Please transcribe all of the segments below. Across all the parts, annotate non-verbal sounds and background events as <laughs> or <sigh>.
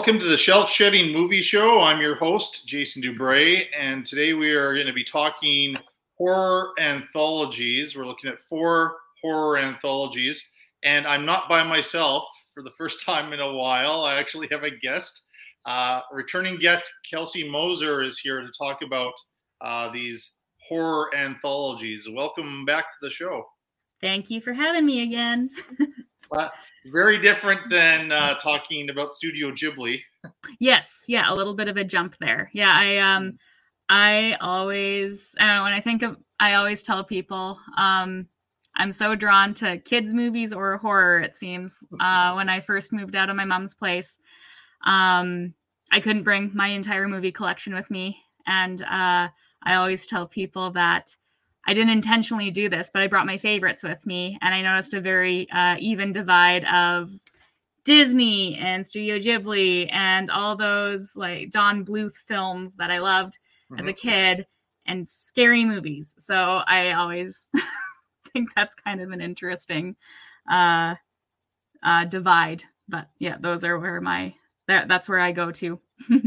Welcome to the Shelf Shedding Movie Show. I'm your host, Jason Dubray, and today we are going to be talking horror anthologies. We're looking at four horror anthologies, and I'm not by myself for the first <laughs> time in a while. I actually have a guest. Uh, returning guest Kelsi Moser is here to talk about uh, these horror anthologies. Welcome back to the show. Thank you for having me again. <laughs> very different than uh, talking about Studio Ghibli. yes, yeah, a little bit of a jump there. Yeah, I um, I always, I don't know, when I think of, I always tell people, um, I'm so drawn to kids' movies or horror. It seems uh, when I first moved out of my mom's place, um, I couldn't bring my entire movie collection with me, and uh, I always tell people that I didn't intentionally do this, but I brought my favorites with me, and I noticed a very uh, even divide of Disney and Studio Ghibli and all those like Don Bluth films that I loved mm-hmm. as a mm-hmm. kid and scary movies. So I always <laughs> think that's kind of an interesting uh, uh, divide. But yeah, those are where my that, that's where I go to. <laughs>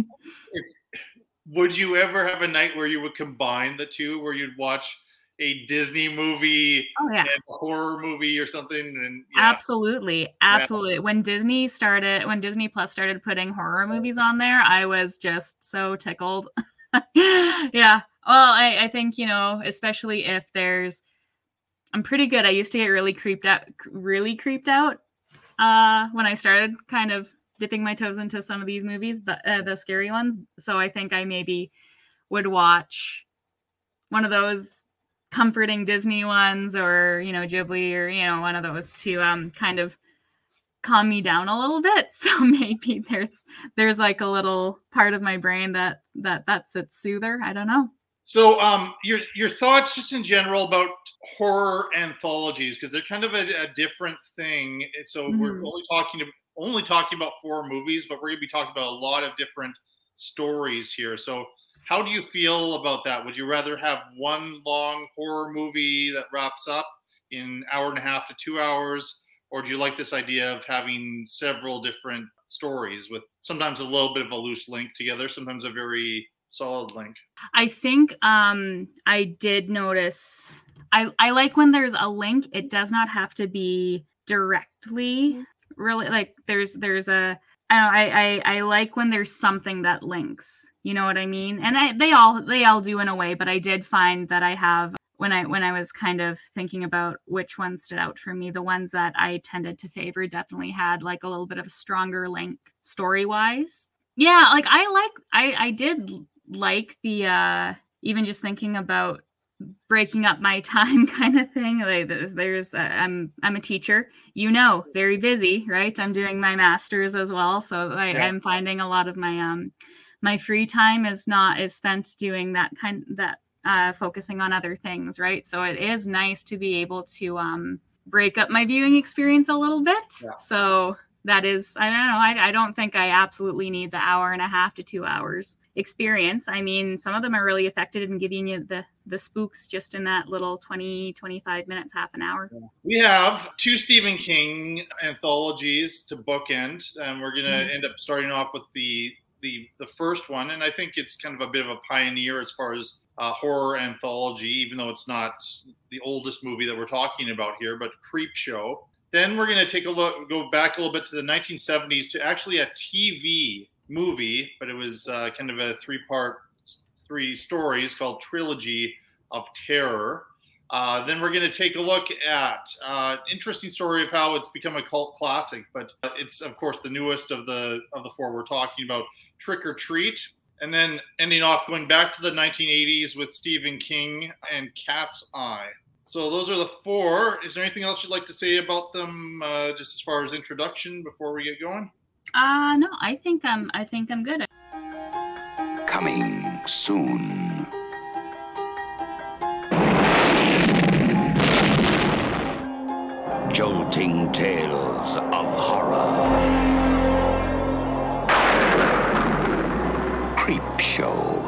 would you ever have a night where you would combine the two, where you'd watch a Disney movie oh, yeah. horror movie or something? And yeah. absolutely, absolutely. Yeah. When Disney started, when Disney Plus started putting horror movies on there, I was just so tickled. <laughs> yeah. Well, I, I think you know, especially if there's, I'm pretty good. I used to get really creeped out, really creeped out uh, when I started kind of dipping my toes into some of these movies, but uh, the scary ones. So I think I maybe would watch one of those comforting Disney ones, or you know Ghibli, or you know one of those to um kind of calm me down a little bit. <laughs> So maybe there's there's like a little part of my brain that that that's its soother. I don't know. So, um, your your thoughts just in general about horror anthologies because they're kind of a, a different thing. So mm-hmm. we're only talking to, only talking about four movies, but we're going to be talking about a lot of different stories here. So, how do you feel about that? Would you rather have one long horror movie that wraps up in hour and a half to two hours, or do you like this idea of having several different stories with sometimes a little bit of a loose link together, sometimes a very solid link? I think um, I did notice. I, I like when there's a link. It does not have to be directly really like there's there's a I, I I like when there's something that links. You know what I mean? And I they all they all do in a way, but I did find that I have when I when I was kind of thinking about which ones stood out for me, the ones that I tended to favor definitely had like a little bit of a stronger link story wise. Yeah, like I like I I did like the uh even just thinking about breaking up my <laughs> time kind of thing like there's uh, i'm i'm a teacher you know very busy right i'm doing my masters as well so I, yeah. i'm finding a lot of my um my free time is not is spent doing that kind that uh focusing on other things right so it is nice to be able to um break up my viewing experience a little bit yeah. so that is i don't know I, I don't think i absolutely need the hour and a half to two hours experience. I mean some of them are really effective in giving you the the spooks just in that little 20 25 minutes half an hour. We have two stephen king anthologies to bookend and we're going to mm-hmm. end up starting off with the the the first one and i think it's kind of a bit of a pioneer as far as uh, horror anthology even though it's not the oldest movie that we're talking about here but creep show then we're going to take a look, go back a little bit to the 1970s to actually a TV movie, but it was uh, kind of a three part, three stories called Trilogy of Terror. Uh, then we're going to take a look at uh, interesting story of how it's become a cult classic, but it's of course the newest of the of the four we're talking about, Trick or Treat, and then ending off going back to the 1980s with Stephen King and Cat's Eye. So those are the four. Is there anything else you'd like to say about them, uh, just as far as introduction before we get going? Uh no, I think I'm. I think I'm good. Coming soon. Jolting tales of horror. Creep Show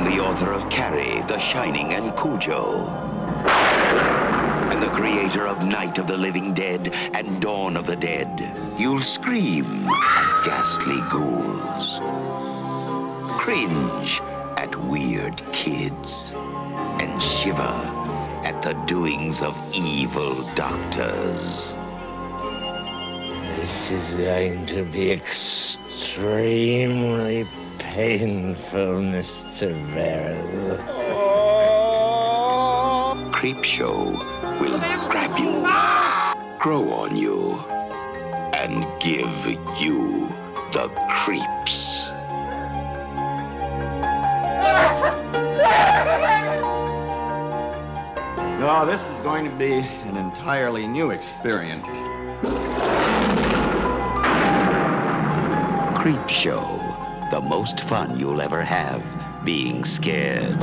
from the author of Carrie, The Shining, and Cujo. And the creator of Night of the Living Dead and Dawn of the Dead. You'll scream at ghastly ghouls, cringe at weird kids, and shiver at the doings of evil doctors. This is going to be extremely painful, Mr. Verrill. Creep Show will grab you, grow on you, and give you the creeps. No, this is going to be an entirely new experience. Creep Show, the most fun you'll ever have being scared.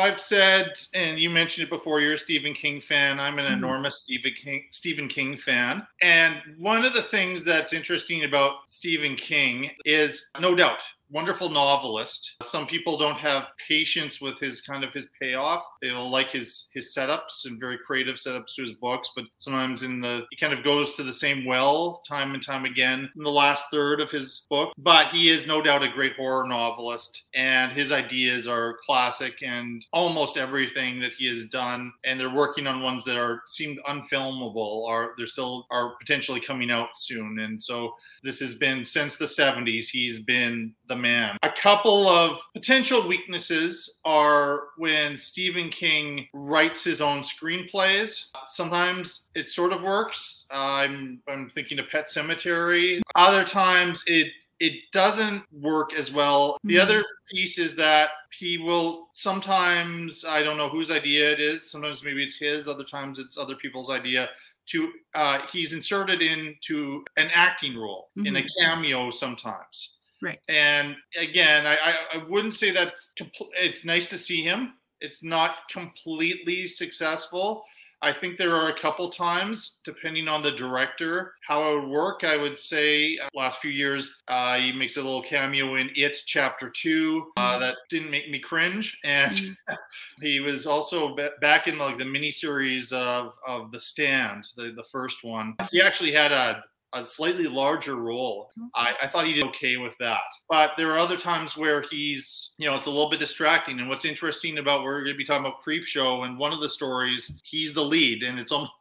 I've said, and you mentioned it before, you're a Stephen King fan. I'm an mm-hmm. enormous Stephen King, Stephen King fan. And one of the things that's interesting about Stephen King is, no doubt, wonderful novelist. Some people don't have patience with his kind of his payoff. They'll like his his setups and very creative setups to his books, but sometimes in the he kind of goes to the same well time and time again in the last third of his book. But he is no doubt a great horror novelist, and his ideas are classic and almost everything that he has done. And they're working on ones that are seemed unfilmable, are they're still are potentially coming out soon. And so this has been since the 70s. He's been the man. A couple of potential weaknesses are when Stephen King writes his own screenplays. Sometimes it sort of works. I'm I'm thinking of Pet Sematary. Other times it it doesn't work as well. The Mhm. other piece is that he will sometimes I don't know whose idea it is. Sometimes maybe it's his. Other times it's other people's idea. To uh, he's inserted into an acting role in a cameo sometimes. Right. And again, I, I, wouldn't say that's compl- it's nice to see him. It's not completely successful. I think there are a couple times, depending on the director, how it would work. I would say uh, last few years, uh, he makes a little cameo in It Chapter Two uh, that didn't make me cringe, and Mhm. <laughs> he was also ba- back in like the miniseries of of The Stand, the the first one. He actually had a a slightly larger role. I, I thought he did okay with that. But there are other times where he's, you know, it's a little bit distracting. And what's interesting about we're going to be talking about Creep Show, and one of the stories, he's the lead, and it's almost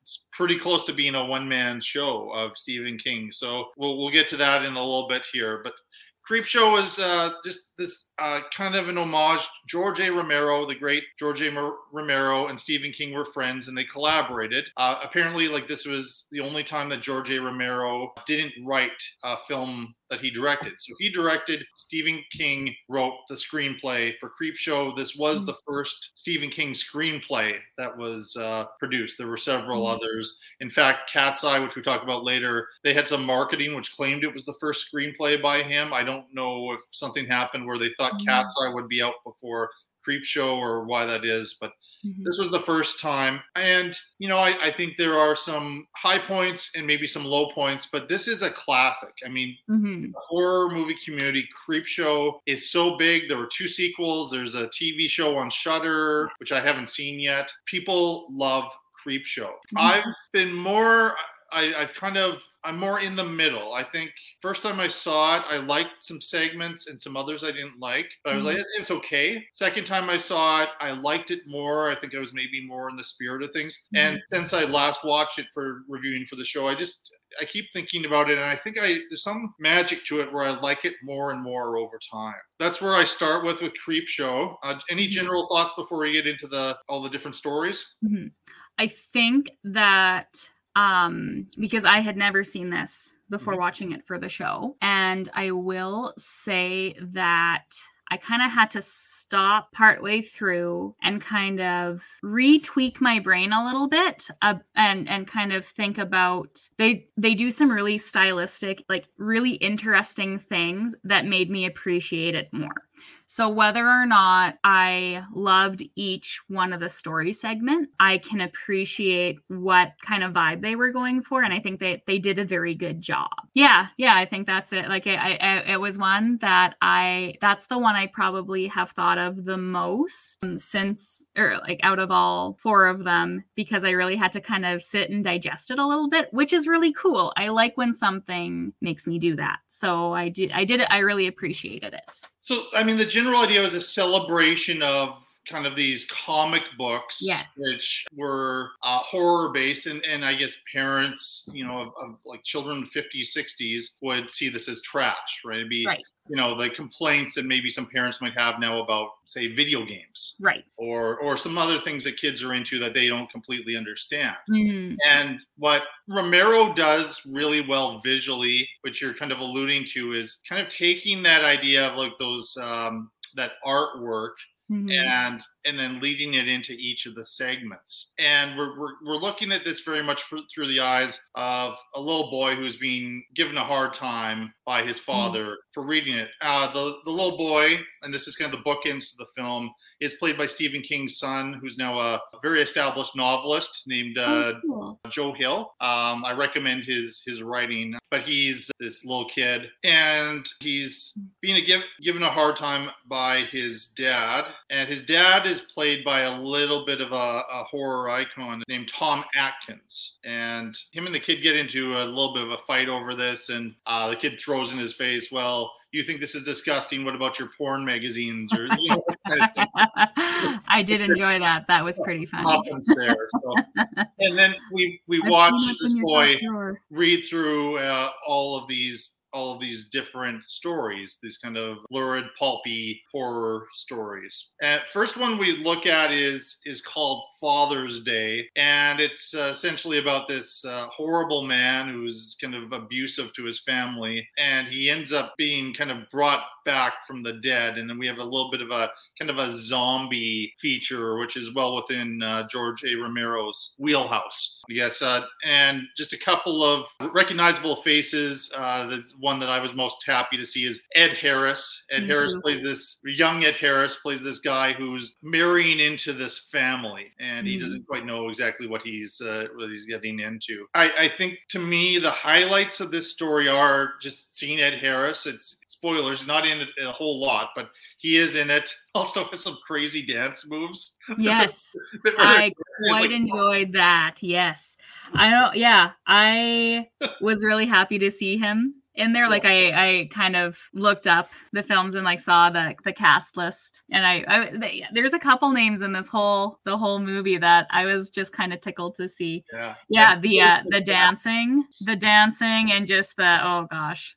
it's pretty close to being a one man show of Stephen King. So we'll we'll get to that in a little bit here. But Creep Show is uh, just this uh, kind of an homage. George A. Romero, the great George A. Mer- Romero, and Stephen King were friends, and they collaborated. Uh, apparently, like this was the only time that George A. Romero didn't write a film that he directed. So he directed. Stephen King wrote the screenplay for Creep Show. This was the first Stephen King screenplay that was uh, produced. There were several Mhm. others. In fact, Cat's Eye, which we talk about later, they had some marketing which claimed it was the first screenplay by him. I don't know if something happened where they thought Mhm. Cat's Eye would be out before Creep Show or why that is, but Mhm. this was the first time. And, you know, I, I think there are some high points and maybe some low points, but this is a classic. I mean, Mhm. the horror movie community, Creep Show is so big. There were two sequels. There's a TV show on Shudder, which I haven't seen yet. People love Creep Show. Mhm. I've been more. I, I've kind of. I'm more in the middle. I think first time I saw it, I liked some segments and some others I didn't like, but I was Mhm. like, it's okay. Second time I saw it, I liked it more. I think I was maybe more in the spirit of things. And since I last watched it for reviewing for the show, I just I keep thinking about it, and I think I there's some magic to it where I like it more and more over time. That's where I start with with Creep Show. Uh, any general thoughts before we get into the all the different stories? Mhm. I think that um because I had never seen this before Mhm. watching it for the show and I will say that I kind of had to stop partway through and kind of retweak my brain a little bit uh, and and kind of think about they they do some really stylistic like really interesting things that made me appreciate it more. So whether or not I loved each one of the story segment, I can appreciate what kind of vibe they were going for, and I think they they did a very good job. Yeah, yeah, I think that's it. Like I, I it was one that I that's the one I probably have thought of the most um, since or like out of all four of them because I really had to kind of sit and digest it a little bit, which is really cool. I like when something makes me do that. So I did I did it I really appreciated it. So I mean the general idea was a celebration of kind of these comic books yes. which were uh, horror based and, and i guess parents you know of, of, like children 50s 60s would see this as trash right it'd be right. you know the complaints that maybe some parents might have now about say video games right or or some other things that kids are into that they don't completely understand mm. and what romero does really well visually which you're kind of alluding to is kind of taking that idea of like those um, that artwork Mhm. and and then leading it into each of the segments. And we're, we're, we're looking at this very much through the eyes of a little boy who's being given a hard time by his father for reading it. Uh, the, the little boy and this is kind of the bookends to the film is played by stephen king's son who's now a very established novelist named uh, Oh, cool. Joe Hill. Um, I recommend his his writing, but he's this little kid, and he's being give, given a hard time by his dad, and his dad is played by a little bit of a, a horror icon named Tom Atkins, and him and the kid get into a little bit of a fight over this, and uh, the kid throws in his face, well. You think this is disgusting? What about your porn magazines? Or you know, kind of <laughs> I did enjoy that. That was pretty funny. happens there. So. <laughs> And then we we I've watch this boy read through uh, all of these all of these different stories these kind of lurid pulpy horror stories. And first one we look at is is called father's day and it's uh, essentially about this uh, horrible man who's kind of abusive to his family and he ends up being kind of brought back from the dead. And then we have a little bit of a kind of a zombie feature which is well within uh, george a. Romero's wheelhouse yes uh, and just a couple of recognizable faces uh, the one that i was most happy to see is ed harris. Ed Me harris plays this young ed harris plays this guy who's marrying into this family and he Mhm. doesn't quite know exactly what he's uh, what he's getting into. I, I think to me the highlights of this story are just seeing ed harris. It's spoilers not in it a whole lot but he is in it. <laughs> Also with some crazy dance moves. <laughs> Yes, <laughs> I like- quite enjoyed that. Yes, I don't. Yeah, I was really happy to see him in there. Like I, I kind of looked up the films and like saw the the cast list, and I, I th- there's a couple names in this whole the whole movie that I was just kind of tickled to see. yeah Yeah, the uh, the dancing, the dancing, and just the oh gosh,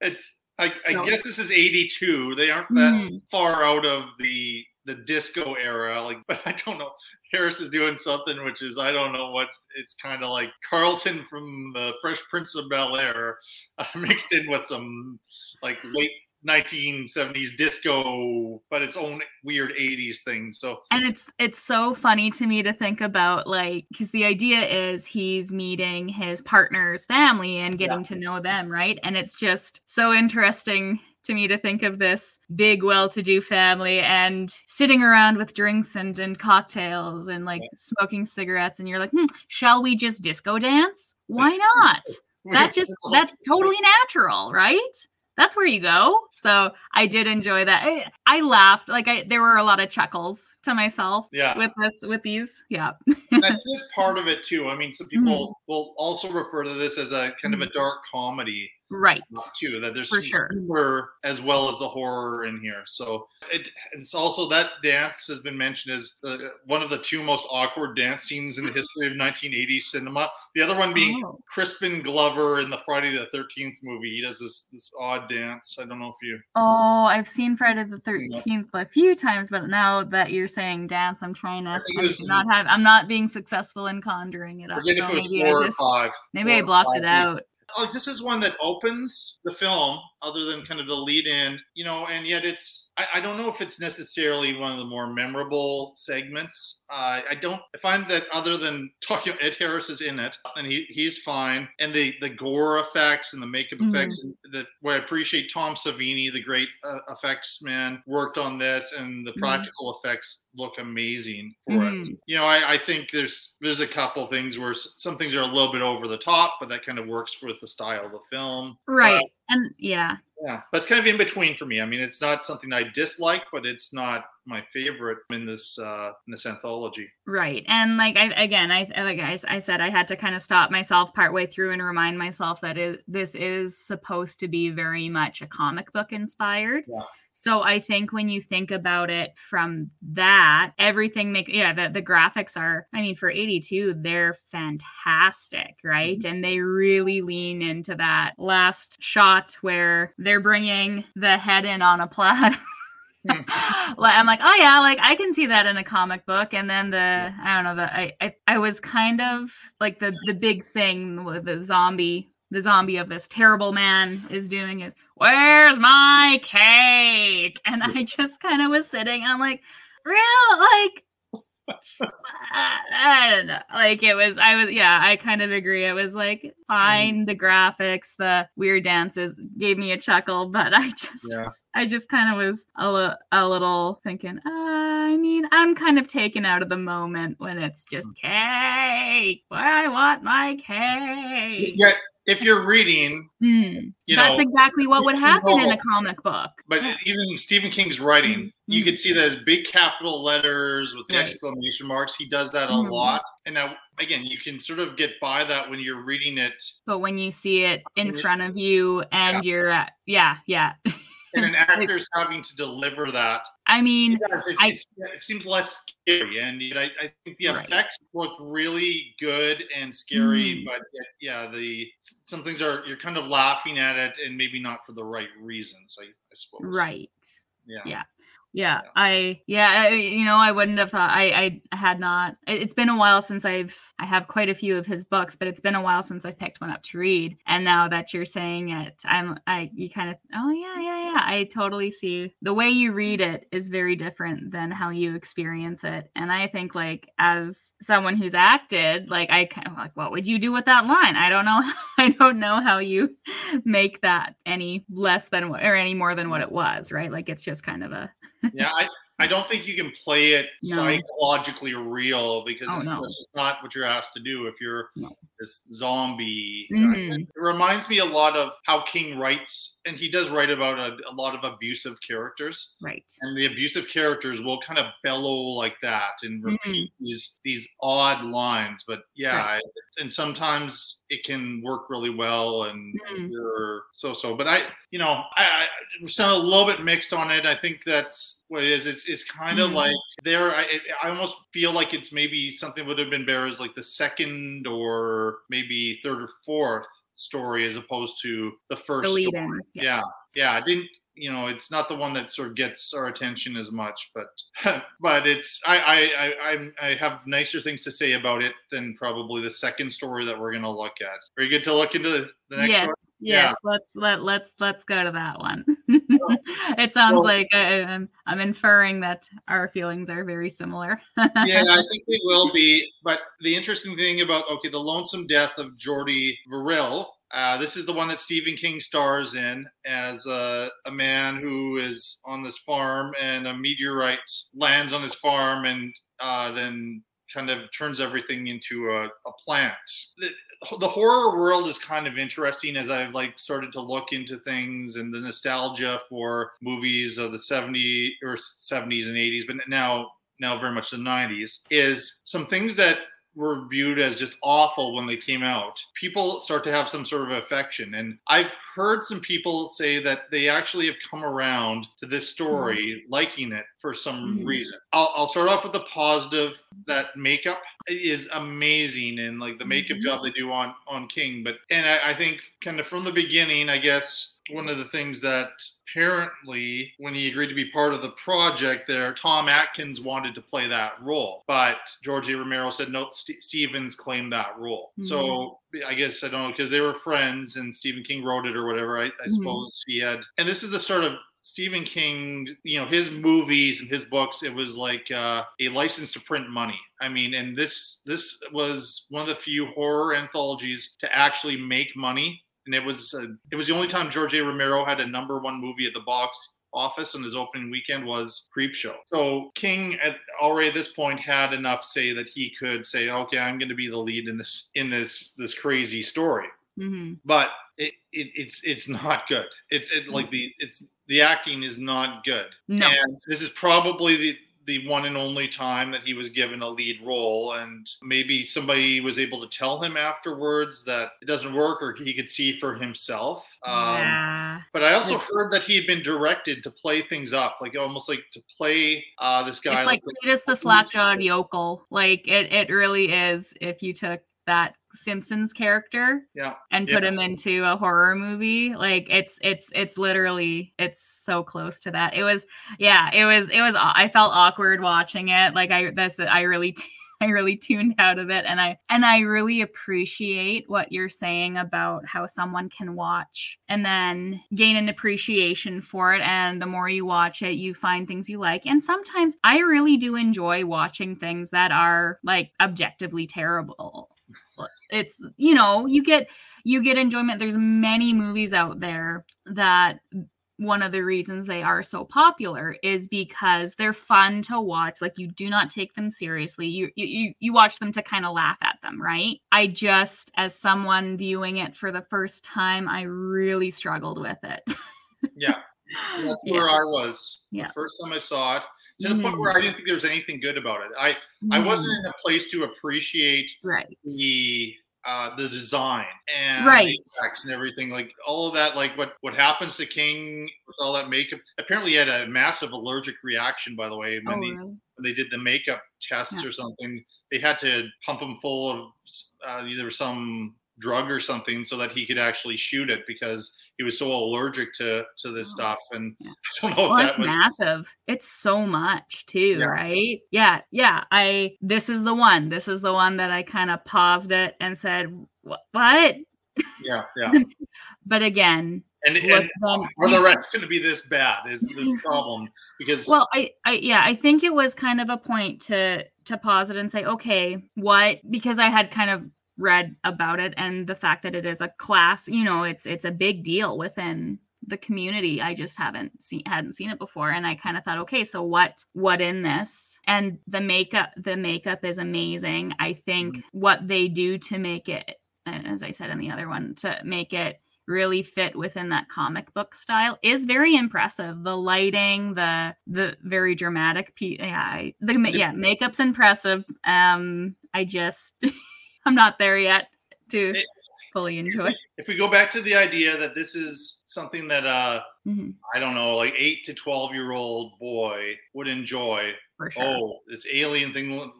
it's I, So- I guess this is 82 they aren't that Hmm. far out of the the disco era like <laughs> but i don't know harris is doing something which is i don't know what it's kind of like carlton from the fresh prince of bel air uh, <laughs> mixed in with some like late 1970s disco but its own weird 80s thing so and it's it's so funny to me to think about like because the idea is he's meeting his partner's family and getting to know them right? And it's just so interesting to me to think of this big well-to-do family and sitting around with drinks and, and cocktails and like smoking cigarettes and you're like hmm, shall we just disco dance? Why not? <laughs> That just that's totally natural right? That's where you go. So i did enjoy that. I, I laughed like i there were a lot of chuckles to myself yeah. with this with these yeah. And I <laughs> think that's part of it too. I mean some people Mm-hmm. will also refer to this as a kind of a dark comedy right. Too that there's For sure. humor as well as the horror in here. So it, it's also that dance has been mentioned as uh, one of the two most awkward dance scenes in the history of 1980s cinema. The other one being Oh. crispin glover in the friday the 13th movie. He does this this odd dance. I don't know if you oh i've seen friday the 13th a few times but now that you're saying dance i'm trying to I'm was- not have i'm not being successful in conjuring it up so it maybe four i just maybe i blocked it out like this is one that opens the film, other than kind of the lead in, you know, and yet it's I, I don't know if it's necessarily one of the more memorable segments. Uh, I don't I find that other than talking, Ed Harris is in it, and he he's fine, and the the gore effects and the makeup Mhm. effects, that where I appreciate Tom Savini, the great uh, effects man, worked on this, and the Mhm. practical effects look amazing for it Mhm. you know, I, I think there's there's a couple things where some things are a little bit over the top, but that kind of works with the style of the film. Right. Uh, and yeah. yeah, but it's kind of in between for me. I mean, it's not something I dislike, but it's not my favorite in this uh, in this anthology. Right. And like I again, I like I, I said, I had to kind of stop myself partway through and remind myself that it, this is supposed to be very much a comic book inspired. Yeah. So I think when you think about it from that, everything make yeah, the, the graphics are I mean for 82, they're fantastic, right? Mm-hmm. And they really lean into that last shot where they're bringing the head in on a platter. <laughs> Hmm. I'm like, oh yeah, like I can see that in a comic book. And then the I don't know, the I I, I was kind of like the the big thing with the zombie the zombie of this terrible man is doing is where's my cake? And I just kind of was sitting and I'm like, real like I don't know. Like it was, I was, yeah, I kind of agree. It was like fine. The graphics, the weird dances gave me a chuckle, but I just, Yeah. I just kind of was a, li- a little thinking, uh, I mean, I'm kind of taken out of the moment when it's just cake. Where I want my cake. Yet, if you're reading, Hmm. you That's know, exactly what would you happen in a comic book. but Yeah. even Stephen King's writing, you Mhm. could see those big capital letters with the Right. exclamation marks. He does that a Mhm. lot, and now again, you can sort of get by that when you're reading it But when you see it in front of you and you're at, yeah, yeah. <laughs> and an actor's having to deliver that I mean, It does. It, I- it seems less scary, and I, I think the Right. effects look really good and scary. Mm. But yeah, the some things are you're kind of laughing at it, and maybe not for the right reasons. I, I suppose. right. Yeah. Yeah. Yeah, Yeah. I yeah, I, you know, I wouldn't have thought I I had not. it- It's been a while since I've I have quite a few of his books, but it's been a while since I picked one up to read. And now that you're saying it, I'm I you kind of oh yeah yeah yeah, I totally see the way you read it is very different than how you experience it. And I think like as someone who's acted, like I kind of like what would you do with that line? I don't know. <laughs> I don't know how you make that any less than what or any more than what it was, right? Like it's just kind of a yeah. I, I don't think you can play it No. psychologically real because Oh, it's, no. that's just not what you're asked to do if you're No. This zombie. Mhm. It reminds me a lot of how King writes, and he does write about a, a lot of abusive characters. right. and the abusive characters will kind of bellow like that and Mm-hmm. repeat these these odd lines but yeah Right. And sometimes it can work really well and Mhm. you're so so but i you know i, I sound a little bit mixed on it i think that's what it is it's it's kind of Mhm. like there I, I almost feel like it's maybe something would have been better as like the second or maybe third or fourth story as opposed to the first The story. in. yeah yeah i didn't you know it's not the one that sort of gets our attention as much but <laughs> but it's I, I i I'm- have nicer things to say about it than probably the second story that we're going to look at are you good to look into the, the next yes. one Yes, Yeah. let's let let's let's go to that one. <laughs> it sounds Well- like I, I'm I'm inferring that our feelings are very similar. yeah i think they will <laughs> be but the interesting thing about okay the lonesome death of jordy verrill uh, this is the one that Stephen King stars in as a, a man who is on this farm and a meteorite lands on his farm and uh, then kind of turns everything into a, a plant. The, the horror world is kind of interesting as I've like started to look into things and the nostalgia for movies of the 70s or 70s and 80s, but now now very much the 90s is some things that were viewed as just awful when they came out. People start to have some sort of affection. And I've heard some people say that they actually have come around to this story, mm-hmm. liking it for some Mhm. reason. I'll, I'll start off with the positive that makeup is amazing and like the makeup Mhm. job they do on on King. But and I, I think kind of from the beginning, I guess one of the things that apparently when he agreed to be part of the project there tom atkins wanted to play that role but george a romero said no St- stevens claimed that role so i guess i don't know because they were friends and stephen king wrote it or whatever i, I Mhm. suppose he had and this is the start of Stephen King, you know, his movies and his books, it was like uh, a license to print money. I mean, and this this was one of the few horror anthologies to actually make money and it was uh, it was the only time George A. Romero had a number one movie at the box office on his opening weekend was Creepshow. So King at already at this point had enough say that he could say, okay, I'm going to be the lead in this in this this crazy story. hmm But it, it it's it's not good. It's it like the it's the acting is not good. No. And this is probably the the one and only time that he was given a lead role and maybe somebody was able to tell him afterwards that it doesn't work or he could see for himself um, yeah. but i also heard that he had been directed to play things up like almost like to play uh, this guy It's like Cletus the slack-jawed yokel. Like it, it really is. If you took that Simpsons character yeah and put him into a horror movie, like it's it's it's literally it's so close to that. It was yeah, it was it was. I felt awkward watching it. Like I this I really. <laughs> I really tuned out of it and I and I really appreciate what you're saying about how someone can watch and then gain an appreciation for it and the more you watch it you find things you like and sometimes I really do enjoy watching things that are like objectively terrible. It's you know, you get you get enjoyment. There's many movies out there that one of the reasons they are so popular is because they're fun to watch. Like you do not take them seriously. You you you watch them to kind of laugh at them right? I just as someone viewing it for the first time i really struggled with it. Yeah. <laughs> That's Yeah. where i was. Yeah. the first time i saw it to the point where i didn't think there was anything good about it i i wasn't in a place to appreciate Mm, right the uh, the design and Right. the effects and everything, like all of that, like what what happens to King with all that makeup. Apparently, he had a massive allergic reaction. By the way, when, oh, they, really? when they did the makeup tests Yeah. or something, they had to pump him full of uh, either some drug or something so that he could actually shoot it because he was so allergic to to this Oh, stuff. And yeah. <laughs> I don't know if well that it's was massive it's so much too Yeah. right yeah yeah i this is the one this is the one that i kind of paused it and said what yeah <laughs> yeah. but again And, and then- are the rest going to be this bad? Is the problem because well i i yeah i think it was kind of a point to to pause it and say okay what because i had kind of read about it and the fact that it is a class you know it's it's a big deal within the community. I just haven't seen hadn't seen it before. And i kind of thought okay so what what in this? And the makeup the makeup is amazing. I think what they do to make it as i said in the other one to make it really fit within that comic book style is very impressive. The lighting the the very dramatic pe- yeah I, the yeah makeup's impressive. Um i just <laughs> i'm not there yet to It- fully enjoy if we go back to the idea that this is something that uh Mhm, I don't know, like eight to twelve year old boy would enjoy. sure Oh, this alien thing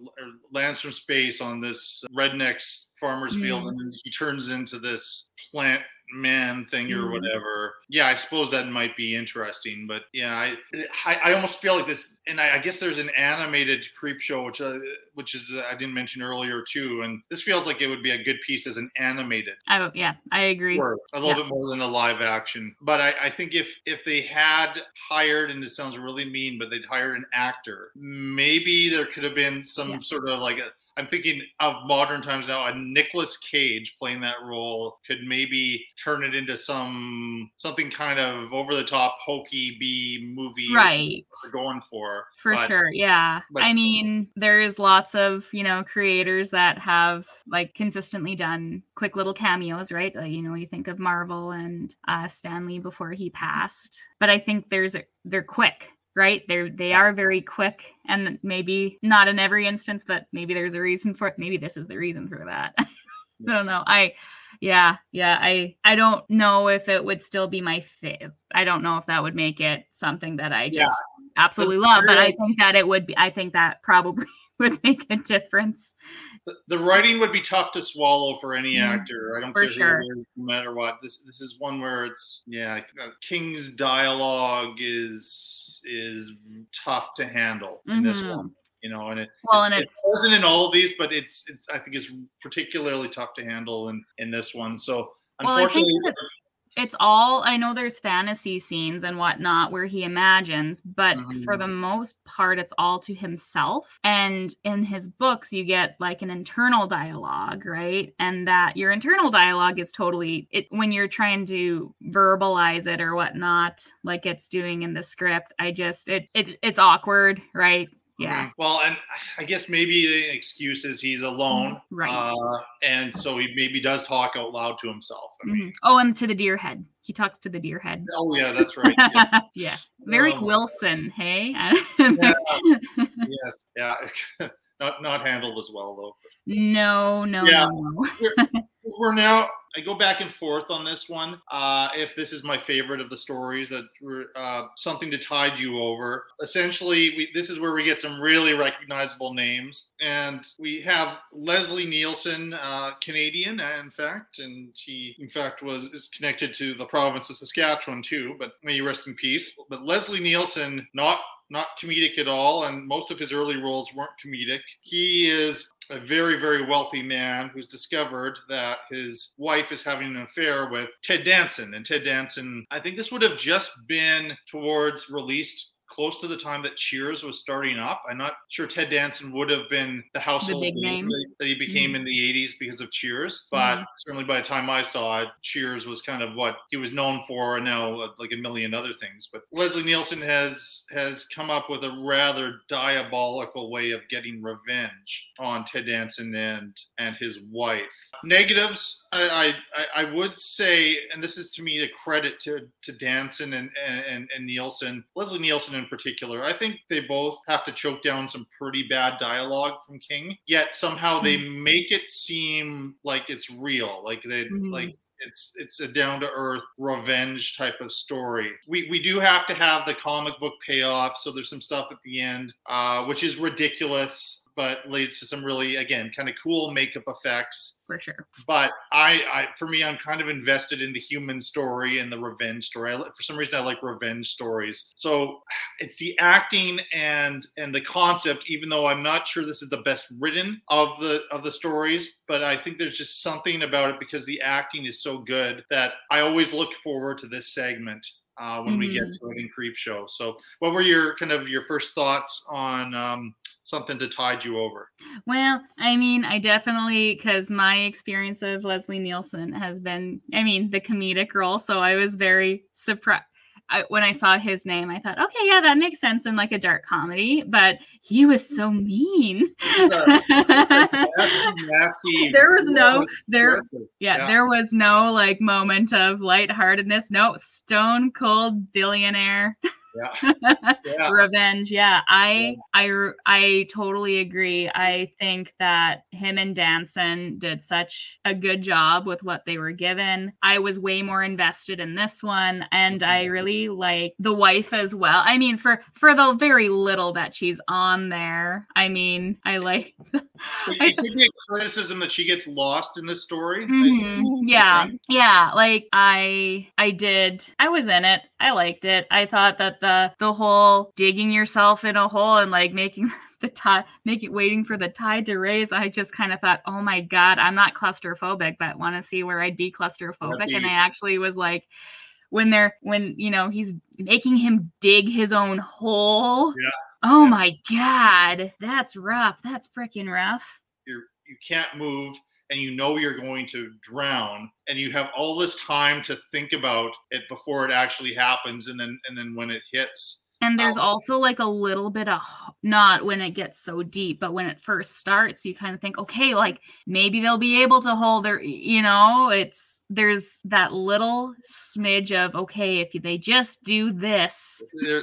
lands from space on this redneck's farmer's field, Mhm. and then he turns into this plant man thing or Mhm. whatever. Yeah, I suppose that might be interesting, but yeah, I I, I almost feel like this, and I, I guess there's an animated creep show which uh, which is uh, I didn't mention earlier too, and this feels like it would be a good piece as an animated I, yeah i agree a little Yeah. bit more than a live action. But I, I think if if they had hired, and it sounds really mean, but they'd hired an actor, maybe there could have been some Yeah. sort of like a. I'm thinking of modern times now. A Nicolas Cage playing that role could maybe turn it into some something kind of over the top hokey B movie, right they're going for For But- sure. Yeah. but- I mean, there's lots of, you know, creators that have like consistently done quick little cameos, right? Like, you know, you think of Marvel and uh Stan Lee before he passed. But I think there's they're quick, right? They're they are very quick and maybe not in every instance, but maybe there's a reason for it. Maybe this is the reason for that. <laughs> I don't know. I yeah, yeah. I I don't know if it would still be my. I don't know if that would make it something that I just Yeah. absolutely love. But I think that it would be. I think that probably <laughs> would make a difference. the, the writing would be tough to swallow for any Mm, actor. I don't for care sure. who it is, no matter what. This this is one where it's yeah, uh, King's dialogue is is tough to handle in this Mhm. one. You know, and it Well, and it wasn't in all of these, but it's, it's I think it's particularly tough to handle in in this one. So Well, unfortunately, it's it's all I know there's fantasy scenes and whatnot where he imagines, but for the mm-hmm. most part it's all to himself. And in his books you get like an internal dialogue, right? And that your internal dialogue is totally it when you're trying to verbalize it or whatnot, like it's doing in the script. I just it, it it's awkward, right? Yeah. Mhm. Well, and I guess maybe the excuse is he's alone, Right. Uh, and so he maybe does talk out loud to himself. I mean, Mhm. Oh, and to the deer head. He talks to the deer head. oh yeah, that's right. Yes. <laughs> yes. Very Um, Wilson, hey? Yeah. <laughs> yes, yeah. <laughs> not not handled as well though. no, no, Yeah. no, no. We're now. I go back and forth on this one. Uh, if this is my favorite of the stories, that were, uh, something to tide you over. Essentially, we, this is where we get some really recognizable names, and we have Leslie Nielsen, uh, Canadian, in fact, and he, in fact, was is connected to the province of Saskatchewan too. But may he rest in peace. But Leslie Nielsen, not not comedic at all, and most of his early roles weren't comedic. He is a very, very wealthy man who's discovered that his wife is having an affair with Ted Danson. And Ted Danson, I think this would have just been towards released close to the time that Cheers was starting up. I'm not sure Ted Danson would have been the household big name. that he became Mhm. in the 80s because of Cheers. But certainly by the time I saw it, Cheers was kind of what he was known for, and now uh, like a million other things. But Leslie Nielsen has has come up with a rather diabolical way of getting revenge on Ted Danson and and his wife. Negatives, I I, I would say, and this is to me a credit to to Danson and and, and Nielsen, Leslie Nielsen in particular. I think they both have to choke down some pretty bad dialogue from King. Yet somehow they make it seem like it's real, like they Mhm. like it's it's a down to earth revenge type of story. We we do have to have the comic book payoff, so there's some stuff at the end, uh, which is ridiculous, but leads to some really again kind of cool makeup effects. for sure. But I, I for me, I'm kind of invested in the human story and the revenge story. I, for some reason, I like revenge stories. So it's the acting and and the concept. Even though I'm not sure this is the best written of the of the stories, but I think there's just something about it because the acting is so good that I always look forward to this segment. Uh, when we get Mhm. to it in Creep Show. So, what were your kind of your first thoughts on um, something to tide you over? Well, I mean, I definitely because my experience of Leslie Nielsen has been, I mean, the comedic role. So I was very surprised. I, when I saw his name, I thought, okay, yeah, that makes sense in like a dark comedy, but he was so mean. He's a nasty, nasty. <laughs> There was no- there- yeah, Yeah. there was no like moment of lightheartedness. No, stone cold billionaire <laughs> Yeah. <laughs> Yeah. revenge. Yeah, I, I, I totally agree. I think that him and Danson did such a good job with what they were given. I was way more invested in this one, and I really like the wife as well. I mean, for for the very little that she's on there, I mean, I like. It <laughs> could be a criticism that she gets lost in this story. Mhm. Yeah, yeah. Like I, I did. I was in it. I liked it. I thought that the the whole digging yourself in a hole and like making <laughs> the tide, make it waiting for the tide to raise. I just kind of thought, oh my god, I'm not claustrophobic, but want to see where I'd be claustrophobic. And I actually was like, when they're when you know he's making him dig his own hole. Yeah. Oh Yeah. my god, that's rough. That's freaking rough. You're, you can't move and you know you're going to drown and you have all this time to think about it before it actually happens and then and then when it hits. And there's Um, also like a little bit of not when it gets so deep, but when it first starts, you kind of think, okay, like maybe they'll be able to hold their, you know, it's there's that little smidge of okay, if they just do this, and you're,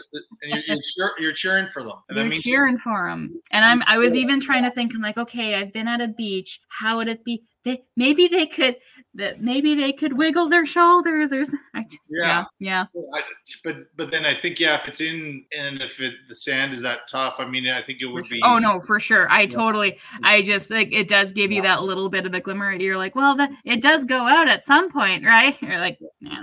you're, cheer, you're cheering for them and that they're means cheering for them. And I'm I was even trying to think, I'm like, okay, I've been at a beach. How would it be? They, maybe they could that maybe they could wiggle their shoulders or I just, Yeah. yeah, I, but but then I think yeah, if it's in and if it, the sand is that tough, I mean, I think it would be. Oh no, for sure. I totally. I just like it does give you that little bit of a glimmer. You're like, well, the, it does go out at some point, right? You're like.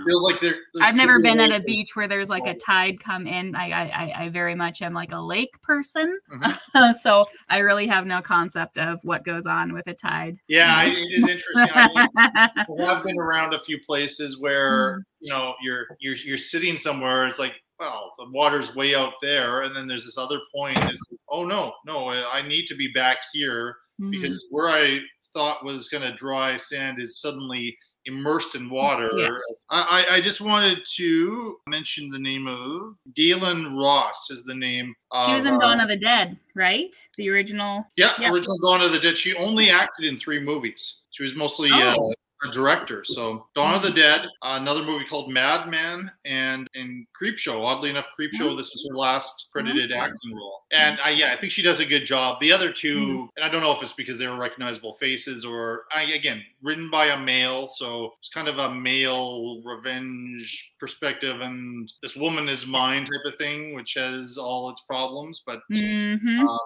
Feels like they're. they're I've never been at a beach where there's like a tide come in. I I I- very much am like a lake person, Mhm. <laughs> so I really have no concept of what goes on with a tide. Yeah, I, it is interesting. I, I've been around a few places where Mm. you know you're you're you're sitting somewhere. It's like, well, the water's way out there, and then there's this other point. It's like, oh no, no, I need to be back here Mhm. because where I thought was going to dry sand is suddenly immersed in water. Yes. I, I just wanted to mention the name of Gaylen Ross is the name. she was of, in uh, Dawn of the Dead, right? The original. yeah, Yeah. original Dawn of the Dead. She only acted in three movies. She was mostly Oh. uh, a director. So Dawn of the Dead, another movie called Madman, and and Creepshow. Oddly enough, Creepshow. This was her last credited Okay. acting role. And I, yeah, I think she does a good job. The other two, Mhm. and I don't know if it's because they were recognizable faces or I, again written by a male, so it's kind of a male revenge perspective, and this woman is mine type of thing, which has all its problems, but. Mhm. Um,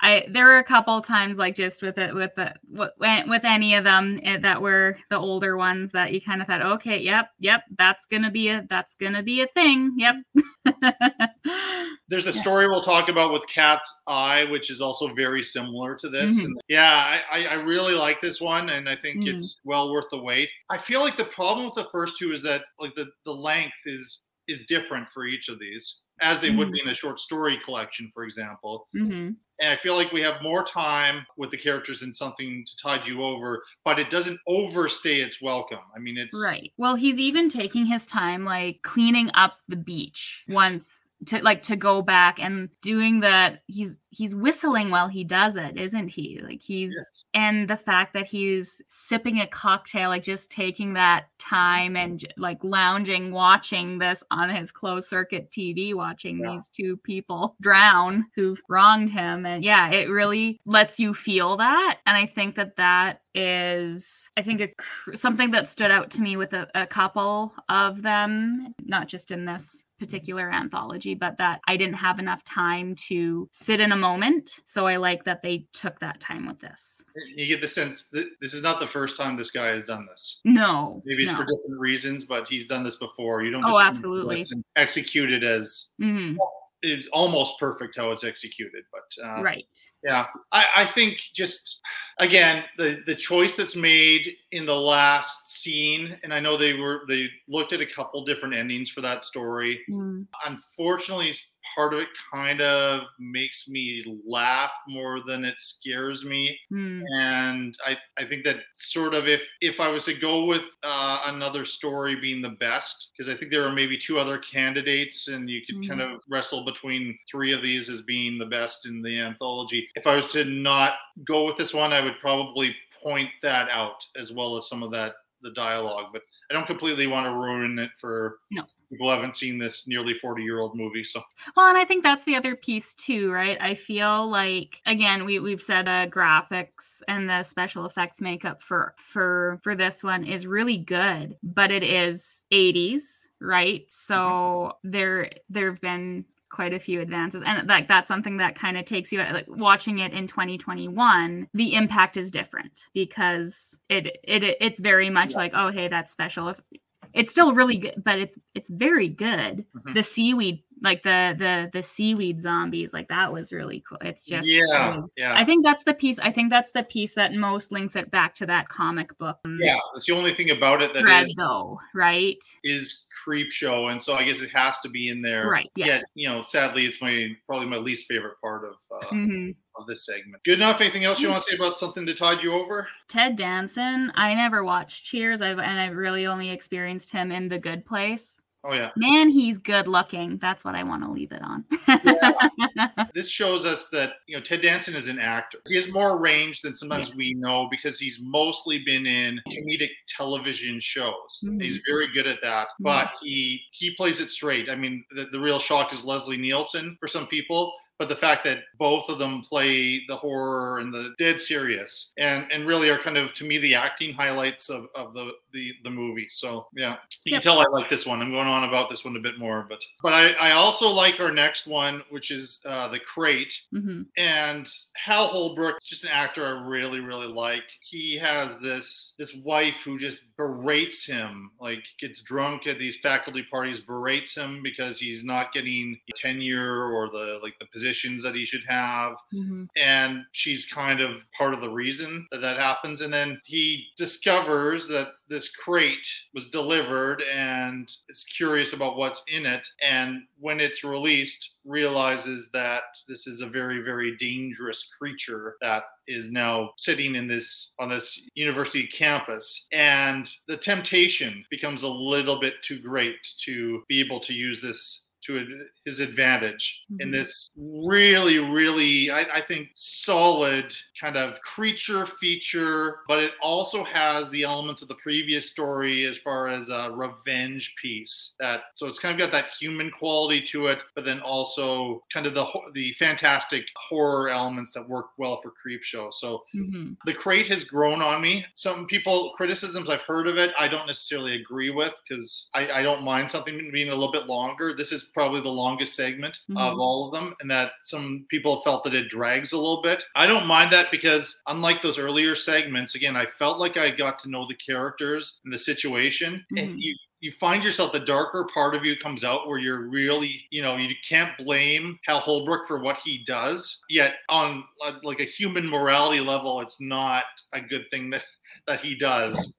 I there were a couple times like just with it with the with, with any of them eh, that were the older ones that you kind of thought okay yep yep that's gonna be a that's gonna be a thing yep There's a story we'll talk about with Cat's Eye, which is also very similar to this. Mhm. And yeah, I, I really like this one, and I think Mhm. it's well worth the wait. I feel like the problem with the first two is that like the the length is is different for each of these, as they would Mhm. be in a short story collection, for example. hmm And I feel like we have more time with the characters in something to tide you over, but it doesn't overstay its welcome. I mean, it's right well he's even taking his time like cleaning up the beach once to like to go back and doing that he's he's whistling while he does it isn't he like he's Yes. and the fact that he's sipping a cocktail like just taking that time and like lounging watching this on his closed circuit tv watching Yeah. these two people drown who wronged him and yeah it really lets you feel that and i think that that is i think a, something that stood out to me with a, a couple of them not just in this particular anthology but that i didn't have enough time to sit in a moment so i like that they took that time with this you get the sense that this is not the first time this guy has done this. no Maybe it's no. for different reasons, but he's done this before. You don't Oh, absolutely. execute it as Mhm, it's almost perfect how it's executed. But uh, right yeah, I, I think just again the the choice that's made in the last scene, and I know they were they looked at a couple different endings for that story. Mm, Unfortunately, part of it kind of makes me laugh more than it scares me mm, and I, I think that sort of if if I was to go with uh, another story being the best, because I think there are maybe two other candidates, and you could kind of wrestle between three of these as being the best in the anthology. If I was to not go with this one, I would probably point that out as well as some of that the dialogue. But I don't completely want to ruin it for No. People haven't seen this nearly forty year old movie. So Well, and I think that's the other piece too, right? I feel like again, we we've said the graphics and the special effects makeup for for for this one is really good, but it is 80s, right? So mm-hmm. there there've been quite a few advances and like that's something that kind of takes you like watching it in 2021 the impact is different because it it it's very much like oh hey that's special it's still really good but it's it's very good Mhm. the seaweed like the the the seaweed zombies like that was really cool it's just it yeah, was- yeah. i think that's the piece i think that's the piece that most links it back to that comic book yeah, that's the only thing about it that thread is though right is Creepshow and so i guess it has to be in there Right, yeah. Yet, you know sadly it's my probably my least favorite part of uh, Mhm. Of this segment. Good enough. Anything else you want to say about something to tide you over? Ted danson. I never watched cheers. I've and i've really only experienced him in the good place. Oh yeah. Man he's good looking. That's what i want to leave it on. <laughs> This shows us that you know ted danson is an actor. He has more range than sometimes Yes. we know because he's mostly been in comedic television shows. Mhm. he's very good at that but he he plays it straight. I mean the, the real shock is leslie nielsen for some people but the fact that both of them play the horror and the dead serious and and really are kind of to me the acting highlights of, of the, the the movie so yeah you Yep. can tell i like this one i'm going on about this one a bit more but but i i also like our next one which is uh the crate hmm and Hal Holbrook's just an actor I really, really like. He has this this wife who just berates him, like gets drunk at these faculty parties, berates him because he's not getting tenure or the like the positions that he should have. Hmm and she's kind of part of the reason that that happens. And then he discovers that this crate was delivered and is curious about what's in it. And when it's released realizes that this is a very very dangerous creature that is now sitting in this on this university campus. And the temptation becomes a little bit too great to be able to use this to his advantage in Mhm. this really, really, I, I think, solid kind of creature feature, but it also has the elements of the previous story as far as a revenge piece. That so it's kind of got that human quality to it, but then also kind of the the fantastic horror elements that work well for Creepshow. So hmm the crate has grown on me. Some people criticisms I've heard of it, I don't necessarily agree with because I, I don't mind something being a little bit longer. This is probably the longest segment of Mhm. all of them, and that some people felt that it drags a little bit. I don't mind that because unlike those earlier segments, again, I felt like I got to know the characters and the situation, Mhm. and you you find yourself the darker part of you comes out where you're really you know you can't blame hal holbrook for what he does yet on like a human morality level it's not a good thing that that he does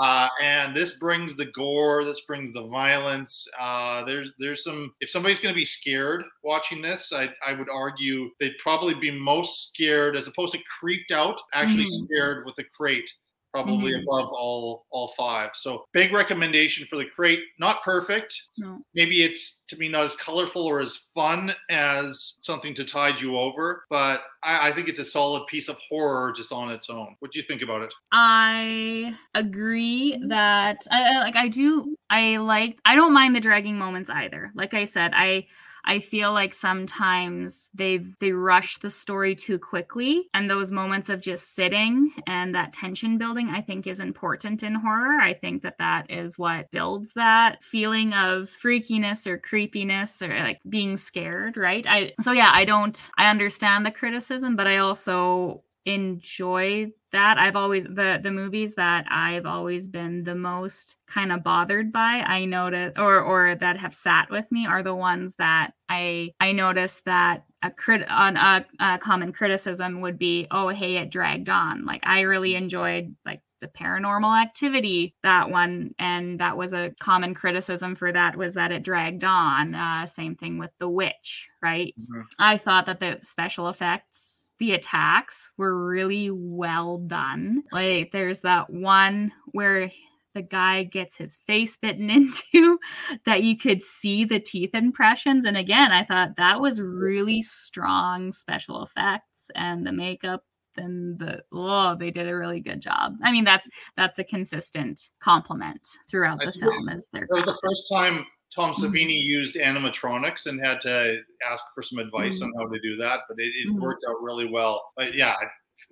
uh, and this brings the gore this brings the violence uh, there's there's some if somebody's going to be scared watching this I, I would argue they'd probably be most scared as opposed to creeped out actually Mhm. scared with the crate probably Mhm. above all all five. So big recommendation for the crate. Not perfect. No. Maybe it's to me not as colorful or as fun as something to tide you over, but I, I think it's a solid piece of horror just on its own. What do you think about it? I agree that I I- like I do I like I don't mind the dragging moments either. Like I said, I I feel like sometimes they they rush the story too quickly and those moments of just sitting and that tension building I think is important in horror. I think that that is what builds that feeling of freakiness or creepiness or like being scared, right? I so yeah, I don't I understand the criticism, but I also enjoy that i've always the the movies that i've always been the most kind of bothered by i notice or or that have sat with me are the ones that i i noticed that a crit on a, a common criticism would be oh hey it dragged on. Like i really enjoyed like the paranormal activity that one and that was a common criticism for that was that it dragged on. Uh, same thing with the witch right? Mhm. i thought that the special effects the attacks were really well done. Like there's that one where the guy gets his face bitten <laughs> into that you could see the teeth impressions and again I thought that was really strong special effects and the makeup and the oh they did a really good job. I mean that's that's a consistent compliment throughout I the film is their That was the first time Tom Mhm. Savini used animatronics and had to ask for some advice Mhm. on how to do that, but it, it Mhm. worked out really well. But yeah, I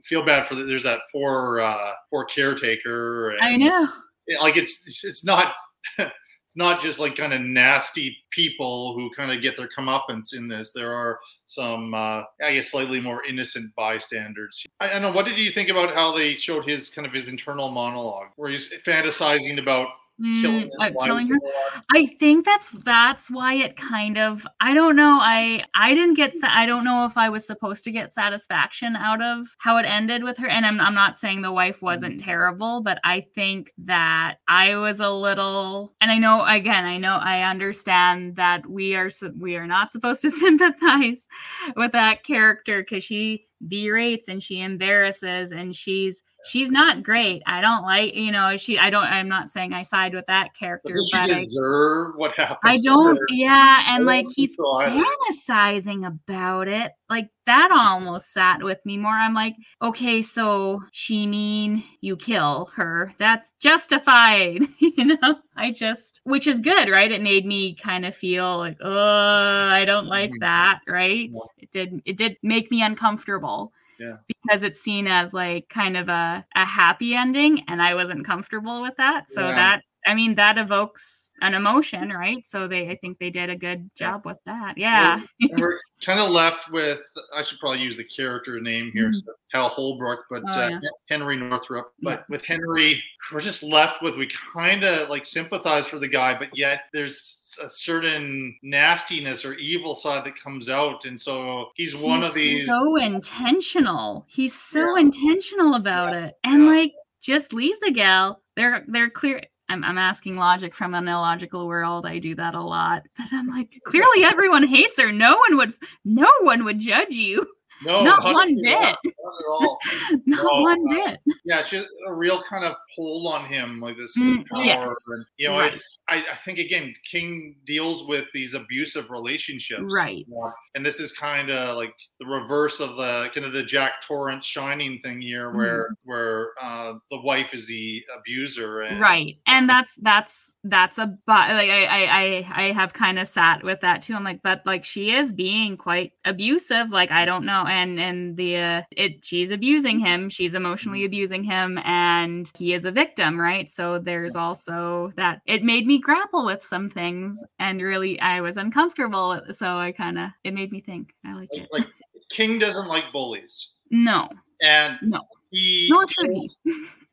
feel bad for the, there's that poor uh, poor caretaker. And, I know. it- like it's it's- it's not <laughs> it's not just like kind of nasty people who kind of get their comeuppance in this. There are some uh, I guess slightly more innocent bystanders. I, I don't know. What did you think about how they showed his kind of his internal monologue, where he's fantasizing about killing, Mm, uh, killing her. and all that? I think that's that's why it kind of I don't know I I didn't get I don't know if I was supposed to get satisfaction out of how it ended with her and I'm I'm not saying the wife wasn't terrible but I think that I was a little and I know again I know I understand that we are we are not supposed to <laughs> sympathize with that character cuz she berates and she embarrasses and she's she's not great. I don't like you know she I don't I'm not saying I side with that character But does she I deserve what happened? I don't, yeah, and like he's think so either. fantasizing about it. Like that almost sat with me more. I'm like, okay, so she mean you kill her. That's justified. <laughs> you know, I just, which is good, right? It made me kind of feel like, oh, I don't like Mhm. that, right? It did, it did make me uncomfortable. Yeah. Because it's seen as like kind of a, a happy ending, and I wasn't comfortable with that. So Yeah. that, I mean, that evokes an emotion, right? So they, I think they did a good Yeah. job with that. Yeah. And we're kind of left with I should probably use the character name here, Mhm. so Hal Holbrook, but Oh, uh, yeah. Henry Northrop. Yeah. But with Henry, we're just left with we kind of like sympathize for the guy, but yet there's a certain nastiness or evil side that comes out, and so he's one of these. so intentional. He's so Yeah. intentional about it. And Yeah. like just leave the gal. They're they're clear I'm, I'm asking logic from an illogical world. I do that a lot. But I'm like, <laughs> clearly everyone hates her. No one would no one would judge you. No, not one bit. not. <laughs> Not No, one uh, bit. yeah, she has a real kind of hold on him, like this Mm, power. yes. And, you know, Right. it's I, I think again, King deals with these abusive relationships, Right. Yeah. And this is kind of like the reverse of the kind of the Jack Torrance Shining thing here, where where uh, the wife is the abuser, and right and that's that's that's a but like i i i, I have kind of sat with that too i'm like but like she is being quite abusive like i don't know and and the uh, it she's abusing him. She's emotionally abusing him and he is a victim right? So there's also that. It made me grapple with some things and really i was uncomfortable. So i kind of it made me think. I like like, it. like King doesn't like bullies, no. And No. he should he. deals,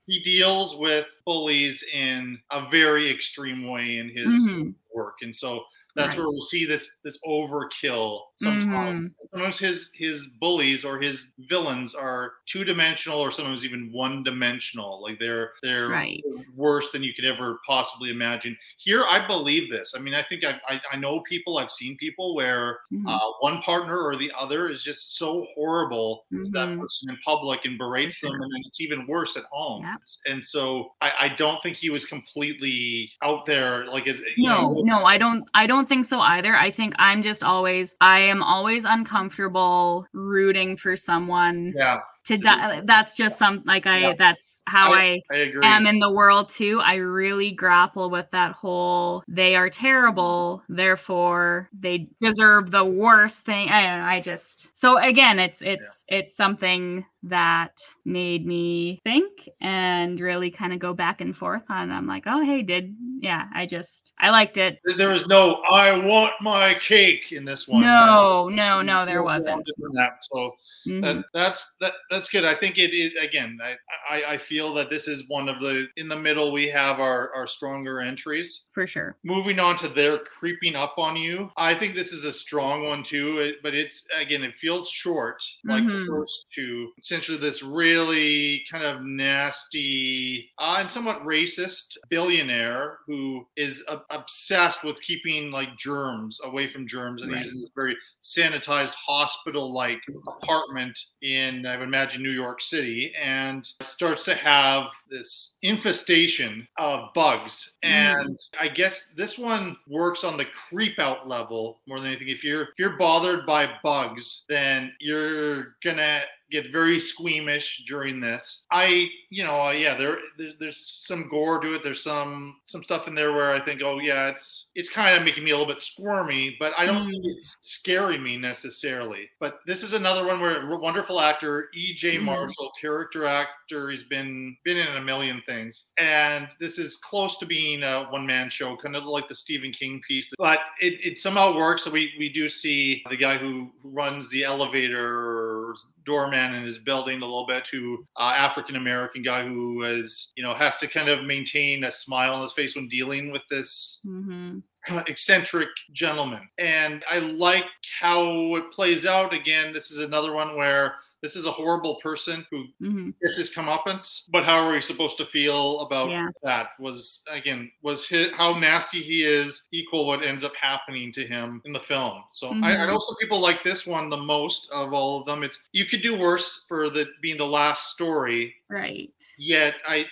he deals with bullies in a very extreme way in his Mhm. work, and so that's Right. where we'll see this this overkill sometimes. Mm-hmm. Sometimes his his bullies or his villains are two dimensional or sometimes even one dimensional. Like they're they're Right. worse than you could ever possibly imagine. Here, I believe this. I mean, I think I I, I know people. I've seen people where Mhm. uh, one partner or the other is just so horrible to that person in public and berates them, and then it's even worse at home. Yeah. And so I, I don't think he was completely out there like you no know, no i don't i don't think so either. I think i'm just always i am always uncomfortable rooting for someone Yeah, to die that's just some like i Yeah. that's how i, I agree. am in the world too i really grapple with that whole they are terrible therefore they deserve the worst thing i don't know i just so again it's it's it's something that made me think and really kind of go back and forth on i'm like oh hey did yeah i just i liked it there was no "I want my cake" in this one. no no no there wasn't that. So Mhm. that, that's that, that's good. I think it is again. I, I I feel that this is one of the in the middle. We have our our stronger entries. for sure Moving on to their creeping up on you. I think this is a strong one too. It, but it's again, it feels short, like Mhm. the first two. Essentially, this really kind of nasty uh, and somewhat racist billionaire who is uh, obsessed with keeping like germs away from germs, and he's in this very sanitized hospital-like apartment in, I would imagine, New York City, and starts to have this infestation of bugs. Mm. And I guess this one works on the creep out level more than anything. If you're if you're bothered by bugs, then you're gonna get very squeamish during this. I, you know, uh, yeah, there there's, there's some gore to it. There's some some stuff in there where I think, oh yeah, it's it's kind of making me a little bit squirmy, but I don't think it's scaring me necessarily. But this is another one where a wonderful actor E.G. Mhm. Marshall, character actor, he's been been in a million things, and this is close to being a one man show, kind of like the Stephen King piece. But it, it somehow works. So we we do see the guy who, who runs the elevator doorman in his building a little bit who uh, african american guy who is you know has to kind of maintain a smile on his face when dealing with this hmm eccentric gentleman. And i like how it plays out. Again this is another one where this is a horrible person who hmm gets his comeuppance but how are we supposed to feel about Yeah. that? Was again was his, how nasty he is equal what ends up happening to him in the film. So I, I Mhm. know some people like this one the most of all of them. It's you could do worse for the being the last story right. yet i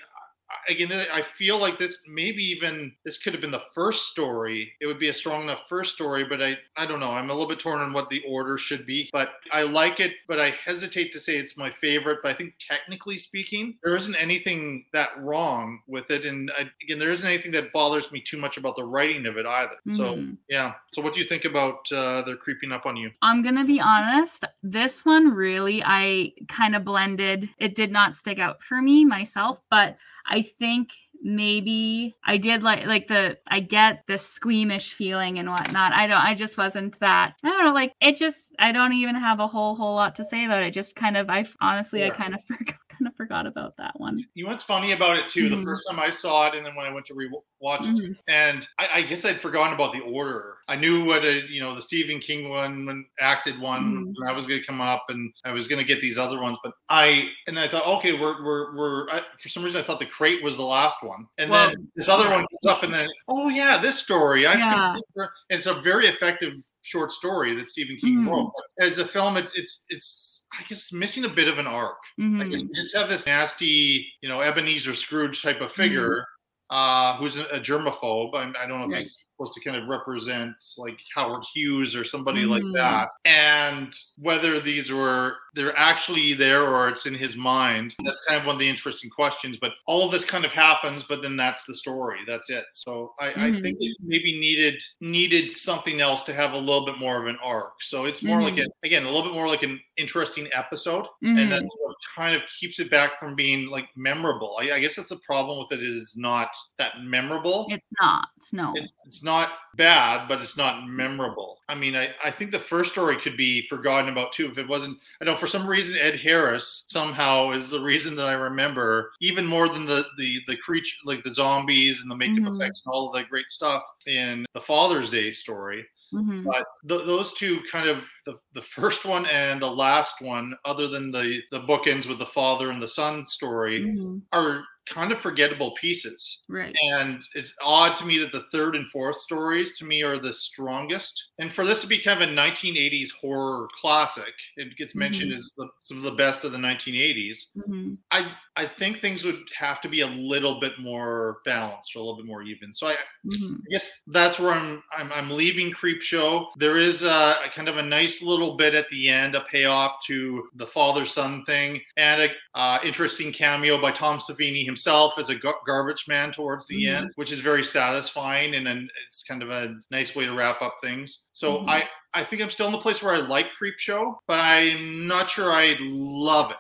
again, I feel like this maybe even this could have been the first story. It would be a strong enough first story, but I I don't know. I'm a little bit torn on what the order should be. But I like it, but I hesitate to say it's my favorite. But I think technically speaking, there isn't anything that wrong with it, and I, again, there isn't anything that bothers me too much about the writing of it either. So Mhm. yeah. So what do you think about uh, they're creeping up on you? I'm gonna be honest. This one really, I kind of blended. It did not stick out for me myself, but I think maybe I did like like the I get the squeamish feeling and whatnot. I don't. I just wasn't that. I don't know. Like it just. I don't even have a whole whole lot to say about it. Just kind of. I honestly, I kind of <laughs> forgot. Kind of forgot about that one. You know what's funny about it too? The Mhm. first time I saw it, and then when I went to rewatch it, Mhm. and I, I guess I'd forgotten about the order. I knew what a you know the Stephen King one, when acted one, Mhm. and I was going to come up, and I was going to get these other ones. But I and I thought, okay, we're we're we're. I, for some reason, I thought the crate was the last one, and Well, then this other one comes up, and then oh yeah, this story. I Yeah. and it's a very effective short story that Stephen King Mhm. wrote. But as a film, it's it's it's I guess missing a bit of an arc. I Mhm. guess we just have this nasty, you know, Ebenezer Scrooge type of figure uh, who's a, a germaphobe. I, I don't know if Right. he's supposed to kind of represent like Howard Hughes or somebody Mhm. like that. And whether these were they're actually there or it's in his mind, that's kind of one of the interesting questions. But all of this kind of happens, but then that's the story. That's it. So I, I Mhm. think it maybe needed needed something else to have a little bit more of an arc. So it's more like Mhm. a, again a little bit more like an interesting episode and that's what kind of keeps it back from being like memorable. I, I guess that's the problem with it is it's not that memorable. It's not. No. It's, it's not bad, but it's not memorable. I mean, I, I think the first story could be forgotten about too if it wasn't. I know for some reason Ed Harris somehow is the reason that I remember even more than the the the creature like the zombies and the makeup Mhm. effects and all of that great stuff in the Father's Day story Mhm. but th- those two kind of the, the first one and the last one other than the the bookends with the father and the son story Mhm. are kind of forgettable pieces Right. and it's odd to me that the third and fourth stories to me are the strongest and for this to be kind of a 1980s horror classic it gets mentioned Mhm. as the, some of the best of the 1980s Mhm. i i think things would have to be a little bit more balanced or a little bit more even so i Mhm. I guess that's where I'm, I'm I'm leaving Creepshow. There is a, a kind of a nice little bit at the end, a payoff to the father son thing, and a uh, interesting cameo by Tom Savini himself as a gar- garbage man towards the Mhm. end, which is very satisfying and then it's kind of a nice way to wrap up things. So Mhm. I I think I'm still in the place where I like Creepshow, but I'm not sure I love it.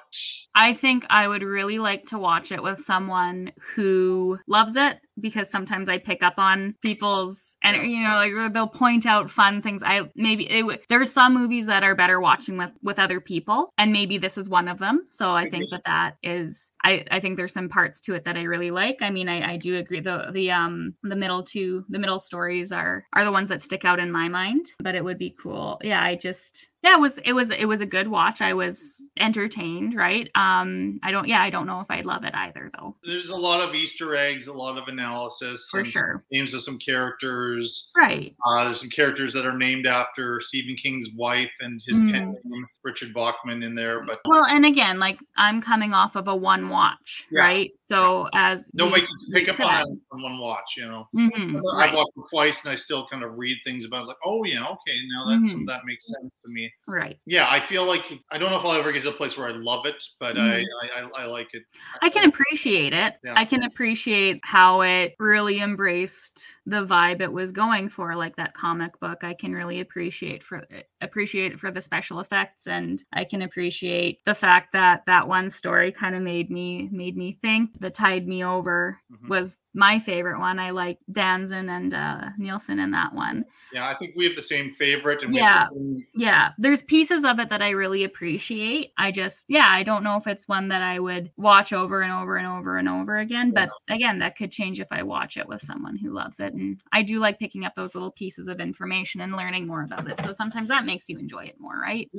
I think I would really like to watch it with someone who loves it because sometimes I pick up on people's and you know like they'll point out fun things. I maybe it, w- there's some movies that are better watching with with other people and maybe this is one of them. So I think that that is I I think there's some parts to it that I really like. I mean I I do agree the the um the middle two the middle stories are are the ones that stick out in my mind, but it would be cool. Yeah, I just yeah, it was it was it was a good watch. I was entertained, right? Um I don't yeah, I don't know if I'd love it either though. There's a lot of Easter eggs, a lot of analysis, For sure. names of some characters. Right. Uh, there's some characters that are named after Stephen King's wife and his Mm. pen name, Richard Bachman, in there. But Well, and again, like I'm coming off of a one watch, Yeah. right? So as nobody can pick up on on one watch, you know. Mhm, I've right, watched it twice and I still kind of read things about like, oh yeah, okay, now that Mhm. that makes sense to me. Right. Yeah, I feel like I don't know if I'll ever get to a place where I love it, but I, I, I I like it. I can appreciate it. Yeah. I can appreciate how it really embraced the vibe it was going for, like that comic book. I can really appreciate for appreciate it for the special effects, and I can appreciate the fact that that one story kind of made me made me think. The tide me over Mhm. was my favorite one. I like Danson and uh, Nielsen in that one. Yeah, I think we have the same favorite, and Yeah. the same- Yeah, there's pieces of it that I really appreciate. I just, yeah, I don't know if it's one that I would watch over and over and over and over again. But again, that could change if I watch it with someone who loves it. And I do like picking up those little pieces of information and learning more about it. So sometimes that makes you enjoy it more, right?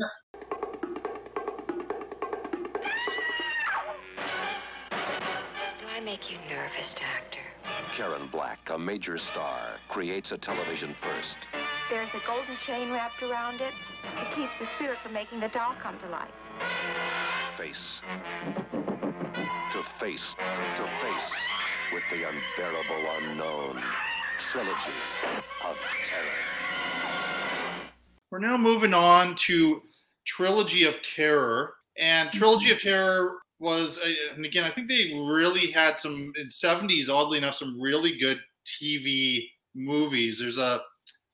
Do I make you nervous, Doctor? Karen Black, a major star, creates a television first. There's a golden chain wrapped around it to keep the spirit from making the doll come to life. Face. To face. To face. with the unbearable unknown. Trilogy of Terror. We're now moving on to Trilogy of Terror. And Trilogy of Terror was, uh, and again, I think they really had some, in 70s, oddly enough, some really good TV movies. There's a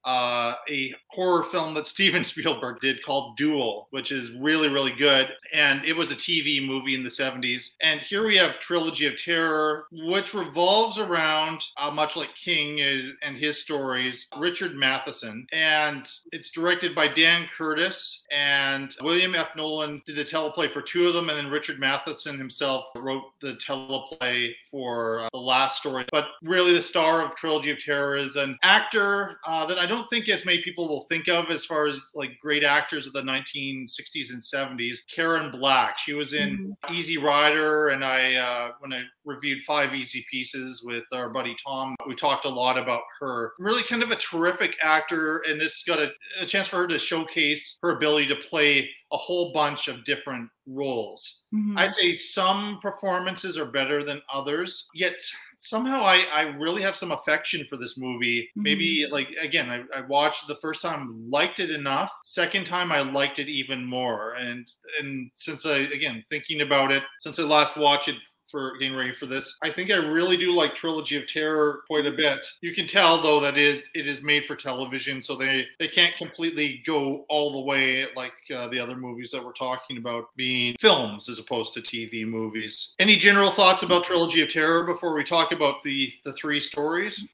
uh, a horror film that <laughs> Steven Spielberg did called Duel, which is really, really good. And it was a TV movie in the 70s. And here we have Trilogy of Terror, which revolves around, uh, much like King and his stories, Richard Matheson. And it's directed by Dan Curtis. And William F. Nolan did the teleplay for two of them. And then Richard Matheson himself wrote the teleplay for uh, the last story. But really, the star of Trilogy of Terror is an actor uh, that I don't think as many people will think of as far as like great actors of the 1960s and 70s. Karen Black. She was in mm-hmm. Easy Rider, and I uh, when I reviewed five easy pieces with our buddy Tom, we talked a lot about her. Really, kind of a terrific actor, and this got a, a chance for her to showcase her ability to play a whole bunch of different roles. Mm-hmm. I'd say some performances are better than others, yet somehow I, I really have some affection for this movie. Mm-hmm. Maybe like again, I, I watched the first time, liked it enough. Second time I liked it even more. And and since I again thinking about it, since I last watched it for getting ready for this. I think I really do like Trilogy of Terror quite a bit. You can tell though that it, it is made for television, so they they can't completely go all the way like uh, the other movies that we're talking about being films as opposed to TV movies. Any general thoughts about Trilogy of Terror before we talk about the the three stories?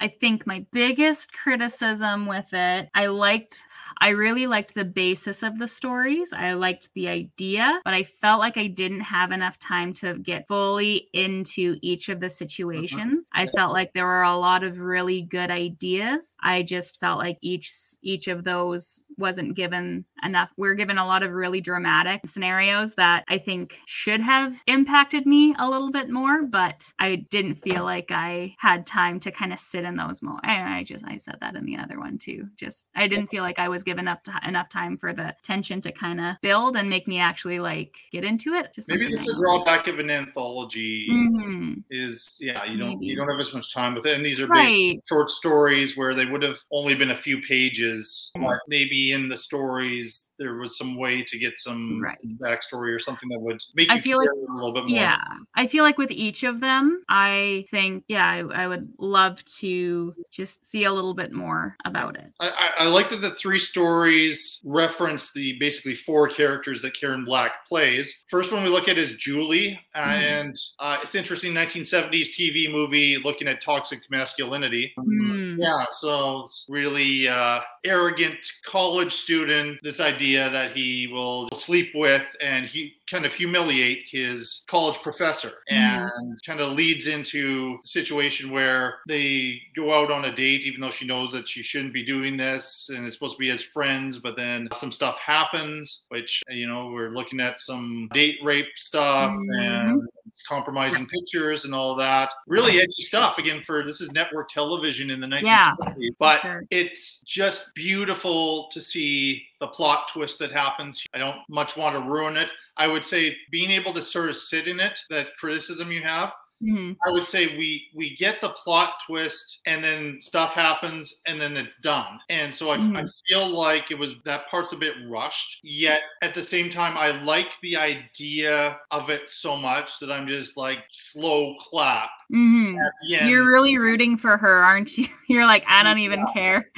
I think my biggest criticism with it, I liked I really liked the basis of the stories. I liked the idea, but I felt like I didn't have enough time to get fully into each of the mm-hmm. situations. I felt like there were a lot of really good ideas. I just felt like each each of those wasn't given enough. We're given a lot of really dramatic scenarios that I think should have impacted me a little bit more, but I didn't feel like I had time to kind of sit in those moments. I, I just I said that in the other one too. Just I didn't feel like I was given up enough time for the tension to kind of build and make me actually like get into it. Just maybe it's a drawback of an anthology. Mm-hmm. Is yeah, you don't maybe. you don't have as much time with it, and these are right. short stories where they would have only been a few pages. Mm-hmm. Maybe in the stories just there was some way to get some right. backstory or something that would make I feel like, a little bit more. Yeah, I feel like with each of them, I think yeah, I, I would love to just see a little bit more about it. I, I, I like that the three stories reference the basically four characters that Karen Black plays. First one we look at is Julie, mm. and uh, it's interesting 1970s TV movie looking at toxic masculinity. Mm. Yeah, so it's really uh, arrogant college student. This idea that he will sleep with and he kind of humiliate his college professor mm-hmm. and mm. kind of leads into a situation where they go out on a date even though she knows that she shouldn't be doing this and it's supposed to be as friends but then some stuff happens which you know we're looking at some date rape stuff mm. and compromising pictures and all that really edgy stuff again for this is network television in the 1970s yeah, but sure. it's just beautiful to see the plot twist that happens i don't much want to ruin it I would say being able to sort of sit in it, that criticism you have, Mm-hmm. I would say we we get the plot twist and then stuff happens and then it's done. And so I, mm-hmm. I, feel like it was that part's a bit rushed. Yet at the same time, I like the idea of it so much that I'm just like slow clap. Mm-hmm. You're really rooting for her, aren't you? <laughs> You're like, I don't even <laughs> yeah. care.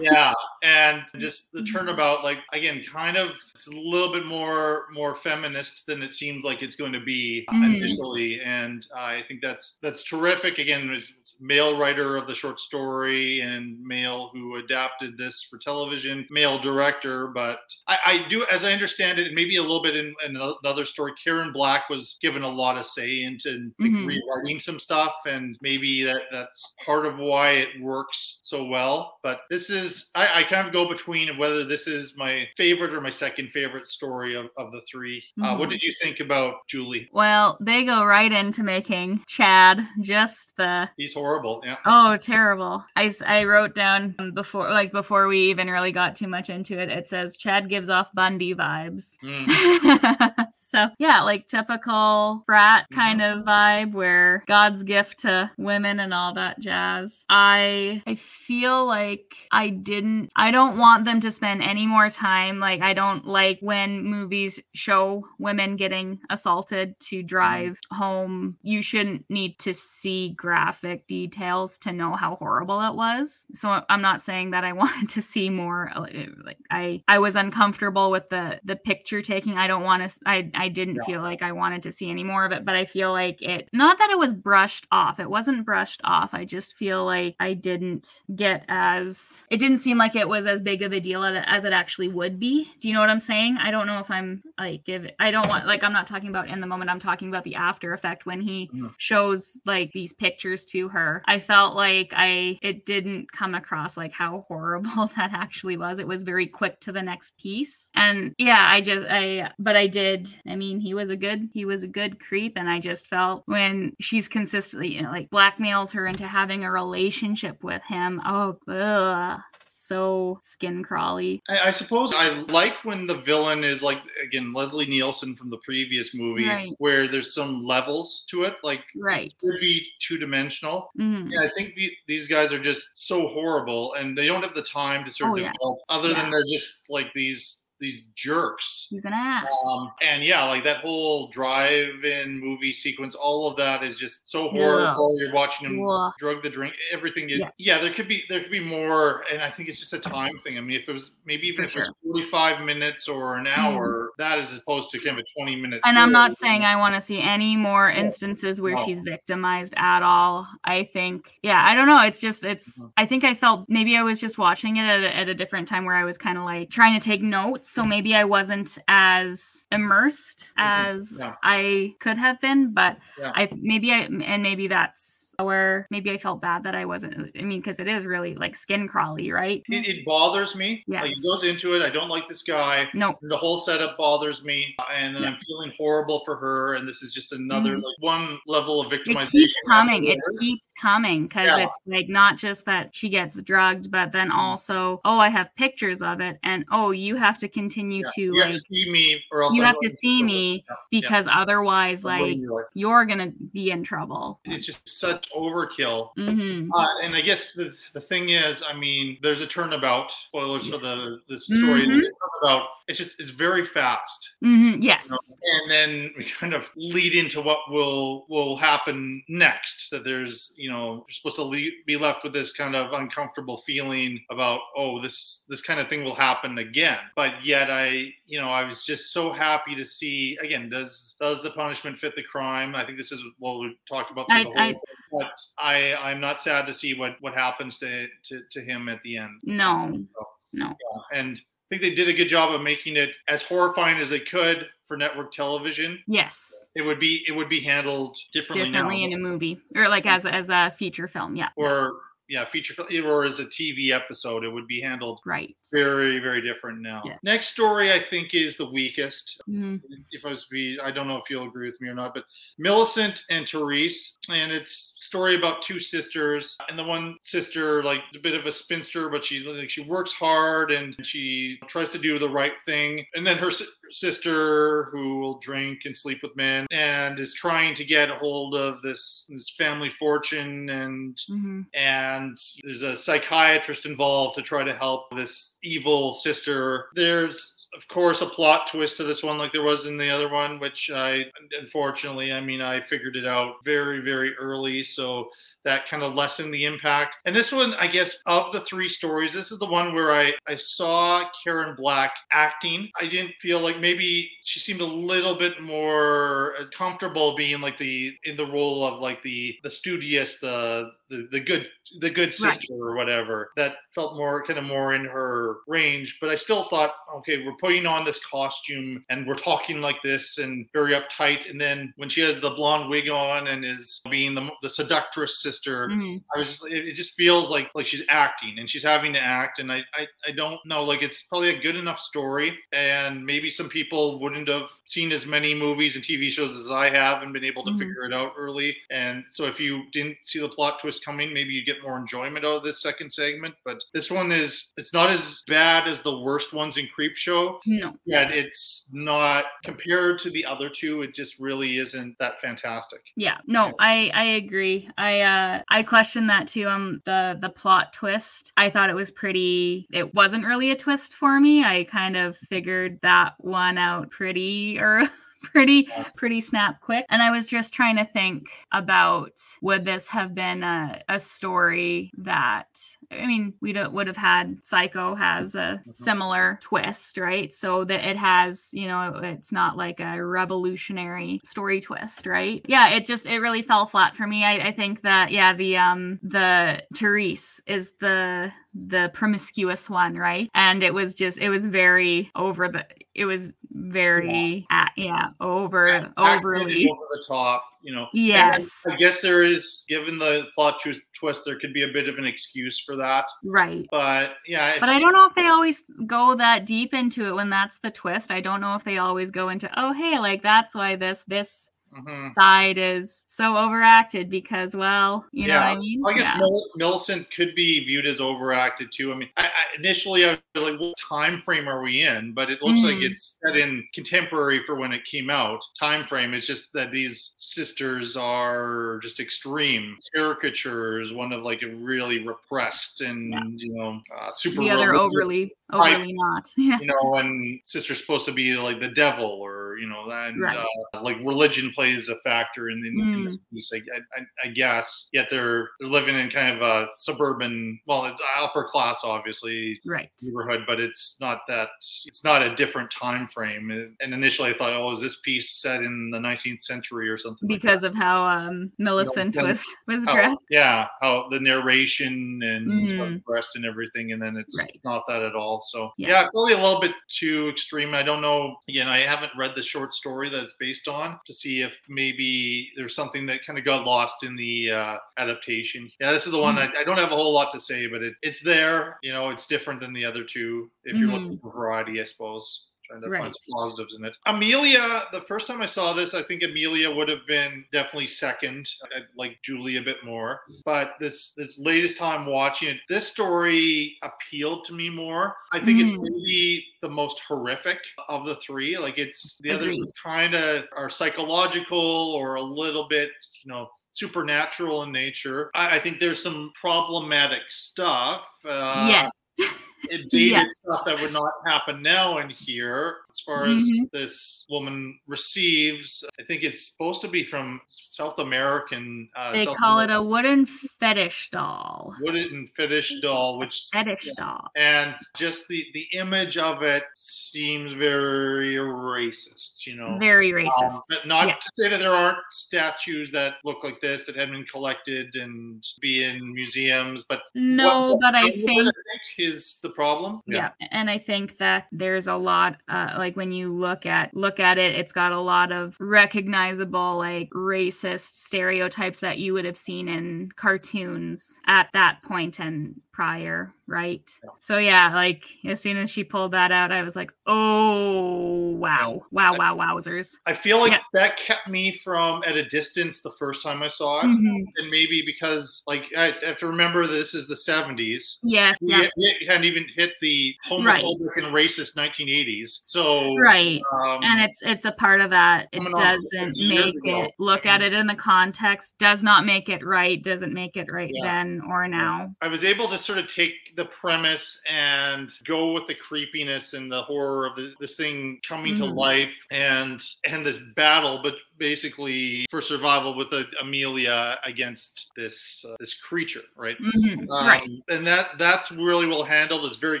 yeah, and just the mm-hmm. turnabout, like again, kind of it's a little bit more more feminist than it seems like it's going to be mm-hmm. initially, and I think that's that's terrific. Again, it's, it's male writer of the short story and male who adapted this for television, male director. But I, I do, as I understand it, and maybe a little bit in, in, another story, Karen Black was given a lot of say into mm-hmm. rewriting some stuff, and maybe that that's part of why it works so well. But this is I, I kind of go between whether this is my favorite or my second favorite story of, of the 3 Uh, what Mhm. did you think about Julie? Well, they go right into making Chad just the He's horrible. Yeah. oh terrible. I, I wrote down before like before we even really got too much into it. It says Chad gives off Bundy vibes. Mm. <laughs> so yeah, like typical frat kind Mhm. of vibe where God's gift to women and all that jazz. I I feel like I didn't I don't want them to spend any more time like I don't like when movies show women getting assaulted to drive home. You shouldn't need to see graphic details to know how horrible it was. So I'm not saying that I <laughs> wanted to see more uh, like I I was uncomfortable with the the picture taking. I don't want to I I didn't Yeah. feel like I wanted to see any more of it, but I feel like it not that it was brushed off. It wasn't brushed off. I just feel like I didn't get as it didn't seem like it was as big of a deal as it- actually would be. Do you know what I'm saying? I don't know if I'm like give it, I don't want like I'm not talking about in the moment. I'm talking about the after effect when he shows like these pictures to her. I felt like I it didn't come across like how horrible <laughs> that actually was. It was very quick to the next piece. And yeah, I just I but I did. I mean, he was a good he was a good creep and I just felt when she's consistently you know, like blackmails her into having a relationship with him. Oh, ugh, so skin crawly. I, I suppose I like when the villain is like again Leslie Nielsen from the previous movie, Right. where there's some levels to it, like Right. it could be two dimensional. Mhm. Yeah, I think the, these guys are just so horrible, and they don't have the time to sort of Oh, yeah. develop, other Yeah. than they're just like these these jerks. He's an ass. Um, and yeah, like that whole drive-in movie sequence, all of that is just so Yeah. horrible. You're watching him Ugh. drug the drink, everything. Yeah. Yeah. there could be there could be more, and I think it's just a time thing. I mean, if it was maybe even For if it was 45 minutes or an hour, that is opposed to kind of a 20 minutes. And I'm not saying I want to see any more instances where No. she's victimized at all. I think, yeah, I don't know. It's just, it's, Mhm. I think I felt maybe I was just watching it at a, at a different time where I was kind of like trying to take notes. So maybe I wasn't as immersed mm-hmm. as Yeah. I could have been, but Yeah. I maybe I, and maybe that's where maybe I felt bad that I wasn't, I mean, because it is really like skin crawly, right? It, it bothers me. Like Yes. he goes into it. I don't like this guy. No, The whole setup bothers me, and then Yeah. I'm feeling horrible for her. And this is just another Mhm. like one level of victimization. it keeps coming it keeps coming because Yeah. it's like not just that she gets drugged but then also oh i have pictures of it and oh you have to continue Yeah. to you like have to see me, or else you I'm have to see me Yeah. because otherwise I'm going like life. you're gonna be in trouble it's just such overkill. hmm Uh, and I guess the, the thing is, I mean, there's a turnabout. Spoilers for the the story. Mhm. There's a turnabout. It's just it's very fast, hmm yes you know, and then we kind of lead into what will will happen next. That there's you know you're supposed to le- be left with this kind of uncomfortable feeling about oh this this kind of thing will happen again. But yet I you know I was just so happy to see again does does the punishment fit the crime? I think this is what we talked about. I- the whole I- but I I'm not sad to see what what happens to to, to him at the end. no. So, no. yeah, and I think they did a good job of making it as horrifying as they could for network television. yes. It would be it would be handled differently, differently now, in a movie or like as as a feature film yeah. Or yeah, feature film, or as a TV episode, it would be handled right very very different now. Yeah. Next story, I think, is the weakest. Mhm. If I was to be, I don't know if you'll agree with me or not, but Millicent and Therese, and it's story about two sisters, and the one sister like a bit of a spinster, but she like she works hard and she tries to do the right thing, and then her sister who will drink and sleep with men and is trying to get a hold of this this family fortune and Mhm. and there's a psychiatrist involved to try to help this evil sister. There's of course a plot twist to this one like there was in the other one which I unfortunately I mean I figured it out very very early so that kind of lessened the impact. And this one, I guess, of the three stories, this is the one where I, I saw Karen Black acting. I didn't feel like maybe she seemed a little bit more uh, comfortable being like the in the role of like the the studious, the the, the good the good Right. sister or whatever. That felt more kind of more in her range. But I still thought, okay, we're putting on this costume and we're talking like this and very uptight. And then when she has the blonde wig on and is being the, the seductress sister. Mhm. I was just it, it just feels like like she's acting and she's having to act and I, I I don't know like it's probably a good enough story and maybe some people wouldn't have seen as many movies and TV shows as I have and been able to Mhm. figure it out early and so if you didn't see the plot twist coming maybe you get more enjoyment out of this second segment but this one is it's not as bad as the worst ones in Creepshow No. yet it's not compared to the other two it just really isn't that fantastic Yeah, no, I I agree. I uh I question that too. Um, the the plot twist. I thought it was pretty. It wasn't really a twist for me. I kind of figured that one out pretty or <laughs> pretty pretty snap quick. And I was just trying to think about would this have been a a story that. I mean, we would have had Psycho has a similar twist, right? So that it has, you know, it's not like a revolutionary story twist, right? Yeah, it just it really fell flat for me. I, I think that yeah, the um the Therese is the the promiscuous one, right? And it was just it was very over the it was very yeah, yeah over Acted overly over the top, you know. Yes I guess there is, given the plot twist, twist, there could be a bit of an excuse for that. right. But yeah, But I don't know if they always go that deep into it when that's the twist. I don't know if they always go into, oh hey, like that's why this this Mhm. side is so overacted because well, you know what I mean? I guess Yeah. Mil- Millicent could be viewed as overacted too. I mean, I, I, initially I was like, "What time frame are we in?" But it looks like Mm. it's set in contemporary for when it came out. Time frame. It's just that these sisters are just extreme caricatures. One of like a really repressed and Yeah. you know uh, super. the other religious overly type. overly not. <laughs> You know, when sister's supposed to be like the devil, or you know, and Right. uh, like religion plays a factor in, in, in this Mm. piece, I, I, I guess. Yet they're they're living in kind of a suburban, well, it's upper class, obviously Right. neighborhood, but it's not that. It's not a different time frame. And initially, I thought, oh, is this piece set in the 19th century or something? like Because of how um Millicent Millicent. was was how- dressed. yeah, how the narration and Mhm. dressed and everything, and then it's Right. not that at all. So Yeah. yeah. probably a little bit too extreme. I don't know. Again, I haven't read the short story that it's based on to see if maybe there's something that kind of got lost in the uh, adaptation. Yeah, this is the one Mhm. I, I don't have a whole lot to say, but it, it's there. You know, it's different than the other two. If you're Mhm. looking for variety, I suppose. Trying to Right. find some positives in it. Amelia, the first time I saw this, I think Amelia would have been definitely second. I like Julie a bit more, but this this latest time watching it, this story appealed to me more. I think it's Mm. maybe the most horrific of the three. Like it's the others Agreed. kind of are psychological or a little bit, you know. Supernatural in nature. I, I think there's some problematic stuff. Uh, yes. <laughs> it <laughs> dated Yes. stuff that would not happen now in here as far as Mhm. this woman receives i think it's supposed to be from south american uh, They South call it a wooden fetish doll. wooden fetish doll which Fetish doll. and just the the image of it seems very racist you know Very racist. um, but not Yes. to say that there aren't statues that look like this that have been collected and be in museums, but No, what- but I what think is the problem. yeah. and i think that there's a lot uh, like when you look at look at it it's got a lot of recognizable like racist stereotypes that you would have seen in cartoons at that point and prior right so yeah like as soon as she pulled that out i was like oh wow wow wow wowzers I feel like Yeah. that kept me from at a distance the first time I saw it. Mhm. And maybe because, like, I have to remember this is the 70s. yes We yeah had- we hadn't even hit the Right. homophobic and racist 1980s. So, right um, and it's it's a part of that it doesn't 50 years make ago. it look at it in the context does not make it right doesn't make it right Yeah. then or now I was able to sort of take the premise and go with the creepiness and the horror of the, this thing coming to Mhm. life and and this battle, but basically for survival with Amelia against this uh, this creature, right? Mhm, Um, right And that that's really well handled. It's very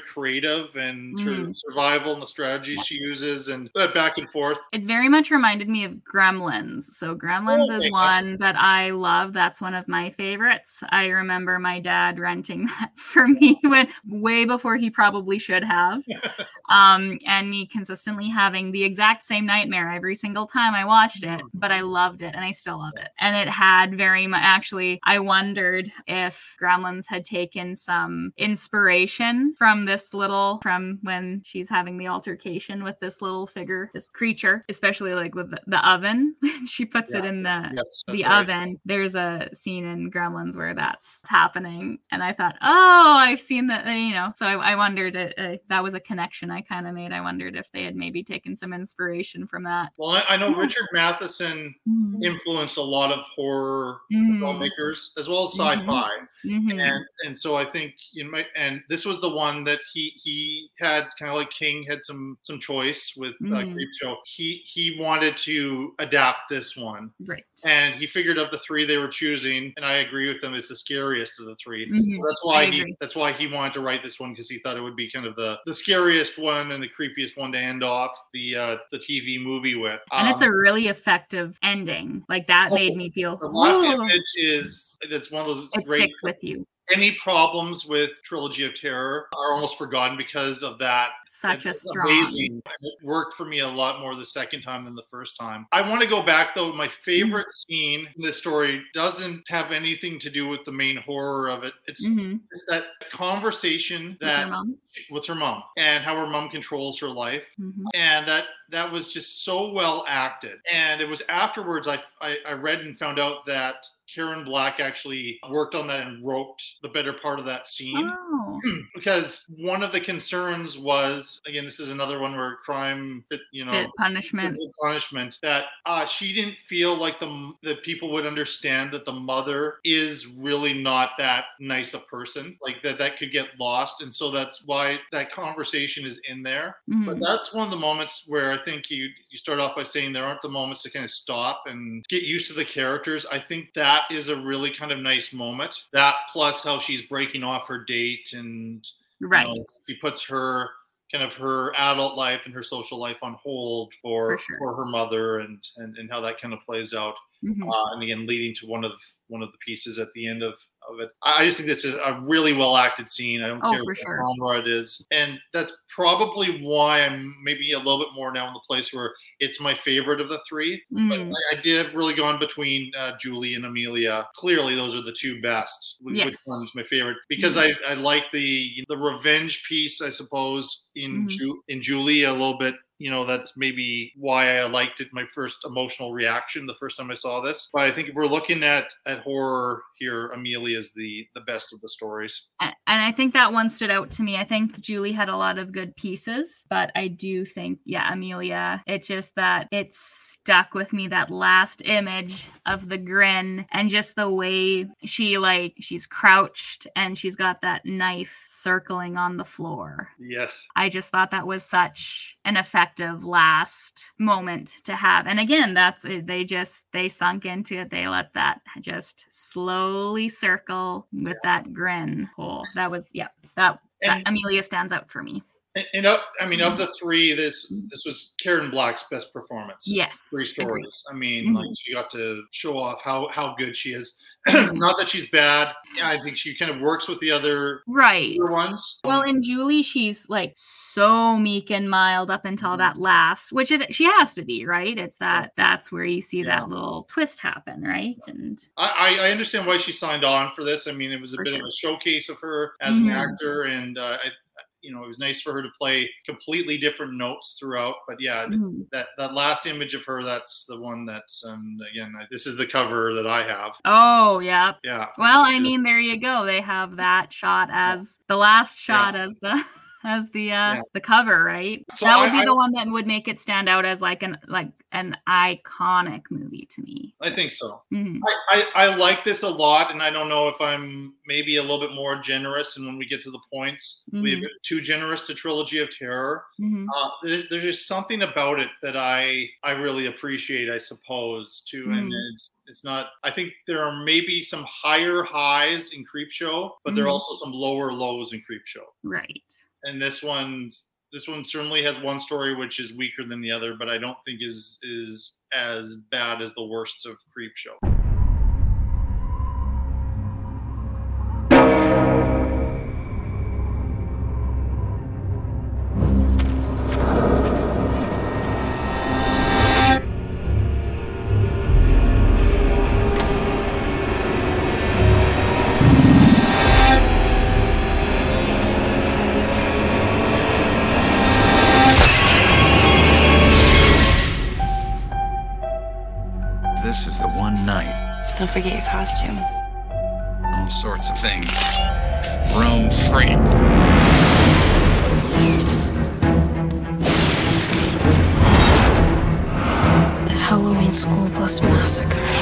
creative and Mhm. survival and the strategies she uses and that back and forth. it very much reminded me of gremlins so gremlins Okay. is one that i love that's one of my favorites i remember my dad renting <laughs> that for me when way before he probably should have <laughs> um, and me consistently having the exact same nightmare every single time I watched it. But I loved it, and I still love it. And it had very much. Actually, I wondered if Gremlins had taken some inspiration from this little from when she's having the altercation with this little figure, this creature, especially like with the, the oven. <laughs> she puts it in the Yes, the right. oven. There's a scene in Gremlins where that's happening, and I thought, oh, I've seen that. You know, so I, I wondered uh, uh, that was a connection I kind of made. I wondered if they had maybe taken some inspiration from that. Well, I, I know Richard Matheson Mhm. influenced a lot of horror Mhm. filmmakers as well as sci-fi, Mhm. and and so I think you know, and this was the one that he he had kind of like King had some some choice with uh, Mhm. Creep Show. He he wanted to adapt this one, Right. and he figured of the three they were choosing, and I agree with them. It's the scariest of the 3 Mhm. So that's why he that's why he wanted to write this one because he thought it would be kind of the the scariest one and the creepiest one to end off the uh, the TV movie with. And it's Um, a really effective ending. Like that oh, made me feel. the last "Ooh." image is it's one of those it great sticks with you. any problems with trilogy of terror are almost forgotten because of that Such a strong. amazing it worked for me a lot more the second time than the first time i want to go back though my favorite scene in this story doesn't have anything to do with the main horror of it it's, Mhm. it's that conversation With that mom. with her mom and how her mom controls her life Mhm. and that that was just so well acted and it was afterwards I, I i read and found out that karen black actually worked on that and wrote the better part of that scene Oh. <clears throat> because one of the concerns was again this is another one where crime you know Bit punishment. punishment that uh, she didn't feel like the that people would understand that the mother is really not that nice a person like that that could get lost and so that's why that conversation is in there but Mhm. that's one of the moments where I think you you start off by saying there aren't the moments to kind of stop and get used to the characters. I think that is a really kind of nice moment. That plus how she's breaking off her date and you Right. know, she puts her kind of her adult life and her social life on hold for For sure. for her mother and, and and how that kind of plays out. Mhm. Uh, and again, leading to one of one of the pieces at the end of of it. I just think that's a, really well acted scene. I don't Oh, care what sure. genre it is, and that's probably why I'm maybe a little bit more now in the place where it's my favorite of the three. Mhm. I, I did have really gone between uh, Julie and Amelia. Clearly, those are the two best. Which Yes. Mm-hmm. one's my favorite? Because I, I like the the revenge piece, I suppose, in Mhm. Ju- in Julie a little bit. You know, that's maybe why I liked it. My first emotional reaction the first time I saw this. But I think if we're looking at at horror here, Amelia is the the best of the stories. And I think that one stood out to me. I think Julie had a lot of good pieces, but I do think, yeah, Amelia, it just that it stuck with me that last image of the grin and just the way she like she's crouched and she's got that knife circling on the floor. Yes. I just thought that was such an effective last moment to have. And again, that's. Eh, they just they sunk into it. They let that just slowly circle with that grin. Cool. That was yeah. That, that And- Amelia stands out for me. And, and uh, I mean, of the three, this this was Karen Black's best performance. Yes. three agreed. stories. I mean, Mhm. like she got to show off how how good she is. <clears throat> Not that she's bad. Yeah, I think she kind of works with the other Right. other ones. Well, in Julie, she's like so meek and mild up until Mm-hmm. that last, which it she has to be, right? It's that that's where you see Yeah. that little twist happen, right? And I, I understand why she signed on for this. I mean, it was a For bit sure. of a showcase of her as Mhm. an actor, and uh, I, you know, it was nice for her to play completely different notes throughout. But yeah, Mhm. that that last image of her, that's the one that's um again, I, this is the cover that I have. oh yeah, Yeah. Well, I mean, there you go. They have that shot as the last shot as the as the uh Yeah. the cover, right? So that would I- be I- the one that would make it stand out as like an like an iconic movie to me. I think so. Mhm. I, I, I like this a lot, and I don't know if I'm maybe a little bit more generous. And when we get to the points, we Mhm. get too generous to Trilogy of Terror. Mhm. Uh, there's, there's just something about it that I I really appreciate, I suppose, too. And Mhm. it's it's not. I think there are maybe some higher highs in Creepshow, but there are Mhm. also some lower lows in Creepshow. Right. And this one's this one certainly has one story which is weaker than the other, but I don't think is is as bad as the worst of Creepshow. Don't costume. All sorts of things. Roam free. The Halloween School Bus Massacre.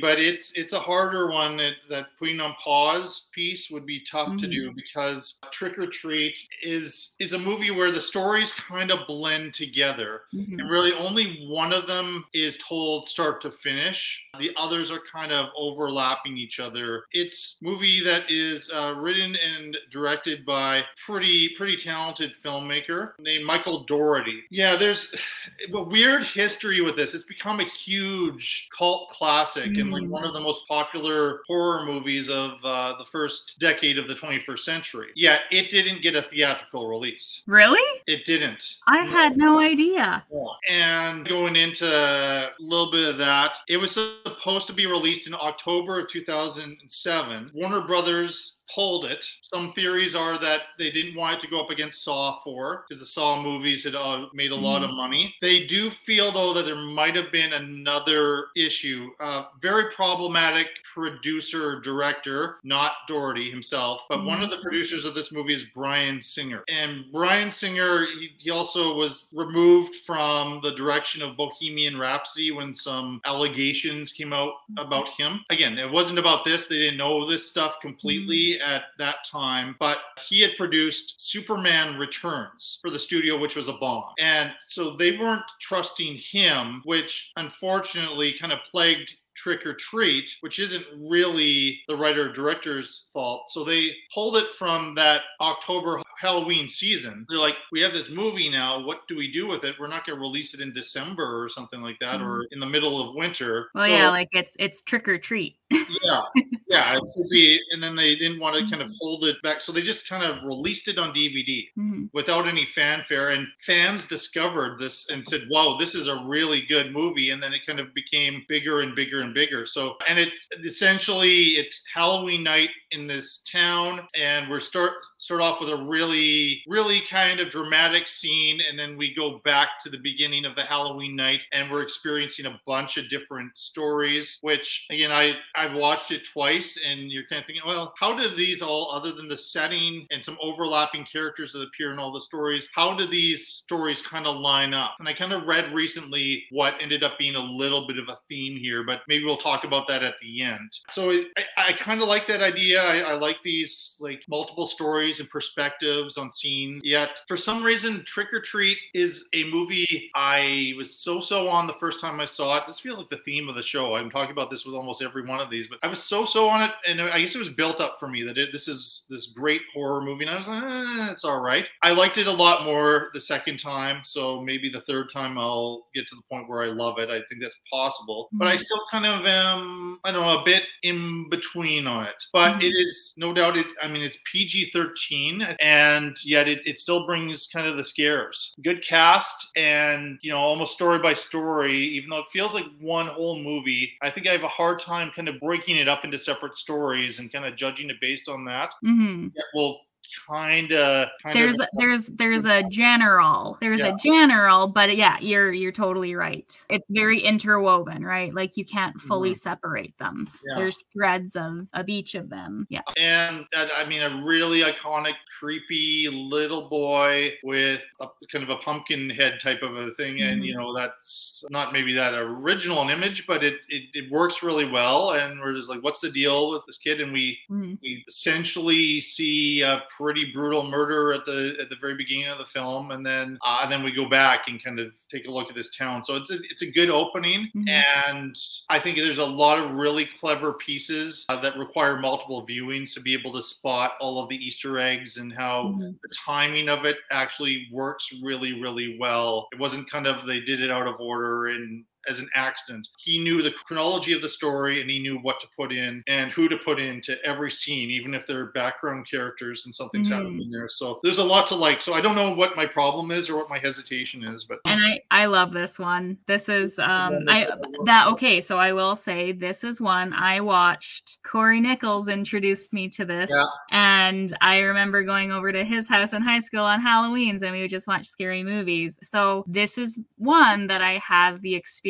But it's it's a harder one. That, that putting on pause piece would be tough to do because Trick or Treat is is a movie where the stories kind of blend together, Mhm. and really only one of them is told start to finish. The others are kind of overlapping each other. It's a movie that is uh, written and directed by pretty pretty talented filmmaker named Michael Dougherty. Yeah, there's <sighs> a weird history with this. It's become a huge cult classic and like Mm. one of the most popular horror movies of uh, the first decade of the 21st century. Yet it didn't get a theatrical release. Really? It didn't. I had no idea. And going into a little bit of that, it was supposed to be released in October of 2007. Warner Brothers pulled it. Some theories are that they didn't want it to go up against Saw 4 because the Saw movies had uh, made a lot of money. They do feel, though, that there might have been another issue. Uh, very problematic producer director, not Dougherty himself, but one of the mm-hmm. producers of this movie is Bryan Singer. And Bryan Singer, he, he also was removed from the direction of Bohemian Rhapsody when some allegations came out mm-hmm. about him. Again, it wasn't about this. They didn't know this stuff completely mm-hmm. at that time, but he had produced Superman Returns for the studio, which was a bomb. And so they weren't trusting him, which unfortunately kind of plagued Trick or Treat, which isn't really the writer director's fault. So they pulled it from that October Halloween season. They're like, we have this movie now. What do we do with it? We're not going to release it in December or something like that, or mm-hmm. in the middle of winter. Well, So- yeah, like it's it's trick or treat. Yeah, yeah, it should be. And then they didn't want to kind of hold it back, so they just kind of released it on DVD Mhm. without any fanfare. And fans discovered this and said, "Wow, this is a really good movie." And then it kind of became bigger and bigger and bigger. So, and it's essentially it's Halloween night in this town, and we're start start off with a really, really kind of dramatic scene, and then we go back to the beginning of the Halloween night, and we're experiencing a bunch of different stories. Which again, I I've watched it twice, and you're kind of thinking, well, how did these all, other than the setting and some overlapping characters that appear in all the stories, how do these stories kind of line up? And I kind of read recently what ended up being a little bit of a theme here, but maybe we'll talk about that at the end. So I, I kind of like that idea. I, I like these like multiple stories and perspectives on scenes. Yet for some reason, Trick or Treat is a movie I was so so on the first time I saw it. This feels like the theme of the show. I'm talking about this with almost every one of these, but I was so so on it, and I guess it was built up for me that it, this is this great horror movie, and I was like, eh, it's all right. I liked it a lot more the second time, so maybe the third time I'll get to the point where I love it. I think that's possible, but I Mhm. still kind of am, I don't know, a bit in between on it. But Mhm. it is no doubt. It, I mean, it's PG thirteen, and yet it, it still brings kind of the scares. Good cast, and you know, almost story by story. Even though it feels like one whole movie, I think I have a hard time kind of breaking it up into separate stories and kind of judging it based on that, hmm yeah, will kind of there's there's there's a general there's Yeah. a general but yeah you're you're totally right it's very interwoven right like you can't fully separate them Mm-hmm. Yeah. there's threads of of each of them yeah and uh, I mean a really iconic, creepy little boy with a kind of a pumpkin head type of a thing, and Mhm. you know that's not maybe that original an image, but it, it it works really well. And we're just like, what's the deal with this kid? And we Mhm. we essentially see a pretty brutal murder at the at the very beginning of the film, and then uh, and then we go back and kind of take a look at this town. So it's a, it's a good opening, Mhm. and I think there's a lot of really clever pieces uh, that require multiple viewings to be able to spot all of the Easter eggs and how Mhm. the timing of it actually works really really well. It wasn't kind of they did it out of order and as an accident. He knew the chronology of the story and he knew what to put in and who to put into every scene, even if they're background characters and something's Mhm. happening there. So there's a lot to like. So I don't know what my problem is or what my hesitation is, but and i i love this one this is um i that okay so i will say this is one i watched corey nichols introduced me to this Yeah. and i remember going over to his house in high school on halloweens and we would just watch scary movies so this is one that i have the experience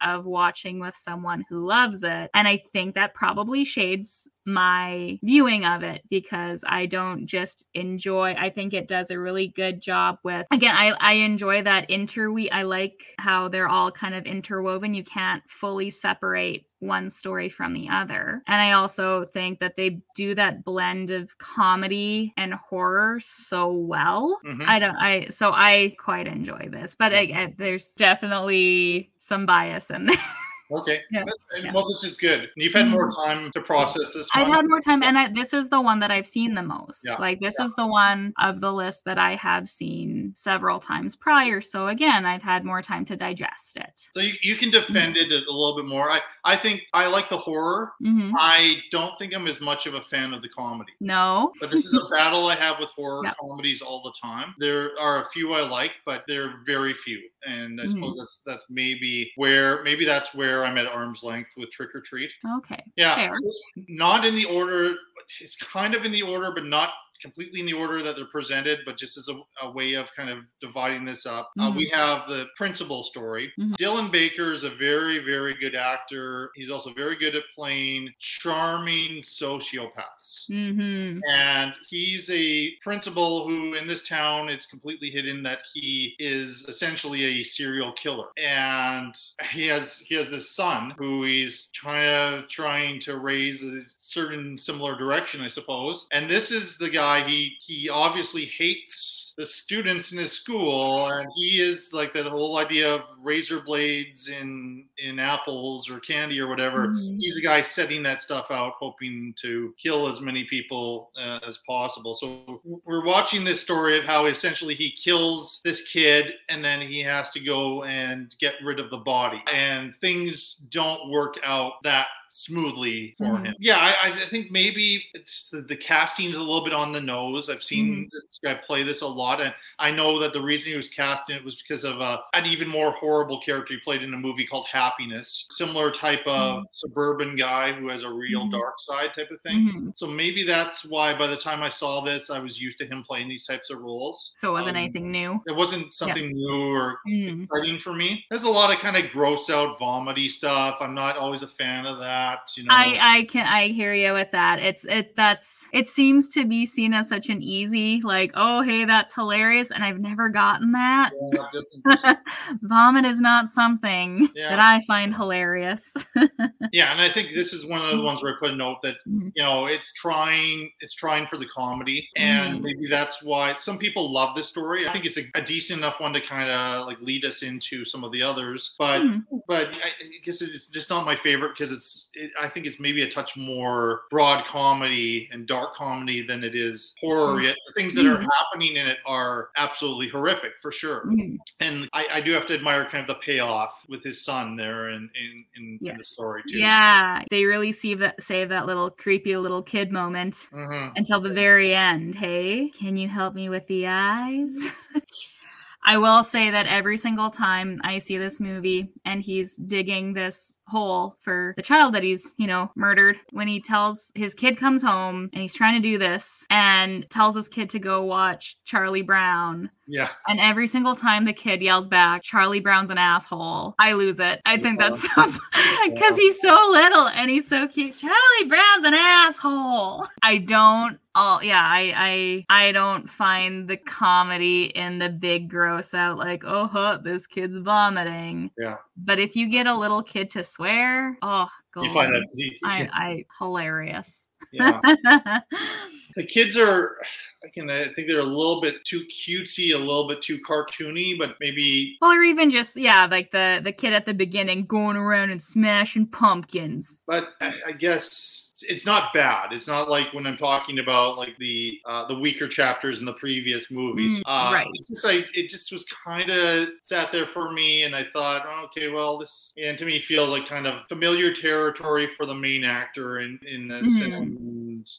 of watching with someone who loves it. And i think that probably shades my viewing of it because I don't just enjoy I think it does a really good job with again I I enjoy that interweave I like how they're all kind of interwoven. You can't fully separate one story from the other. And I also think that they do that blend of comedy and horror so well. Mhm. I don't I so I quite enjoy this but again there's definitely some bias in there <laughs> okay. Yeah. Yeah. Well, this is good. You've had more time to process this one. I've had more time, and I, this is the one that I've seen the most. Yeah. Like this is the one of the list that I have seen several times prior. So again, I've had more time to digest it. So you, you can defend it a little bit more. I, I think I like the horror. Mhm. I don't think I'm as much of a fan of the comedy. No, But this is a battle I have with horror <laughs> Yep. comedies all the time. There are a few I like, but they're very few. And I Mhm. suppose that's that's maybe where maybe that's where I'm at arm's length with Trick or Treat. okay, Yeah, not in the order. It's kind of in the order, but not completely in the order that they're presented. But just as a, a way of kind of dividing this up, uh, we have the principal story. Mhm. Dylan Baker is a very, very good actor. He's also very good at playing charming sociopaths. hmm And he's a principal who, in this town, it's completely hidden that he is essentially a serial killer. And he has he has this son who he's kind of trying to raise a certain similar direction, I suppose. And this is the guy he he obviously hates the students in his school, and he is like that whole idea of razor blades in in apples or candy or whatever Mhm. he's the guy setting that stuff out, hoping to kill as many people uh, as possible. So we're watching this story of how essentially he kills this kid and then he has to go and get rid of the body. And things don't work out that smoothly for Mhm. him. Yeah, I, I think maybe it's the, the casting's a little bit on the nose. I've seen this guy play this a lot, and I know that the reason he was cast in it was because of uh, an even more horrible character he played in a movie called Happiness, similar type of suburban guy who has a real Mhm. dark side type of thing. Mhm. So maybe that's why by the time I saw this, I was used to him playing these types of roles. So it wasn't Um, anything new. It wasn't something new or Mhm. exciting for me. There's a lot of kind of gross out, vomity stuff. I'm not always a fan of that. You know, I I can I hear you with that. It's it that's it seems to be seen as such an easy like oh hey that's hilarious and I've never gotten that. Yeah, <laughs> Vomit is not something Yeah. that I find hilarious. <laughs> yeah, and I think this is one of the ones where I put a note that Mhm. you know it's trying, it's trying for the comedy, and Mhm. maybe that's why some people love this story. I think it's a, a decent enough one to kind of like lead us into some of the others, but Mhm. but I I guess it's just not my favorite because it's it, I think it's maybe a touch more broad comedy and dark comedy than it is horror. Yet the things that are Mhm. happening in it are absolutely horrific for sure. Mhm. And I, I do have to admire kind of the payoff with his son there in in, in, in the story too. Yeah, they really save that save that little creepy little kid moment Mhm. until the very end. Hey, can you help me with the eyes? <laughs> I will say that every single time I see this movie and he's digging this hole for the child that he's, you know, murdered when he tells his kid comes home and he's trying to do this and tells his kid to go watch Charlie Brown. Yeah. And every single time the kid yells back, Charlie Brown's an asshole, I lose it. I think that's because <laughs> he's so little and he's so cute. Charlie Brown's an asshole. I don't all yeah i i i don't find the comedy in the big gross out like oh huh, this kid's vomiting Yeah. But if you get a little kid to swear oh go You find that I, I hilarious. Yeah. <laughs> the kids are I can I think they're a little bit too cutesy, a little bit too cartoony, but maybe well or even just yeah like the the kid at the beginning going around and smashing pumpkins but I, I guess it's not bad. It's not like when I'm talking about like the uh, the weaker chapters in the previous movies. Mm, uh, right. It's just like it just was kind of sat there for me, and I thought, oh, okay, well, this and to me feels like kind of familiar territory for the main actor in in this, Mhm. and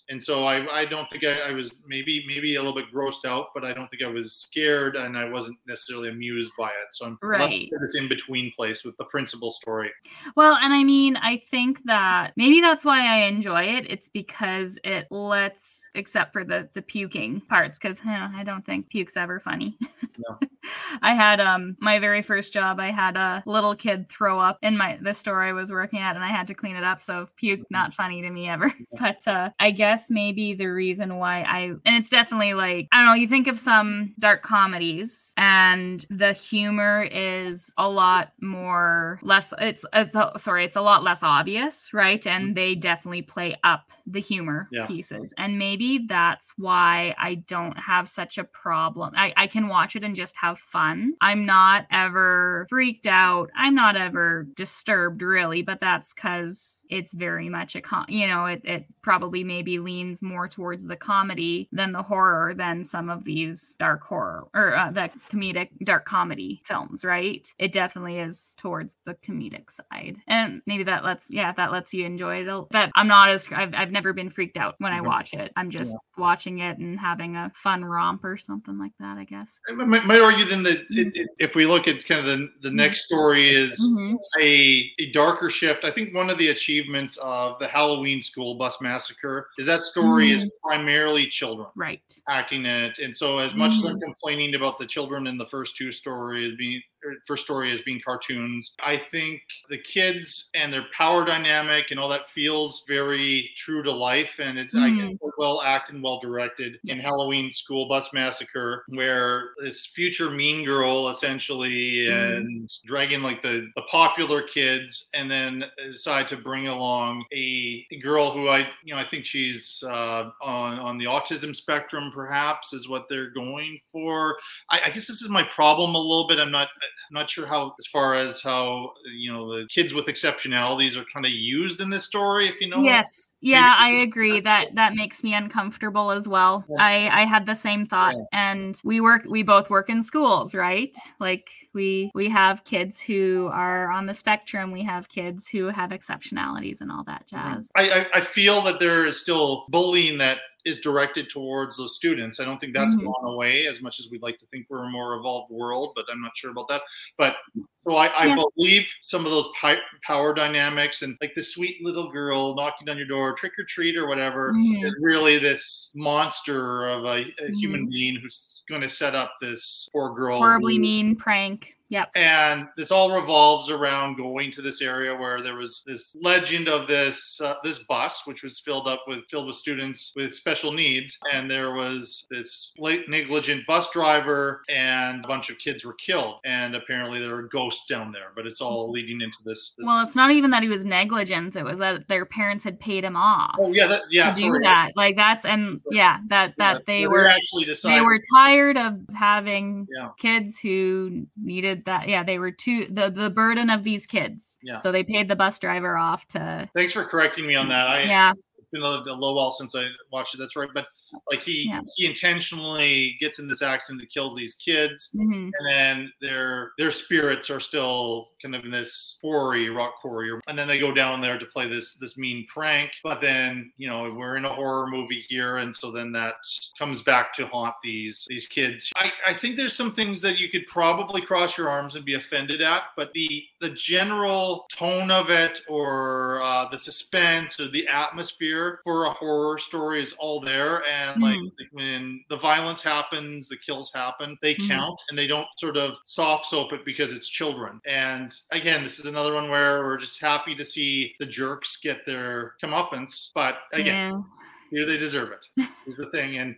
and so I I don't think I, I was maybe maybe a little bit grossed out, but I don't think I was scared, and I wasn't necessarily amused by it. So I'm Right. in this in between place with the principal story. Well, and I mean, I think that maybe that's why I enjoy it. It's because it lets, except for the the puking parts, because I don't think puke's ever funny. No. <laughs> I had um my very first job. I had a little kid throw up in my the store I was working at, and I had to clean it up. So puke not funny to me ever. <laughs> But uh, I guess maybe the reason why I and it's definitely like I don't know. You think of some dark comedies, and the humor is a lot more less. It's, it's sorry, it's a lot less obvious, right? And mm-hmm. they definitely play up the humor Yeah. pieces, and maybe that's why I don't have such a problem. I I can watch it and just have fun. I'm not ever freaked out. I'm not ever disturbed really, but that's because it's very much a com you know it, it probably maybe leans more towards the comedy than the horror than some of these dark horror or uh, the comedic dark comedy films right it definitely is towards the comedic side and maybe that lets yeah that lets you enjoy it that i'm not as i've, I've never been freaked out when i Mhm. watch it i'm just watching it and having a fun romp or something like that i guess I might, might argue then that it, it, if we look at kind of the, the next story is Mhm. a, a darker shift. I think one of the achievements of the Halloween school bus massacre is that story is primarily children right acting in it. And so as much as I'm Mhm. complaining about the children in the first two stories being or first story as being cartoons, I think the kids and their power dynamic and all that feels very true to life and it's I guess well acted and well directed in Halloween School Bus Massacre, where this future mean girl essentially Mhm. and dragging like the, the popular kids and then decide to bring along a, a girl who I you know I think she's uh, on on the autism spectrum perhaps is what they're going for. I, I guess this is my problem a little bit. I'm not I'm not sure how as far as how you know the kids with exceptionalities are kind of used in this story. If you know yes. Yeah i agree that that. makes me uncomfortable as well. Yeah. i i had the same thought and we work we both work in schools right? Like we we have kids who are on the spectrum. We have kids who have exceptionalities and all that jazz. I, I, I feel that there is still bullying that is directed towards those students. I don't think that's Mhm. gone away as much as we'd like to think we're a more evolved world, but I'm not sure about that. But so I, I Yeah. believe some of those pi- power dynamics and like the sweet little girl knocking on your door, trick or treat or whatever, Mhm. is really this monster of a, a human being who's going to set up this poor girl. horribly who- mean prank yep. And this all revolves around going to this area where there was this legend of this uh, this bus which was filled up with filled with students with special needs. And there was this late negligent bus driver and a bunch of kids were killed. And apparently there were ghosts down there but it's all leading into this, this well it's not even that he was negligent. It was that their parents had paid him off oh yeah that, yeah to do sorry. that. Like that's and yeah that Yeah, that they were actually they were tired of having Yeah. kids who needed that yeah they were too the the burden of these kids Yeah. so they paid the bus driver off to thanks for correcting me on that I yeah it's been a, a little while since I watched it. That's right, but like he Yeah. he intentionally gets in this accident that kills these kids, Mhm. and then their their spirits are still kind of in this quarry, rock quarry, and then they go down there to play this this mean prank. But then you know we're in a horror movie here, and so then that comes back to haunt these these kids. I, I think there's some things that you could probably cross your arms and be offended at, but the the general tone of it, or uh, the suspense, or the atmosphere for a horror story is all there. And like Mhm. when the violence happens, the kills happen, they Mhm. count, and they don't sort of soft soap it because it's children. And again, this is another one where we're just happy to see the jerks get their comeuppance, but again Yeah. here they deserve it is the thing and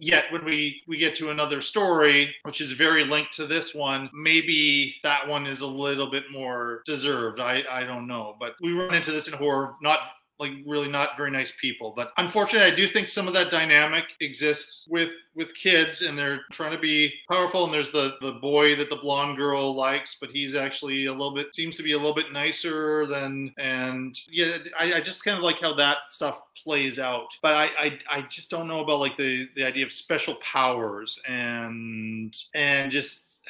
yet when we we get to another story which is very linked to this one maybe that one is a little bit more deserved i i don't know but we run into this in horror not like really not very nice people. But unfortunately i do think some of that dynamic exists with with kids and they're trying to be powerful. And there's the the boy that the blonde girl likes but he's actually a little bit seems to be a little bit nicer than and yeah i, I just kind of like how that stuff plays out. But I, I i just don't know about like the the idea of special powers and and just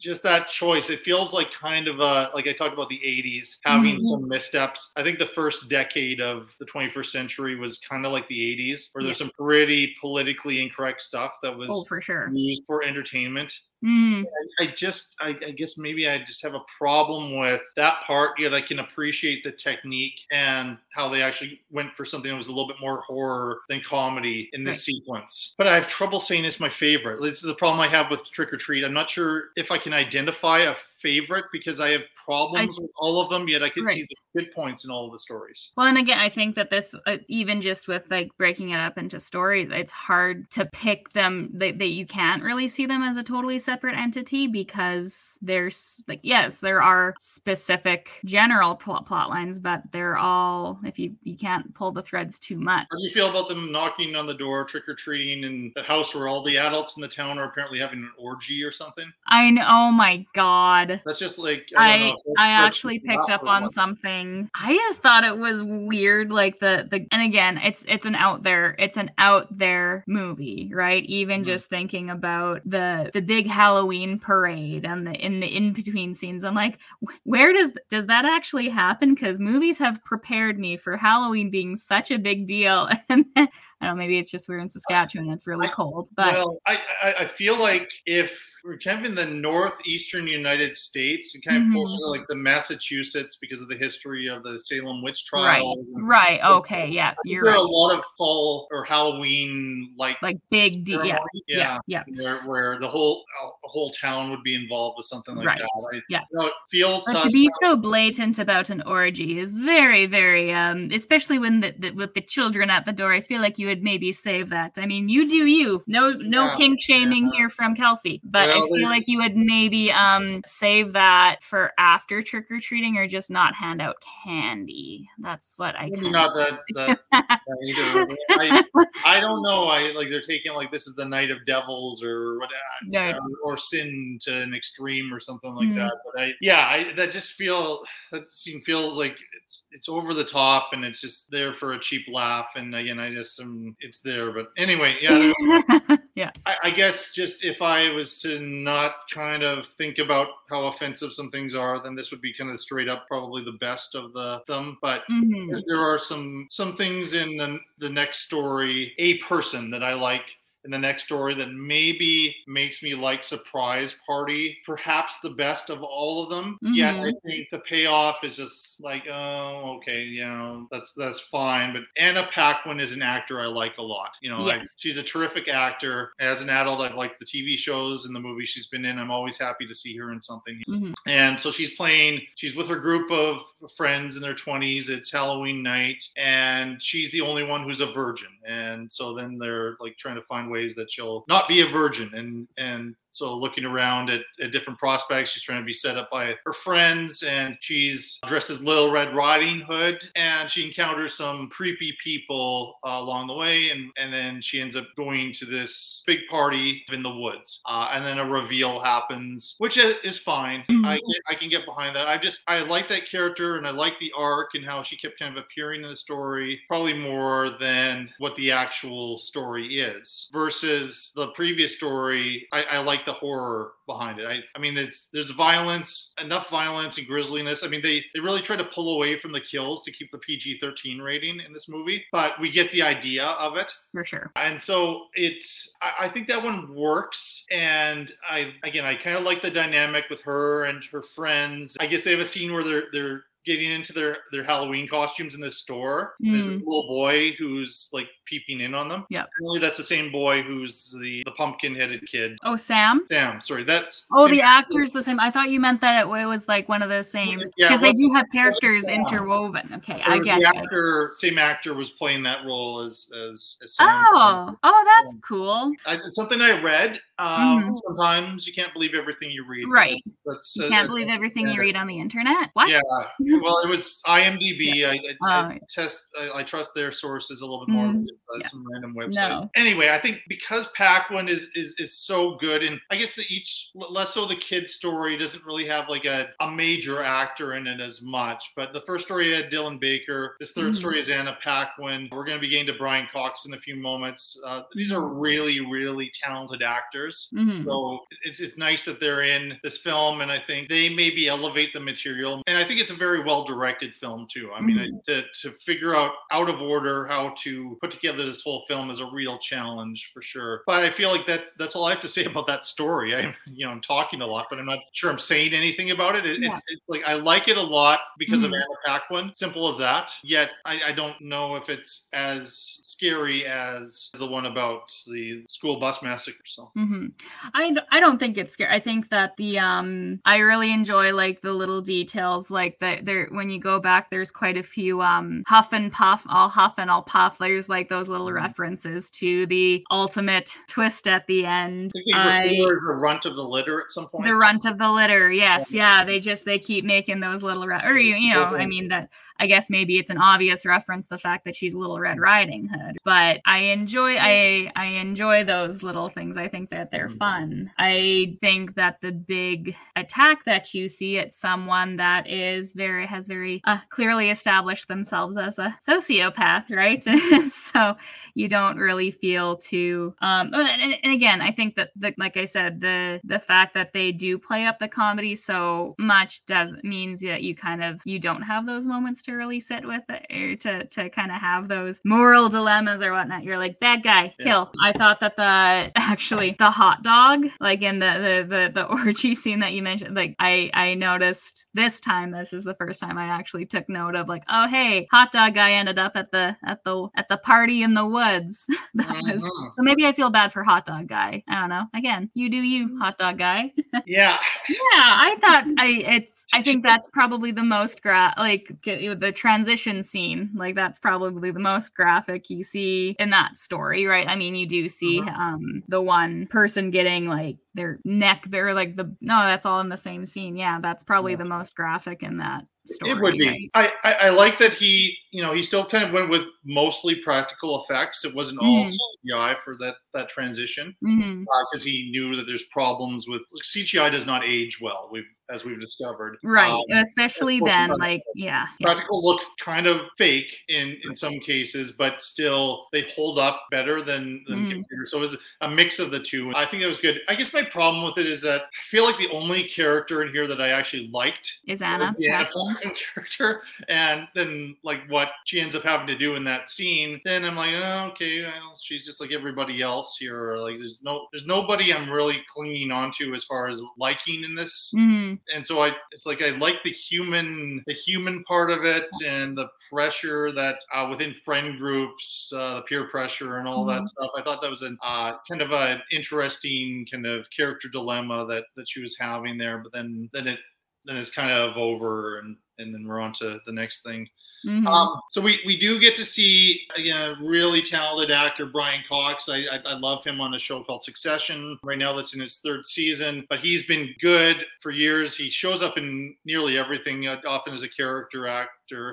just that choice it feels like kind of a like i talked about the 80s having Mhm. some missteps i think the first decade of the 21st century was kind of like the 80s where there's some pretty politically incorrect stuff that was Oh, for sure. used for entertainment Mm. I, just I, I guess maybe I just have a problem with that part, yet I can appreciate the technique and how they actually went for something that was a little bit more horror than comedy in this Right. sequence. But I have trouble saying it's my favorite. This is the problem I have with Trick or Treat. I'm not sure if I can identify a favorite because I have problems with all of them, yet I can see the good points in all of the stories. Well, and again, I think that this, uh, even just with like breaking it up into stories, it's hard to pick them. That, that you can't really see them as a totally separate entity because there's like, yes, there are specific general plot, plot lines, but they're all if you you can't pull the threads too much. How do you feel about them knocking on the door, trick or treating, in the house where all the adults in the town are apparently having an orgy or something? I know. Oh my god. That's just like I, I know. I That's- actually picked up on one. something. I just thought it was weird, like the the and again, it's it's an out there it's an out there movie, right? Even Mm-hmm. just thinking about the the big Halloween parade and the in the in between scenes, I'm like, where does does that actually happen? Because movies have prepared me for Halloween being such a big deal, <laughs> and then, I don't know, maybe it's just we're in Saskatchewan, it's really cold, but well, I, I I feel like if we're kind of in the northeastern United States, and kind of Mhm. closer to like the Massachusetts because of the history of the Salem witch right, trials. and- right, okay, yeah, you're there are right. a lot of fall or Halloween like like big deal, yeah, ceremony, yeah, yeah. where, where the whole a whole town would be involved with something like Right, that. I, yeah. you know, it feels to to be so blatant about an orgy is very, very, um, especially when the, the with the children at the door. I feel like you would maybe save that. I mean, you do you. No, no Yeah, kink shaming here from Kelsi. But I feel like you would maybe um save that for after trick or treating, or just not hand out candy. That's what I. Maybe not that, that, that. I, <laughs> I don't know. I like they're taking like this is the night of devils or what, Right. or sin to an extreme or something like Mhm. that. But I, yeah, I that just feel that seems feels like it's it's over the top and it's just there for a cheap laugh. And again, I just um, it's there. But anyway, yeah. <laughs> yeah. I, I guess just if I was to not kind of think about how offensive some things are, then this would be kind of straight up probably the best of the them. But Mhm. there- there are some some things in the, the next story, a person that I like in the next story that maybe makes me like Surprise Party, perhaps the best of all of them. Yet I Mhm. think the payoff is just like, oh, okay, yeah, that's that's fine. But Anna Paquin is an actor I like a lot. You know, Yes. she's a terrific actor. As an adult, I've liked the TV shows and the movies she's been in. I'm always happy to see her in something. Mhm. And so she's playing, she's with her group of friends in their 20s. It's Halloween night, and she's the only one who's a virgin. And so then they're like trying to find ways that she'll not be a virgin. And and so looking around at, at different prospects. She's trying to be set up by her friends, and she's dressed as Little Red Riding Hood, and she encounters some creepy people uh, along the way, and and then she ends up going to this big party in the woods, uh, and then a reveal happens, which is fine. I get, I can get behind that. I just I like that character, and I like the arc and how she kept kind of appearing in the story, probably more than what the actual story is. Versus the previous story, I, I like the horror behind it. I, I mean, it's there's violence, enough violence and grisliness. I mean, they they really try to pull away from the kills to keep the PG-13 rating in this movie, but we get the idea of it. For sure. And so it's, I, I think that one works. And I, again, I kind of like the dynamic with her and her friends. I guess they have a scene where they're, they're, getting into their their Halloween costumes in this store. There's this Mm. little boy who's like peeping in on them. Yeah, Really, that's the same boy who's the the pumpkin headed kid. Oh, Sam. Sam, sorry, that's Oh, the actor's the same. I thought you meant that it was like one of the same Yeah, because they do have characters interwoven. Okay, I get the it. actor, same actor was playing that role as as, as Sam. Oh, oh, that's cool. I, something I read. Um, Sometimes you can't believe everything you read. Mm-hmm. Right. That's, that's, You uh, can't believe everything you read on the internet. What? Yeah. <laughs> Well, it was IMDb. I, I, I Oh. test. I, I trust their sources a little bit more Mm, than uh, yeah. some random website. No. Anyway, I think because Paquin is is is so good, and I guess that each less so the kid's story doesn't really have like a, a major actor in it as much. But the first story had Dylan Baker. This 3rd Mhm. story is Anna Paquin. We're going to be getting to Brian Cox in a few moments. Uh, these are really really talented actors. Mhm. So it's it's nice that they're in this film, and I think they maybe elevate the material. And I think it's a very well directed film too. I mean, Mhm. to to figure out out of order how to put together this whole film is a real challenge for sure. But I feel like that's that's all I have to say <laughs> about that story. I you know I'm talking a lot, but I'm not sure I'm saying anything about it. It- Yeah. It's it's like I like it a lot because of Mhm. Anna Paquin. Simple as that. Yet I, I don't know if it's as scary as the one about the school bus massacre. So. hmm I, I don't think it's scary. I think that the um I really enjoy like the little details like that there when you go back there's quite a few um huff and puff all huff and all puff there's like those little Mm-hmm. references to the ultimate twist at the end. I think I- he refers the runt of the litter at some point. the runt of the litter yes yeah they just they keep making those little re- or you, you know i mean that i guess maybe it's an obvious reference the fact that she's little red riding hood but i enjoy i i enjoy those little things. I think that they're fun. I think that the big attack that you see it's someone that is very has very uh, clearly established themselves as a sociopath right? <laughs> So you don't really feel too um and, and again i think that the, like i said the the fact that they do play up the comedy so much does means that you kind of you don't have those moments to really sit with it to to kind of have those moral dilemmas or whatnot you're like bad guy Yeah. kill i thought that the actually the hot dog like in the the the, the <laughs> orgy scene that you mentioned like i i noticed this time this is the first time i actually took note of like oh hey hot dog guy ended up at the at the at the party in the woods <laughs> was Mhm. so maybe I feel bad for hot dog guy. I don't know. Again, you do you, hot dog guy. <laughs> Yeah, yeah, I thought I it's I think that's probably the most gra like the transition scene. Like that's probably the most graphic you see in that story, right? I mean, you do see um the one person getting like their neck they're like the no, that's all in the same scene. Yeah, that's probably the most graphic in that story. it would be. right? I, I I like that he you know he still kind of went with mostly practical effects. It wasn't all Mhm. CGI for that that transition because he knew that there's problems with like, CGI does not age well. We've as we've discovered. Right, Um, especially then, like yeah, yeah. practical looks kind of fake in in some cases but still they hold up better than than Mm. computer so it was a mix of the two i think that was good i guess my problem with it is that i feel like the only character in here that i actually liked Is Anna Anna Paquin? <laughs> Character and then like what she ends up having to do in that scene then i'm like oh, okay well, she's just like everybody else here like there's no there's nobody i'm really clinging onto as far as liking in this Mhm. and so I it's like I like the human the human part of it and the pressure that uh, within friend groups uh, the peer pressure and all that Mhm. stuff I thought that was an uh, kind of an interesting kind of character dilemma that that she was having there but then then it then it's kind of over and and then we're on to the next thing. Mhm. Um, so we, we do get to see again a really talented actor Brian Cox. I, I I love him on a show called Succession. Right now, that's in its third season, but he's been good for years. He shows up in nearly everything, uh, often as a character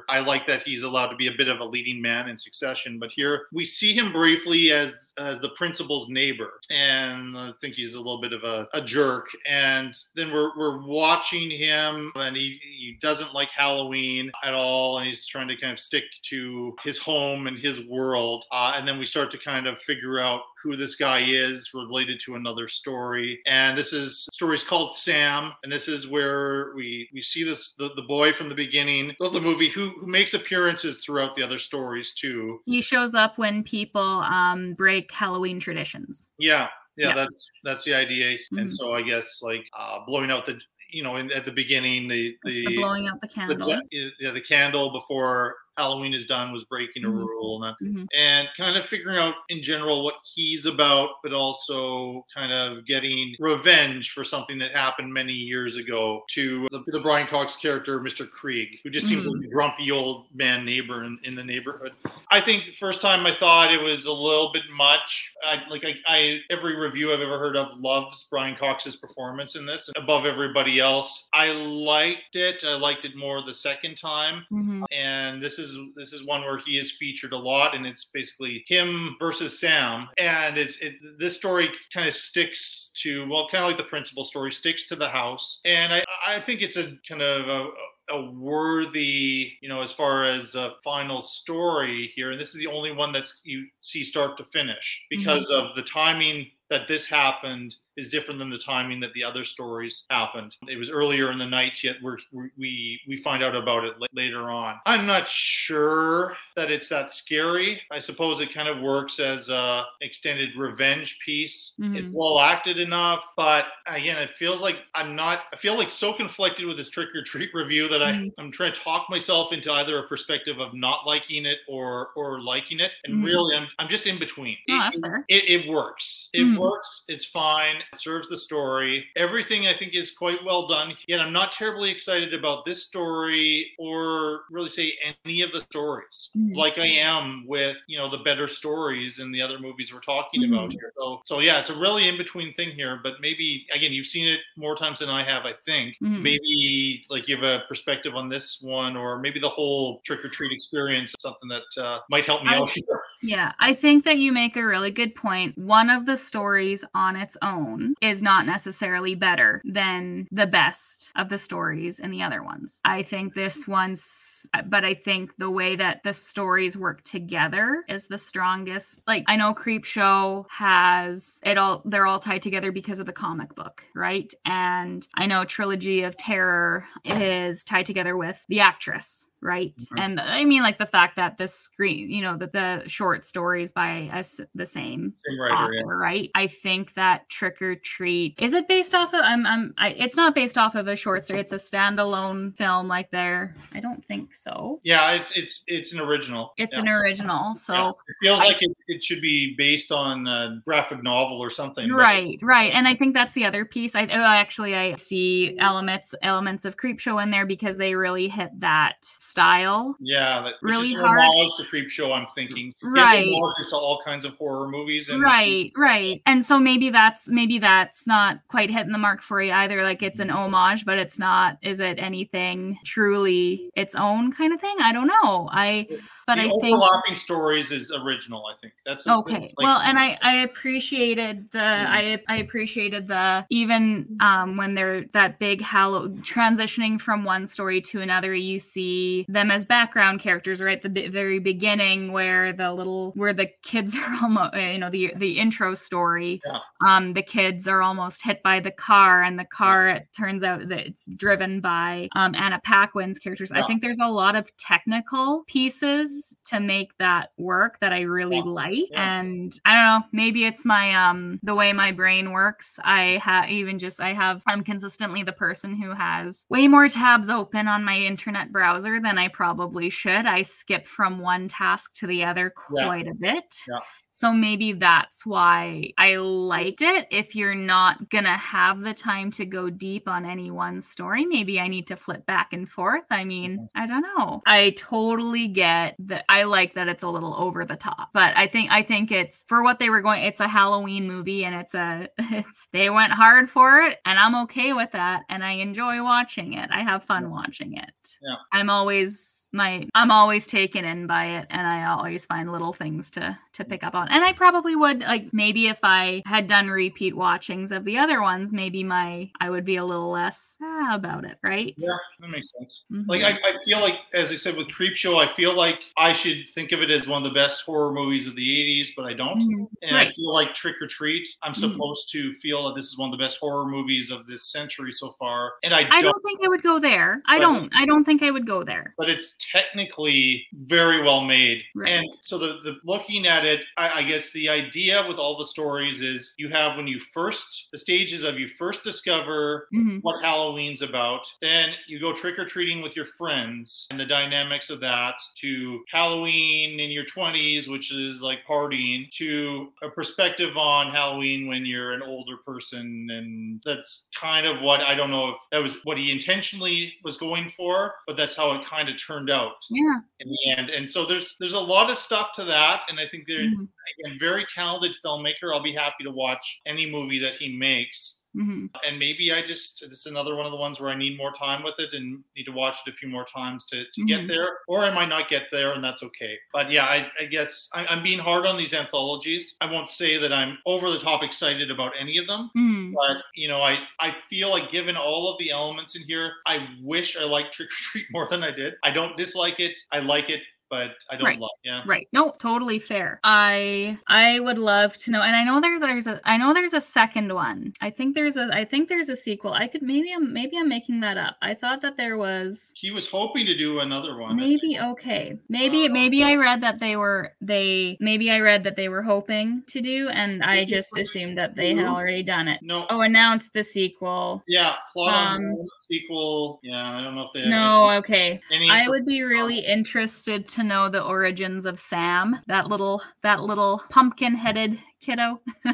I like that he's allowed to be a bit of a leading man in Succession, but here we see him briefly as as the principal's neighbor, and I think he's a little bit of a, a jerk. And then we're we're watching him, and he he doesn't like Halloween at all, and he's trying to kind of stick to his home and his world. Uh, and then we start to kind of figure out who this guy is related to another story. And this is the story's called Sam, and this is where we we see this the, the boy from the beginning of the movie who who makes appearances throughout the other stories too. He shows up when people um, break Halloween traditions. Yeah, yeah, Yeah. that's that's the idea. And Mhm. so I guess like uh, blowing out the you know in, at the beginning the the, The blowing out the the candle. yeah, the candle before Halloween is done was breaking a Mhm. rule and, Mhm. and kind of figuring out in general what he's about, but also kind of getting revenge for something that happened many years ago to the, the Brian Cox character, Mr. Kreeg, who just seems Mhm. like a grumpy old man neighbor in, in the neighborhood. I think the first time I thought it was a little bit much. I like I, I every review I've ever heard of loves Brian Cox's performance in this above everybody else. I liked it. I liked it more the second time Mhm. and this is this is one where he is featured a lot and it's basically him versus sam and it's it this story kind of sticks to well kind of like the principal story sticks to the house and i i think it's a kind of a a worthy, you know, as far as a final story here. And this is the only one that's you see start to finish because mm-hmm. of the timing that this happened is different than the timing that the other stories happened. It was earlier in the night, yet we're, we we find out about it later on. I'm not sure that it's that scary. I suppose it kind of works as a extended revenge piece. It's Mhm. well acted enough, but again, it feels like I'm not. I feel like so conflicted with this Trick 'r Treat review that I Mhm. I'm trying to talk myself into either a perspective of not liking it or or liking it, and Mhm. really I'm I'm just in between. Oh, It- it, it works. It Mhm. works. It's fine. It serves the story. Everything I think is quite well done. Yet I'm not terribly excited about this story or really say any of the stories Mhm. like I am with you know the better stories in the other movies we're talking about Mhm. here. So so yeah, it's a really in between thing here. But maybe again, you've seen it more times than I have. I think Mhm. maybe like you have a perspective on this one, or maybe the whole trick or treat experience, is something that uh, might help me I- out <laughs> here. Yeah, I think that you make a really good point. One of the stories on its own is not necessarily better than the best of the stories and the other ones. I think this one's, but I think the way that the stories work together is the strongest. Like, I know Creepshow has it all, they're all tied together because of the comic book, right? And I know Trilogy of Terror is tied together with the actress right Mhm. and i mean like the fact that the screen you know that the short stories by us the same Same writer, author, yeah. right i think that trick or treat is it based off of i'm i'm I, it's not based off of a short story it's a standalone film like there i don't think so Yeah, it's it's it's an original. it's Yeah. an original so Yeah. It feels I- like it, it should be based on a graphic novel or something. right right and i think that's the other piece i oh, actually i see elements elements of creep show in there because they really hit that style Yeah, that Really hard. homage to Creepshow. I'm thinking, Right. Homages to all kinds of horror movies, and right right and so maybe that's maybe that's not quite hitting the mark for you either like it's an homage but it's not is it anything truly its own kind of thing i don't know i but the i think overlapping stories is original. I think. That's okay. like- well and i i appreciated the i i appreciated the even um when they're that big hallow transitioning from one story to another you see them as background characters right? At the b- very beginning where the little where the kids are <laughs> almost you know the the intro story Yeah. um the kids are almost hit by the car and the car it turns out that it's driven by um anna paquin's characters. I think there's a lot of technical pieces to make that work that i really Yeah. like Yeah. and i don't know maybe it's my um the way my brain works i have even just i have i'm consistently the person who has way more tabs open on my internet browser than i probably should i skip from one task to the other Yeah. quite a bit Yeah. So maybe that's why I liked it. If you're not going to have the time to go deep on any one story, maybe I need to flip back and forth. I mean, mm-hmm. I don't know. I totally get that. I like that it's a little over the top, but I think, I think it's for what they were going, it's a Halloween movie and it's a, <laughs> it's, they went hard for it and I'm okay with that. And I enjoy watching it. I have fun watching it. Yeah. I'm always my I'm always taken in by it and I always find little things to to pick up on. And I probably would like maybe if I had done repeat watchings of the other ones, maybe my I would be a little less ah, about it, right? Yeah, that makes sense. Mhm. Like I, I feel like, as I said with Creepshow, I feel like I should think of it as one of the best horror movies of the '80s, but I don't. Mhm. And I feel like Trick 'r Treat, I'm Mhm. supposed to feel that this is one of the best horror movies of this century so far, and I, I don't think I would go there. I don't I don't think I would go there. but it's technically very well made. Right. And so the, the looking at it, I, I guess the idea with all the stories is you have when you first the stages of you first discover Mhm. what Halloween's about, then you go trick or treating with your friends and the dynamics of that to Halloween in your 20s, which is like partying, to a perspective on Halloween when you're an older person. And that's kind of what I don't know if that was what he intentionally was going for, but that's how it kind of turned out Yeah. in the end. And so there's there's a lot of stuff to that, and I think they're Mhm. again very talented filmmaker. I'll be happy to watch any movie that he makes. Mhm. And maybe I just this is another one of the ones where I need more time with it and need to watch it a few more times to, to Mhm. get there, or I might not get there, and that's okay. But yeah, I, I guess I, I'm being hard on these anthologies. I won't say that I'm over the top excited about any of them, Mhm. but you know, I I feel like given all of the elements in here, I wish I liked Trick 'r Treat more than I did. I don't dislike it. I like it, but I don't Right. love. Yeah. Right. No, totally fair. I I would love to know, and I know there there's a I know there's a second one. I think there's a I think there's a sequel. I could maybe I'm maybe I'm making that up. I thought that there was He was hoping to do another one. Maybe okay. Maybe maybe I read that they were they maybe I read that they were hoping to do, and I just assumed that they had already done it. No. Oh, announced the sequel. Yeah, plot on Um, the sequel. Yeah, I don't know if they No, any- okay. any I would be really interested to know the origins of Sam, that little that little pumpkin-headed kiddo. <laughs>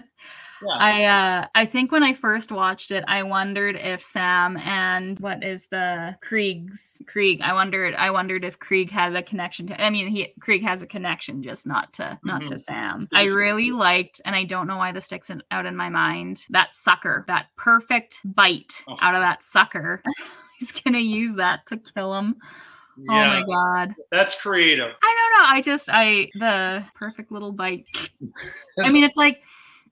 Yeah. I uh I think when I first watched it, I wondered if Sam and what is the Kreeg's Kreeg. I wondered I wondered if Kreeg had a connection to I mean he Kreeg has a connection just not to not to Mhm. Sam. I really liked and I don't know why this sticks in, out in my mind. That sucker, that perfect bite Oh. out of that sucker. <laughs> He's gonna use that to kill him. Oh my god. That's creative. I don't know. I just I the perfect little bite. <laughs> I mean it's like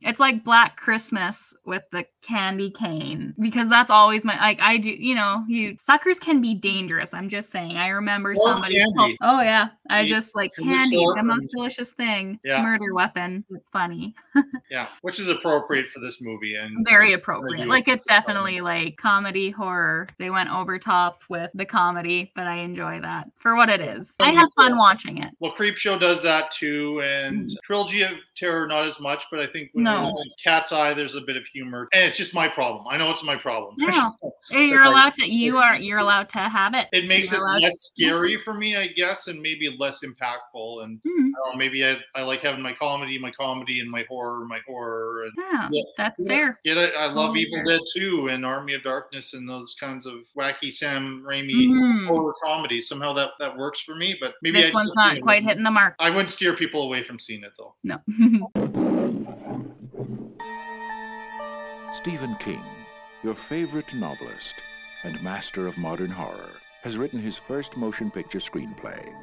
it's like Black Christmas with the candy cane because that's always my like I do you know you suckers can be dangerous. I'm just saying. I remember somebody. candy. oh yeah, I You- just like candy, the most delicious thing, Yeah. murder weapon. It's funny, <laughs> Yeah, which is appropriate for this movie and very appropriate. Like it's definitely like comedy horror. They went over top with the comedy, but I enjoy that for what it is. I have fun watching it. Well, Creepshow does that too, and Trilogy of Terror not as much. But I think when Mm. No. like Cat's Eye, there's a bit of humor, and it's just my problem. I know it's my problem. No, <laughs> you're allowed to. You are. You're allowed to have it. It makes it You're to- less scary for me, I guess, and maybe less impactful. And Mhm. I know, maybe I, I like having my comedy, my comedy, and my horror, my horror. And Yeah, Yeah. that's fair. Yeah, I, I love Totally Evil. Dead 2 and Army of Darkness and those kinds of wacky Sam Raimi Mhm. horror comedy. Somehow that, that works for me, but maybe This I one's not quite hitting the mark. I wouldn't steer people away from seeing it though. No. <laughs> Stephen King, your favorite novelist and master of modern horror, has written his first motion picture screenplay.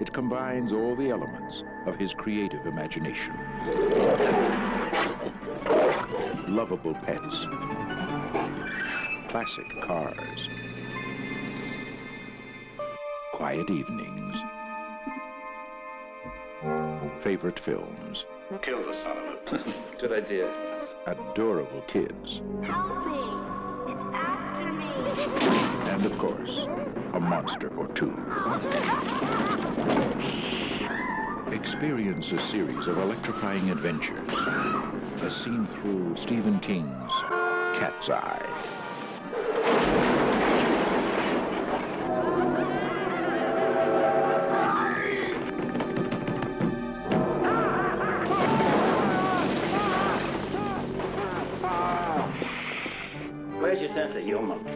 It combines all the elements of his creative imagination. Lovable pets, classic cars, quiet evenings, favorite films, Kill the son of a. Good idea. Adorable kids, Help me! It's after me! and of course, a monster or two. Experience a series of electrifying adventures as seen through Stephen King's Cat's Eye. Sense of humor.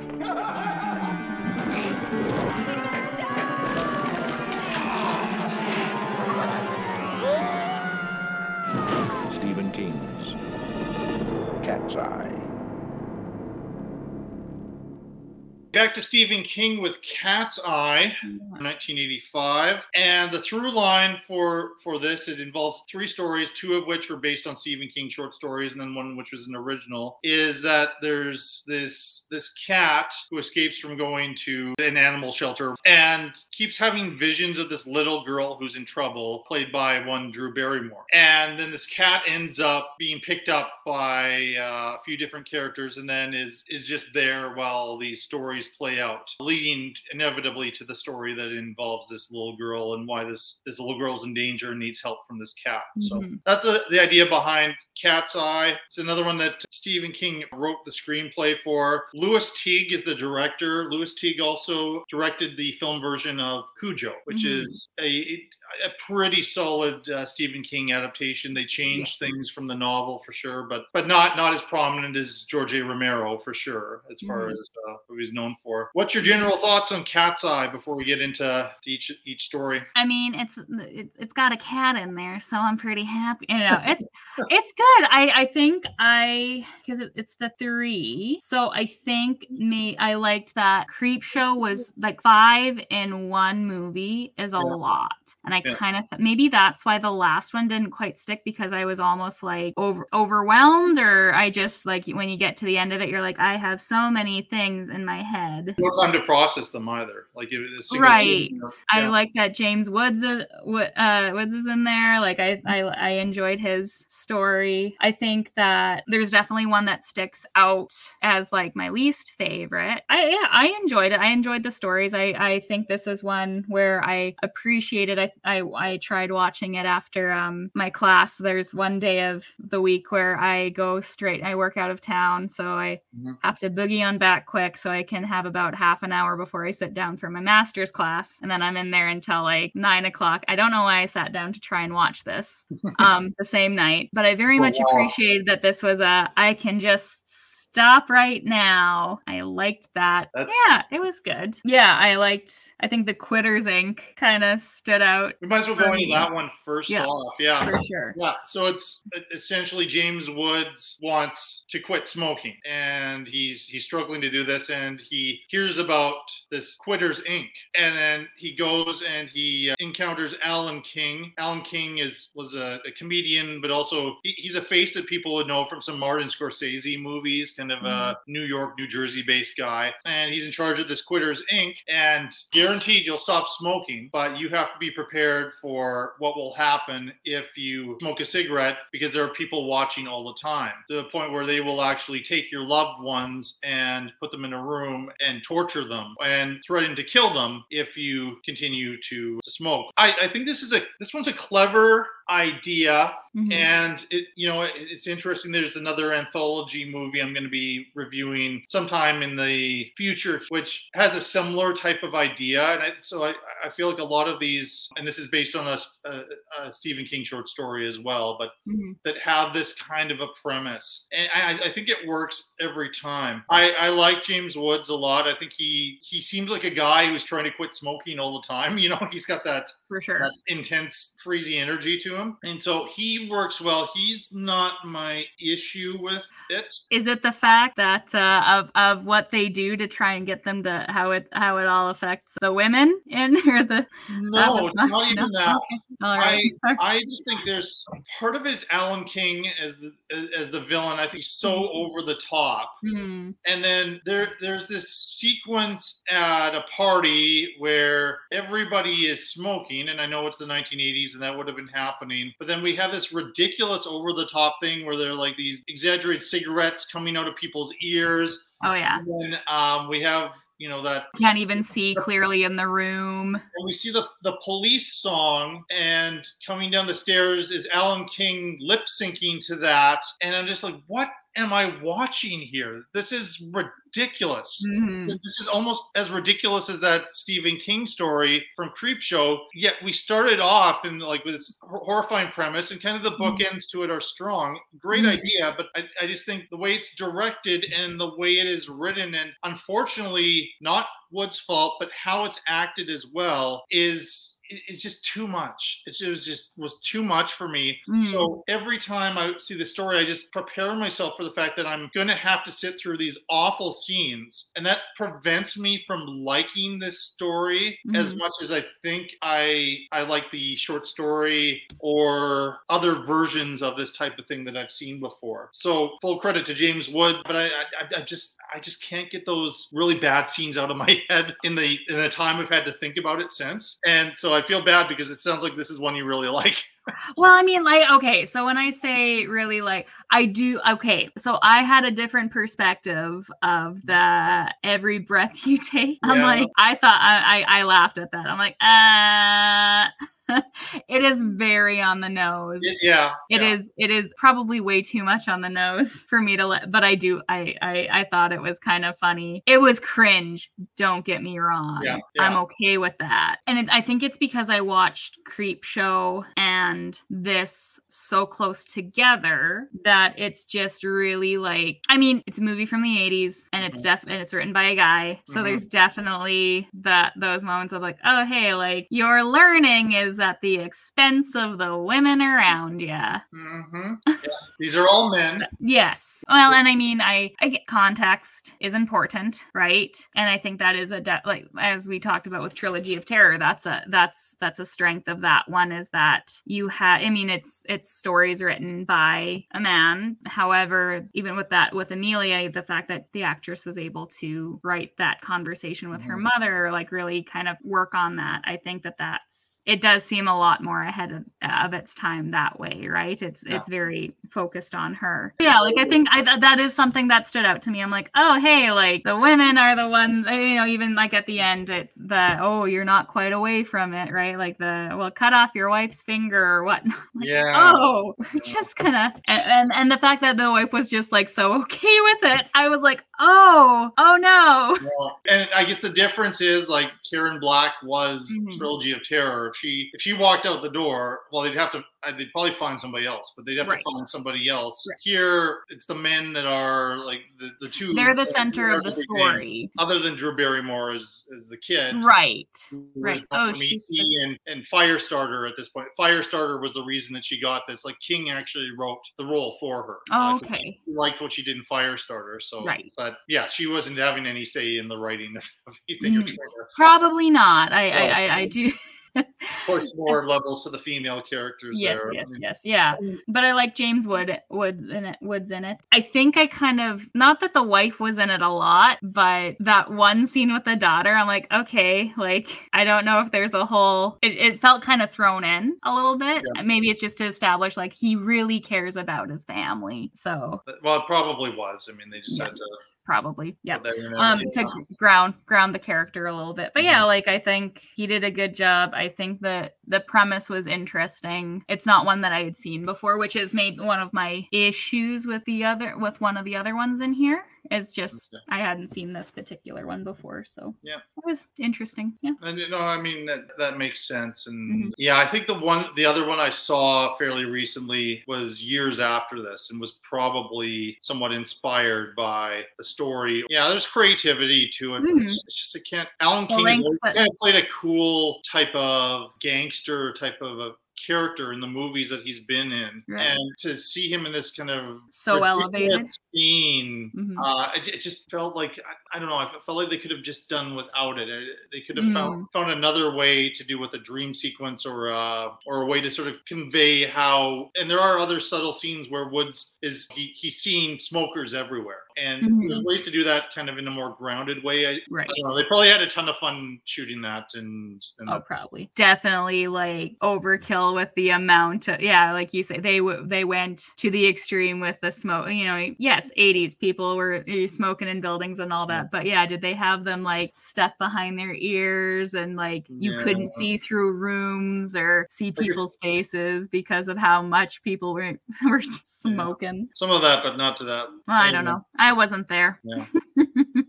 Back to Stephen King with Cat's Eye, 1985, and the through line for for this it involves three stories, two of which were based on Stephen King short stories, and then one which was an original. Is that there's this this cat who escapes from going to an animal shelter and keeps having visions of this little girl who's in trouble, played by one Drew Barrymore, and then this cat ends up being picked up by uh, a few different characters, and then is is just there while these stories play out, leading inevitably to the story that involves this little girl and why this this little girl's in danger and needs help from this cat. So Mhm. that's the, the idea behind Cat's Eye. It's another one that Stephen King wrote the screenplay for. Lewis Teague is the director. Lewis Teague also directed the film version of Cujo, which Mhm. is a a pretty solid uh, Stephen King adaptation. They changed things from the novel for sure, but but not not as prominent as George A. Romero for sure, as far Mhm. as uh, who he's known for. What's your general thoughts on Cat's Eye before we get into each each story? I mean, it's it, it's got a cat in there, so I'm pretty happy. You know, it's <laughs> it's good. I I think I because it, it's the three, so I think me I liked that Creepshow was like five in one movie is a Yeah. lot, and I Yeah. kind of maybe that's why the last one didn't quite stick because I was almost like over overwhelmed, or I just like when you get to the end of it, you're like I have so many things in my head. No time to process them either. Like it, it's Right. yeah. I like that James Woods uh, uh, Woods is in there. Like I, I I enjoyed his story. I think that there's definitely one that sticks out as like my least favorite. I yeah, I enjoyed it. I enjoyed the stories. I I think this is one where I appreciated I I, I tried watching it after um my class. There's one day of the week where I go straight I work out of town, so I Mhm. have to boogie on back quick so I can have about half an hour before I sit down for my master's class. And then I'm in there until like nine o'clock. I don't know why I sat down to try and watch this <laughs> um, the same night, but I very much appreciated that this was a I can just stop right now. I liked that. That's- yeah, it was good. Yeah, I liked I think the Quitters Inc. kind of stood out. We might as well go into that one first Yeah, off. Yeah. for sure. Yeah. So it's essentially James Woods wants to quit smoking and he's he's struggling to do this and he hears about this Quitters Inc. And then he goes and he uh, encounters Alan King. Alan King is was a, a comedian, but also he, he's a face that people would know from some Martin Scorsese movies, kind of a mm-hmm. New York, New Jersey based guy. And he's in charge of this Quitters Inc. And guaranteed you'll stop smoking, but you have to be prepared for what will happen if you smoke a cigarette because there are people watching all the time to the point where they will actually take your loved ones and put them in a room and torture them and threaten to kill them if you continue to, to smoke. I, I think this is a this one's a clever idea Mhm. and it you know it, it's interesting there's another anthology movie i'm going to be reviewing sometime in the future which has a similar type of idea and I, so I, I feel like a lot of these and this is based on a, a, a stephen king short story as well but Mhm. that have this kind of a premise and i, I think it works every time I, I like james woods a lot i think he he seems like a guy who's trying to quit smoking all the time <laughs> you know he's got that For sure. that intense, crazy energy to him. And so he works well. He's not my issue with it. Is it the fact that uh, of of what they do to try and get them to how it how it all affects the women in <laughs> or the No, it's not even no? that. Okay. Right. I I just think there's part of his Alan King as the as the villain. I think he's so over the top. Hmm. And then there there's this sequence at a party where everybody is smoking, and I know it's the 1980s and that would have been happening. But then we have this ridiculous over the top thing where they're like these exaggerated cigarettes coming out of people's ears. Oh yeah. And then um, we have you know that Can't even see clearly in the room. and we see the the police song and coming down the stairs is Alan King lip syncing to that and I'm just like what am I watching here this is ridiculous. Mhm. This, this is almost as ridiculous as that Stephen King story from Creepshow. Yet we started off in like with this horrifying premise, and kind of the bookends to it are strong. Great Mhm. idea, but I, I just think the way it's directed and the way it is written, and unfortunately, not Wood's fault, but how it's acted as well is it's just too much. It was just was too much for me. Mhm. So every time I see the story, I just prepare myself for the fact that I'm going to have to sit through these awful scenes, and that prevents me from liking this story as Mhm. much as I think I I like the short story or other versions of this type of thing that I've seen before. So full credit to James Wood, but I I, I just I just can't get those really bad scenes out of my <laughs> head in the in the time I've had to think about it since, and so I feel bad because it sounds like this is one you really like. <laughs> Well, I mean, like, okay, so when I say really like, I do, okay, so I had a different perspective of the every breath <laughs> you take. I'm Yeah. like, I thought, I, I, I laughed at that. I'm like, uh, <laughs> it is very on the nose. Yeah, It yeah. is. It is probably way too much on the nose for me to let. But I do. I. I. I thought it was kind of funny. It was cringe. Don't get me wrong. Yeah, yeah. I'm okay with that. And it, I think it's because I watched Creepshow and this so close together that it's just really like. I mean, it's a movie from the '80s, and it's Mhm. def and it's written by a guy. So Mhm. there's definitely that those moments of like, oh hey, like your learning is at the expense of the women around you. hmm Yeah. These are all men. <laughs> Yes. Well, and I mean, I I get context is important, right? And I think that is a de- like as we talked about with Trilogy of Terror, that's a that's that's a strength of that one is that you have. I mean, it's it's stories written by a man. However, even with that with Amelia, the fact that the actress was able to write that conversation with her Mhm. mother, like really kind of work on that, I think that that's it does seem a lot more ahead of, of its time that way right? It's Yeah. it's very focused on her. Yeah like i think I, th- that is something that stood out to me. I'm like oh hey like the women are the ones uh, you know even like at the end it the oh you're not quite away from it right? Like the well cut off your wife's finger or what? <laughs> Like, Yeah. oh we're just gonna and, and and the fact that the wife was just like so <laughs> okay with it i was like oh oh no Well, and I guess the difference is like Karen Black was Mhm. Trilogy of Terror. If she if she walked out the door, well, they'd have to they'd probably find somebody else, but they'd have Right. to find somebody else. Right. Here, it's the men that are like the, the two. they're the center of the story Other than Drew Barrymore as as the kid, right right. Oh, she's and, and Firestarter at this point. Firestarter was the reason that she got this. Like King actually wrote the role for her. Oh, uh, okay. Liked what she did in Firestarter. So, Right. but yeah, she wasn't having any say in the writing of, anything. Mm. Probably not. I I, I, I do. <laughs> Push <laughs> more levels to the female characters. yes, there. I yes, mean, yes, yeah. Um, but I like James Wood Woods in it. Woods in it. I think I kind of not that the wife was in it a lot, but that one scene with the daughter, I'm like, okay, like I don't know if there's a whole. It, it felt kind of thrown in a little bit. Yeah. Maybe it's just to establish like he really cares about his family. So Well, it probably was. I mean, they just had to. Probably, yeah. um Yeah. to ground ground the character a little bit. But yeah like i think he did a good job. I think that the premise was interesting. It's not one that i had seen before which has made one of my issues with the other with one of the other ones in here is just i hadn't seen this particular one before so Yeah. it was interesting yeah And you know, I mean that that makes sense. And Mhm. yeah, I think the one, the other one I saw fairly recently was years after this, and was probably somewhat inspired by the story. Yeah, there's creativity to it. Mhm. It's, it's just it can't. Alan Well, King played a cool type of gangster type of a character in the movies that he's been in, Right. and to see him in this kind of So elevated. scene Mhm. uh, it, it just felt like I, I don't know. I felt like they could have just done without it. They could have Mm. found found another way to do with a dream sequence or uh, or a way to sort of convey how. And there are other subtle scenes where Woods is he, he's seeing smokers everywhere, and Mhm. there's ways to do that kind of in a more grounded way. I, right know. They probably had a ton of fun shooting that, and, and Oh, probably. Definitely like overkill with the amount of yeah, like you say, they w- they went to the extreme with the smoke. You know, yes, eighties people were uh, smoking in buildings and all that, but yeah, did they have them like stuck behind their ears and like you Yeah. couldn't see through rooms or see people's faces because of how much people <laughs> were were smoking? some of that, but not to that. Well, I don't know. I I wasn't there. <laughs>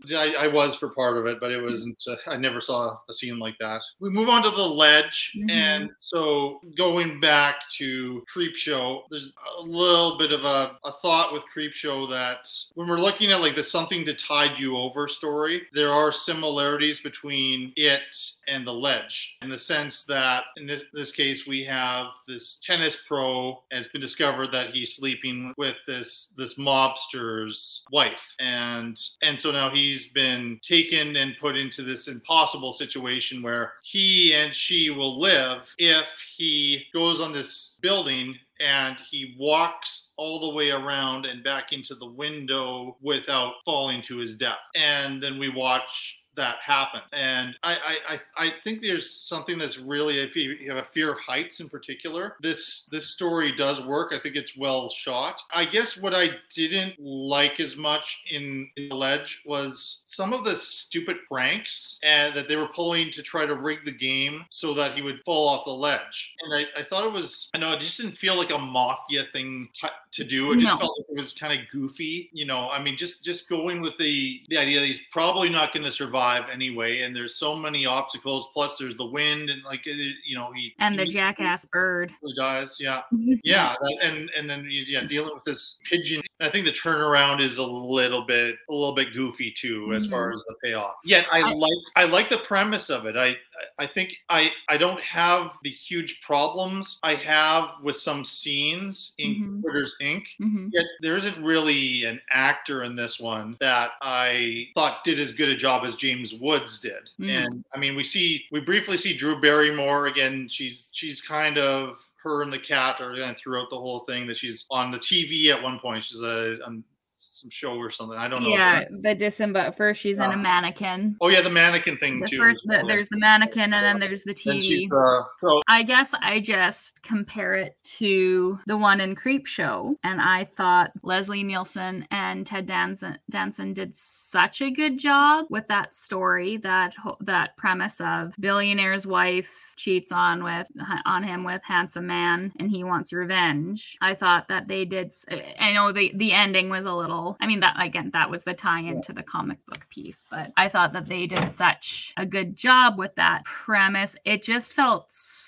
Yeah. I, I was for part of it, but it wasn't. Uh, I never saw a scene like that. We move on to the ledge, Mhm. and so going back to Creepshow, there's a little bit of a, a thought with Creepshow that when we're looking at like the something to tide you over story, there are similarities between it and the ledge in the sense that in this, this case we have this tennis pro has been discovered that he's sleeping with this this mobster's wife and and so now he's been taken and put into this impossible situation where he and she will live if he goes on this building and he walks all the way around and back into the window without falling to his death. And then we watch that happen. And I, I, I, think there's something that's really, if you have a fear of heights in particular, this this story does work. I think it's well shot. I guess what I didn't like as much in, in the ledge was some of the stupid pranks and that they were pulling to try to rig the game so that he would fall off the ledge. And I, I thought it was, I know it just didn't feel like a mafia thing t- to do. It just No. felt like it was kind of goofy. You know, I mean, just just going with the the idea that he's probably not going to survive anyway, and there's so many obstacles. Plus, there's the wind, and like you know, he And the he- jackass bird. he dies. Yeah, <laughs> yeah, that, and and then yeah, dealing with this pigeon. I think the turnaround is a little bit a little bit goofy too, as far Mhm. as the payoff. Yet I, I- like I like the premise of it. I I think I I don't have the huge problems I have with some scenes in Mhm. Quitters Inc. Mhm. Yet there isn't really an actor in this one that I thought did as good a job as James Woods did. Mm. And I mean, we see we briefly see Drew Barrymore again. She's she's kind of her and the cat are throughout the whole thing that she's on the TV at one point. She's a on some show or something. I don't know. Yeah, the disembodied. First, she's in Uh, a mannequin. Oh yeah, the mannequin thing The too. first, the, there's the mannequin, and then there's the TV. the so I guess I just compare it to the one in Creepshow, and I thought Leslie Nielsen and Ted Danson, Danson did such a good job with that story, that that premise of billionaire's wife cheats on with on him with handsome man, and he wants revenge. I thought that they did. I know the the ending was a little. I mean that again, that was the tie-in to the comic book piece, but I thought that they did such a good job with that premise. It just felt so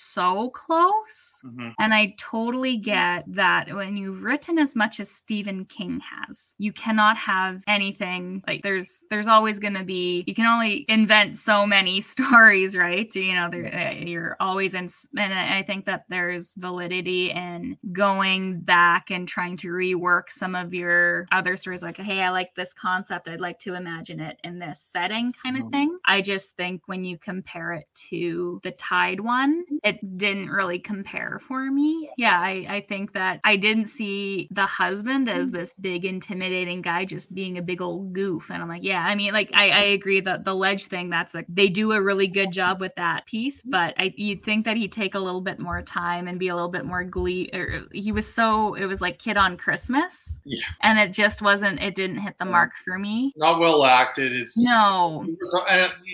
close. mhm. And I totally get that when you've written as much as Stephen King has, you cannot have anything like there's there's always going to be you can only invent so many <laughs> stories, right? You know, uh, you're always in and I think that there's validity in going back and trying to rework some of your other stories like hey, I like this concept, I'd like to imagine it in this setting kind of Mhm. thing. I just think when you compare it to the Tide one, it didn't really compare for me. Yeah, I, I think that I didn't see the husband as mm. this big intimidating guy just being a big old goof. And I'm like, yeah, I mean, like I, I agree that the ledge thing, that's like they do a really good job with that piece, mm. but I you'd think that he'd take a little bit more time and be a little bit more glee or he was so it was like kid on Christmas. Yeah. And it just wasn't it didn't hit the mark for me. not well acted. It's No.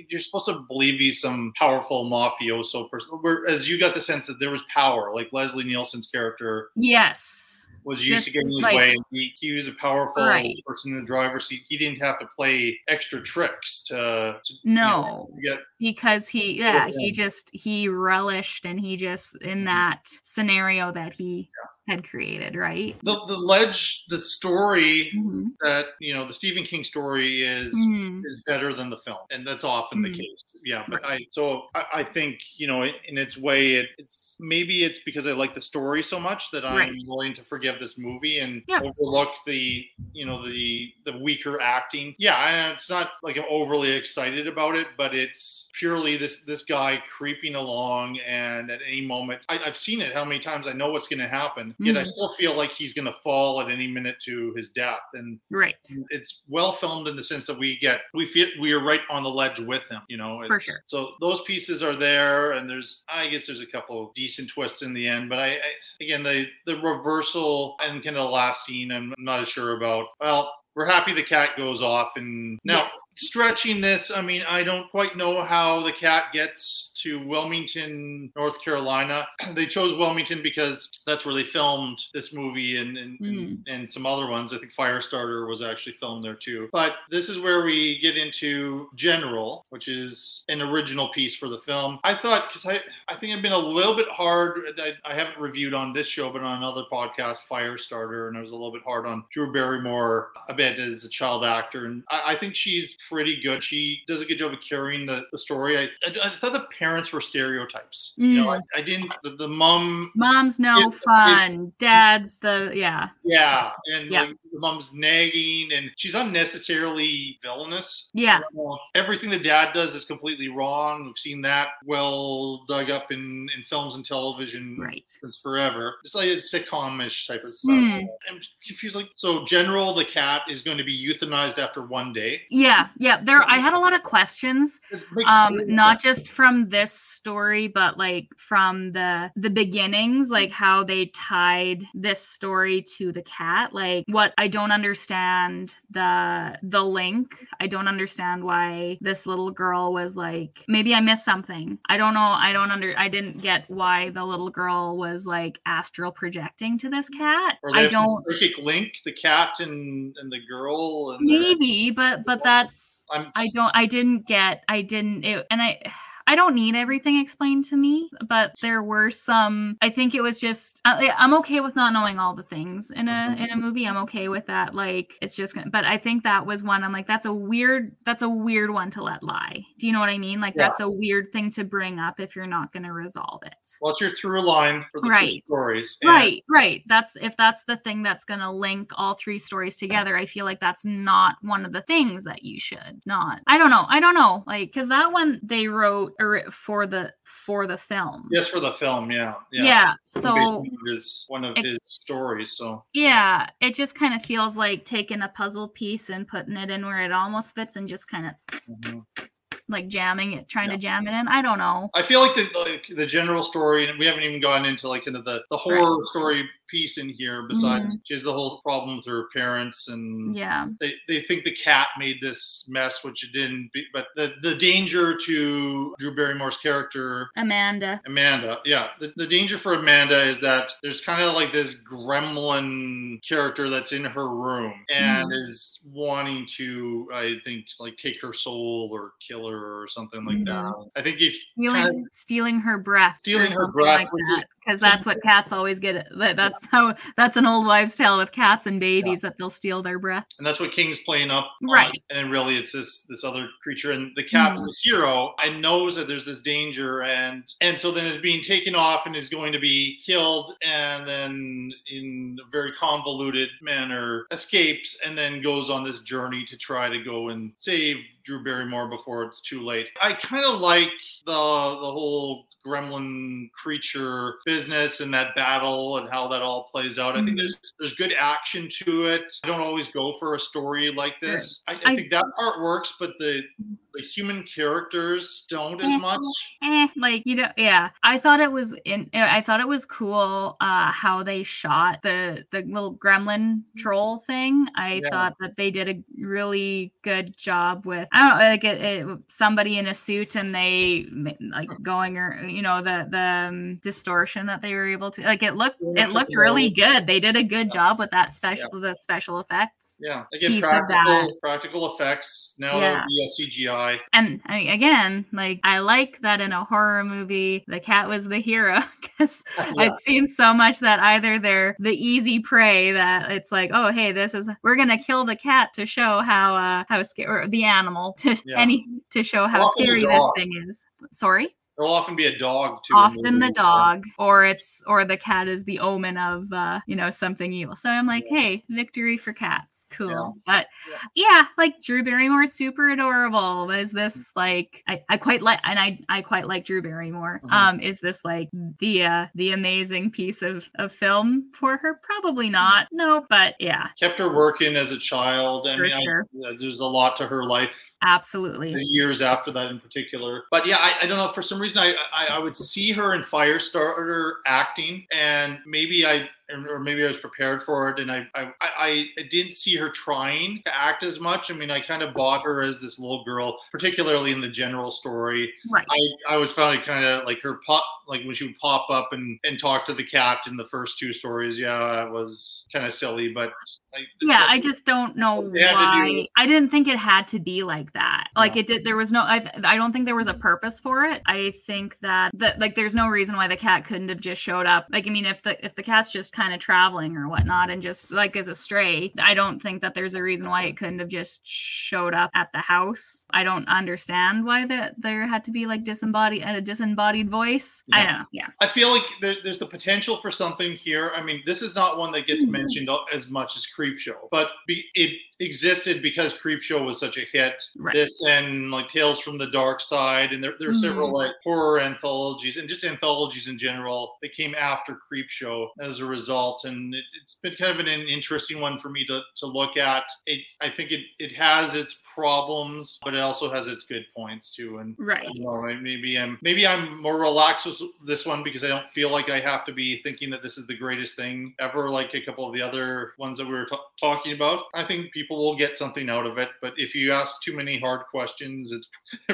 you're supposed to believe he's some powerful mafioso person. Whereas you got the sense that there was power, like Leslie Nielsen's character Yes. was used to Just getting his like- way. He, he was a powerful Right. person in the driver's seat. He didn't have to play extra tricks to, to you No. know, get because he yeah he just he relished and he just in mm-hmm. that scenario that he had created right the, the ledge. The story Mhm. that you know, the Stephen King story is Mhm. is better than the film, and that's often the Mhm. case. Yeah, but I so I, I think you know, in its way, it, it's maybe it's because I like the story so much that I'm Right. willing to forgive this movie and Yeah. overlook the you know the the weaker acting. Yeah, it's not like I'm overly excited about it, but it's purely this this guy creeping along, and at any moment, I, I've seen it how many times I know what's going to happen, yet I Mhm. still feel like he's going to fall at any minute to his death, and right it's well filmed in the sense that we get we feel we are right on the ledge with him you know For sure. so those pieces are there and there's i guess there's a couple of decent twists in the end but i, I again the the reversal and kind of the last scene i'm not as sure about well we're happy the cat goes off. And now Yes. stretching this, I mean, I don't quite know how the cat gets to Wilmington, North Carolina. <clears throat> They chose Wilmington because that's where they filmed this movie and and, and, hmm. and some other ones. I think Firestarter was actually filmed there too. But this is where we get into General, which is an original piece for the film. I thought because I I think I've been a little bit hard. I, I haven't reviewed on this show, but on another podcast, Firestarter, and I was a little bit hard on Drew Barrymore a bit as a child actor, and I, I think she's pretty good. She does a good job of carrying the, the story. I, I, I thought the parents were stereotypes. You know, I, Mm. I didn't. The, the mom Mom's no is- is- fun. Dad's the yeah. yeah, and Yeah. like the mom's nagging, and she's unnecessarily villainous. Yeah. So everything the dad does is completely wrong. We've seen that well dug up in, in films and television right. since forever. It's like a sitcom-ish type of stuff. Hmm. I'm confused. Like, so General the cat is going to be euthanized after one day. Yeah, yeah. There, I had a lot of questions, um, not just from this story, but like from the the beginnings, like how they tied this story to the cat. Like, what I don't understand the the link. I don't understand why this little girl was like. Maybe I missed something. I don't know. I don't under. I didn't get why the little girl was like astral projecting to this cat. Or I don't. psychic link, the cat and and the girl. And Maybe, but but <laughs> that's I'm I don't I didn't get I didn't it, and I I don't need everything explained to me, but there were some. I think it was just uh, I, I'm okay with not knowing all the things in a in a movie. I'm okay with that. Like it's just, gonna- but I think that was one. I'm like, that's a weird. That's a weird one to let lie. Do you know what I mean? Like Yeah. that's a weird thing to bring up if you're not going to resolve it. What's your through line for the Right. stories? And Right, right. That's if that's the thing that's going to link all three stories together. I feel like that's not one of the things that you should not. I don't know. I don't know. Like cuz that one they wrote ori- for the for the film. Yes, for the film, yeah. Yeah, Based so- his one of It- his stories. So Yeah, it just kind of feels like taking a puzzle piece and putting it in where it almost fits and just kind of mm-hmm. like jamming it, trying to jam it in. I don't know. I feel like the like the general story, and we haven't even gone into like into the the horror story piece in here. Besides, she has the whole problem with her parents, and Mm-hmm. Yeah. they, they think the cat made this mess, which it didn't. Be, but the the danger to Drew Barrymore's character Amanda. Amanda, yeah. The, the danger for Amanda is that there's kind of like this gremlin character that's in her room and Mhm. is wanting to, I think, like take her soul or kill her or something like Mhm. that. I think it's Stealing, stealing her breath. Stealing her breath, which is- because that's what cats always get. that- That's how that's an old wives' tale with cats and babies that they'll steal their breath. and that's what King's playing up on. Right. And then really it's this this other creature and the cat's Mhm. the hero and knows that there's this danger and and so then is being taken off and is going to be killed and then in a very convoluted manner escapes and then goes on this journey to try to go and save Drew Barrymore before it's too late. I kind of like the the whole gremlin creature business and that battle and how that all plays out. I think Mhm. there's there's good action to it. I don't always go for a story like this. I, I think that part works, but the the human characters don't as much. Eh, like you know, yeah. I thought it was in. I thought it was cool uh, how they shot the the little gremlin troll thing. I Yeah. thought that they did a really good job with. I don't know, like it, it, somebody in a suit and they like going or you know the the um, distortion that they were able to like. It looked Yeah, it looked yeah. really good. They did a good job with that special the special effects. Yeah, again, practical practical effects. Now Yeah. that would be a CGI. And I, again, like I like that in a horror movie, the cat was the hero <laughs> because <laughs> Yeah. I've seen so much that either they're the easy prey that it's like, oh hey, this is we're gonna kill the cat to show how uh how scary the animal to Yeah. <laughs> any to show how Often scary this thing is. Sorry There'll often be a dog too. often the movies, so- dog or it's or the cat is the omen of uh you know something evil. So i'm like hey victory for cats cool but yeah like drew barrymore's super adorable is this like i, I quite like and i i quite like drew barrymore Mhm. um is this like the uh the amazing piece of of film for her probably not no but yeah Kept her working as a child. I For mean, I- there's a lot to her life absolutely the years after that in particular. But yeah, I, I don't know. For some reason, I, I I would see her in Firestarter acting, and maybe I or maybe I was prepared for it, and I, I, I, I didn't see her trying to act as much. I mean, I kind of bought her as this little girl, particularly in the general story. Right. I, I was found it kind of like her pop, like when she would pop up and, and talk to the cat in the first two stories. Yeah, it was kind of silly, but like, yeah, I just don't know why. I didn't think it had to be like that. Like it did. There was no. I, I don't think there was a purpose for it. I think that that like there's no reason why the cat couldn't have just showed up. Like I mean, if the if the cat's just kind of traveling or whatnot and just like as a stray, I don't think that there's a reason why it couldn't have just showed up at the house. I don't understand why that there had to be like disembodied and a disembodied voice. Yeah. I don't know. Yeah. I feel like there, there's the potential for something here. I mean, this is not one that gets Mm-hmm. mentioned as much as Creepshow, but be, it existed because Creepshow was such a hit. Right. This and like Tales from the Darkside, and there, there are several Mhm. like horror anthologies and just anthologies in general that came after Creepshow as a result. And it, it's been kind of an, an interesting one for me to, to look at. It, I think it, it has its problems, but it also has its good points too. And Right. you know, maybe I'm maybe I'm more relaxed with this one because I don't feel like I have to be thinking that this is the greatest thing ever, like a couple of the other ones that we were t- talking about. I think people will get something out of it, but if you ask too many hard questions, it's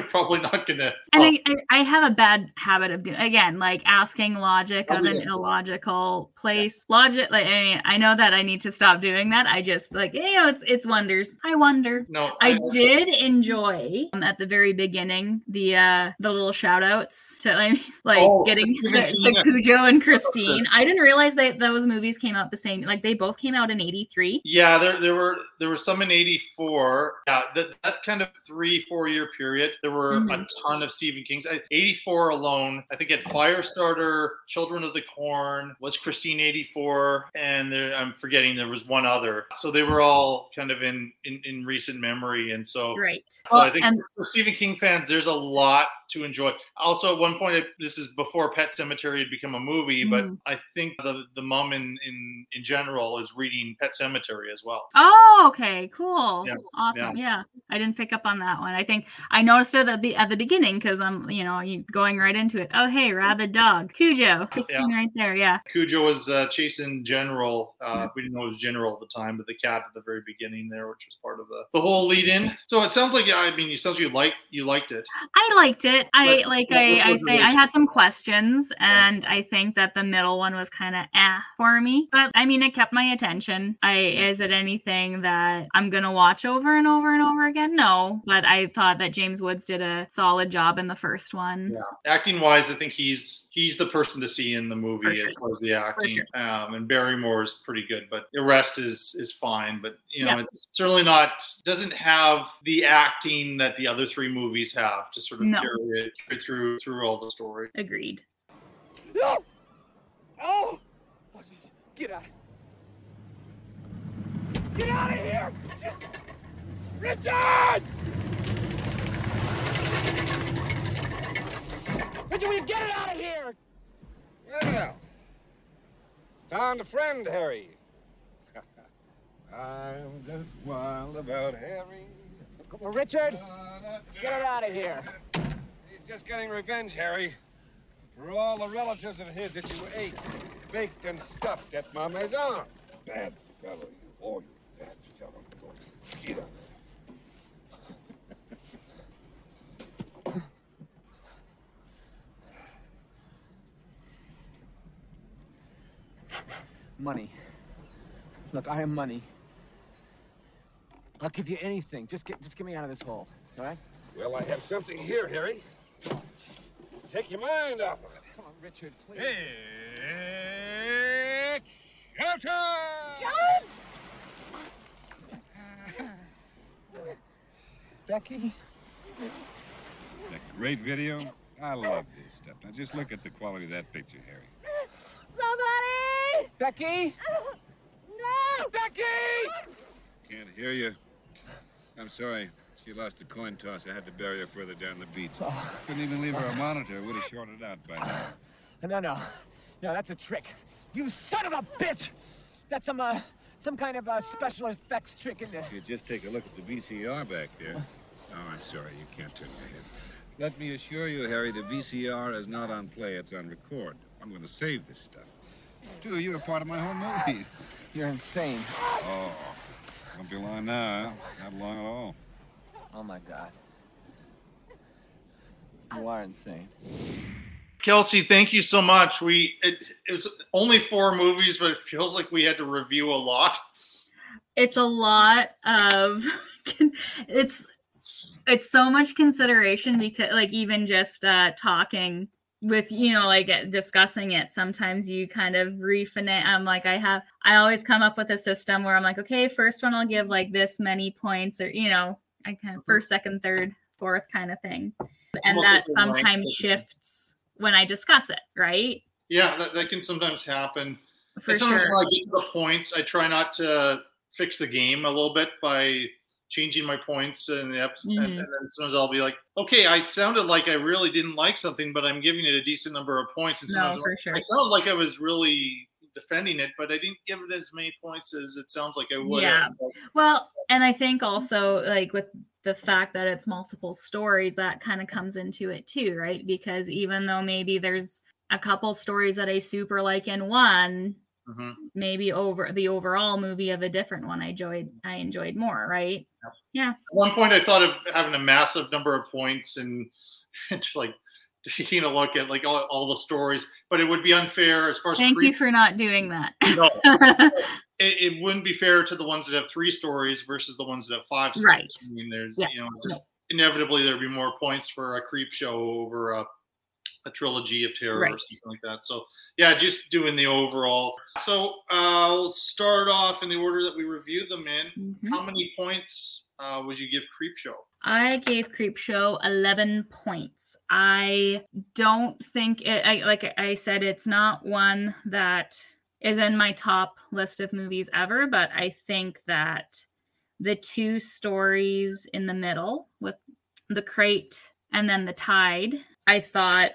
<laughs> probably not gonna. And I, I, I have a bad habit of doing again, like asking logic Oh, of an illogical place. Logic, like I mean, I know that I need to stop doing that. I just like you know, it's it's wonders. I wonder. No, I did enjoy um, at the very beginning the uh the little shout outs to like, <laughs> like Oh, getting <laughs> to, King. Cujo and Christine. Christine. I didn't realize that those movies came out the same. Like they both came out in '83. Yeah, there, there were there were some in '84. Yeah, that, that kind of three four year period, there were a Mhm. ton of Stephen King's. '84 alone, I think at Firestarter, Children of the Corn was Christine '84, and there, I'm forgetting there was one other. So they were all kind of in in, in recent memory, and so Right. So Well, I think and- for Stephen King fans, there's a lot to enjoy. Also, at one point, this is before Pet Sematary had become a movie, but Mhm. I think the the mom in, in in general is reading Pet Sematary as well. Oh, okay, cool, Yeah, awesome. Yeah. I didn't pick up on that one. I think I noticed it at the at the beginning because I'm, you know, going right into it. Oh, hey, rabid dog, Cujo, Christine, right there. Yeah. Cujo was uh, chasing General. Uh, We didn't know it was General at the time, but the cat at the very beginning there, which was part of the, the whole lead in. So it sounds like I mean, it sounds like you like you liked it. I liked it. I Let's- like I, I say I had some questions and I think that the middle one was kind of eh for me. But I mean it kept my attention. I is it anything that I'm gonna watch over and over and over again? No. But I thought that James Woods did a solid job in the first one. Yeah, acting wise, I think he's he's the person to see in the movie sure. as far as the acting. sure. Um, and Barrymore is pretty good, but the rest is is fine. But you know, Yeah. it's certainly not doesn't have the acting that the other three movies have to sort of No. carry it carry through through all the story. Agreed. No! Oh! oh just get out. Get out of here! Just... Richard! Richard, will you get it out of here? Well, found a friend, Harry. <laughs> I'm just wild about Harry. On, Richard! Get it out of here. He's just getting revenge, Harry, for all the relatives of his that you ate, baked, and stuffed at my maison. Bad fellow, you. You bad fellow. Get up. Money. Look, I am money. I'll give you anything. Just get, just get me out of this hole. All right? Well, I have something here, Harry. Take your mind off of it. Come on, Richard, please. It's showtime! Becky? That great video? I love this stuff. Now just look at the quality of that picture, Harry. Somebody! Becky? No! Becky! Can't hear you. I'm sorry. She lost a coin toss. I had to bury her further down the beach. Couldn't even leave her a monitor. Would have shorted out by now. No, no. No, that's a trick. You son of a bitch! That's some, uh, some kind of uh, special effects trick in there. You just take a look at the VCR back there. Oh, I'm sorry. You can't turn your head. Let me assure you, Harry, the VCR is not on play. It's on record. I'm going to save this stuff. Two of you are part of my whole movies. You're insane. Oh, don't be lying now, huh? Not long at all. Oh my god. You are insane. Kelsi, thank you so much. We it, it was only four movies, but it feels like we had to review a lot. It's a lot of <laughs> it's it's so much consideration because like even just uh talking with you know like discussing it sometimes you kind of refinance i'm like i have i always come up with a system where i'm like okay first one i'll give like this many points or you know i kind of first second third fourth kind of thing and Almost that like a rank sometimes shifts when i discuss it right Yeah, that, that can sometimes happen. For and sometimes sure. when I get to the points, I try not to fix the game a little bit by changing my points in the episode. And, Mhm. and then sometimes I'll be like, okay, I sounded like I really didn't like something, but I'm giving it a decent number of points. And No, for like, sure. I sounded like I was really defending it, but I didn't give it as many points as it sounds like I would. Yeah. have. Well, and I think also like with the fact that it's multiple stories, that kind of comes into it too, right? Because even though maybe there's a couple stories that I super like in one, Mhm. maybe over the overall movie of a different one I enjoyed I enjoyed more, right? Yeah. At one point, I thought of having a massive number of points and <laughs> it's like taking a look at like all, all the stories, but it would be unfair as far as Thank pre- you for not doing that. <laughs> No. <laughs> it, it wouldn't be fair to the ones that have three stories versus the ones that have five stories. Right. I mean, there's Yeah. you know just inevitably there'd be more points for a Creepshow over a, a trilogy of terror or something like that. So yeah, just doing the overall. So uh, I'll start off in the order that we reviewed them in. Mm-hmm. How many points uh, would you give Creepshow? I gave Creepshow 11 points. I don't think it, I, like I said, it's not one that is in my top list of movies ever, but I think that the two stories in the middle with the crate and then the tide, I thought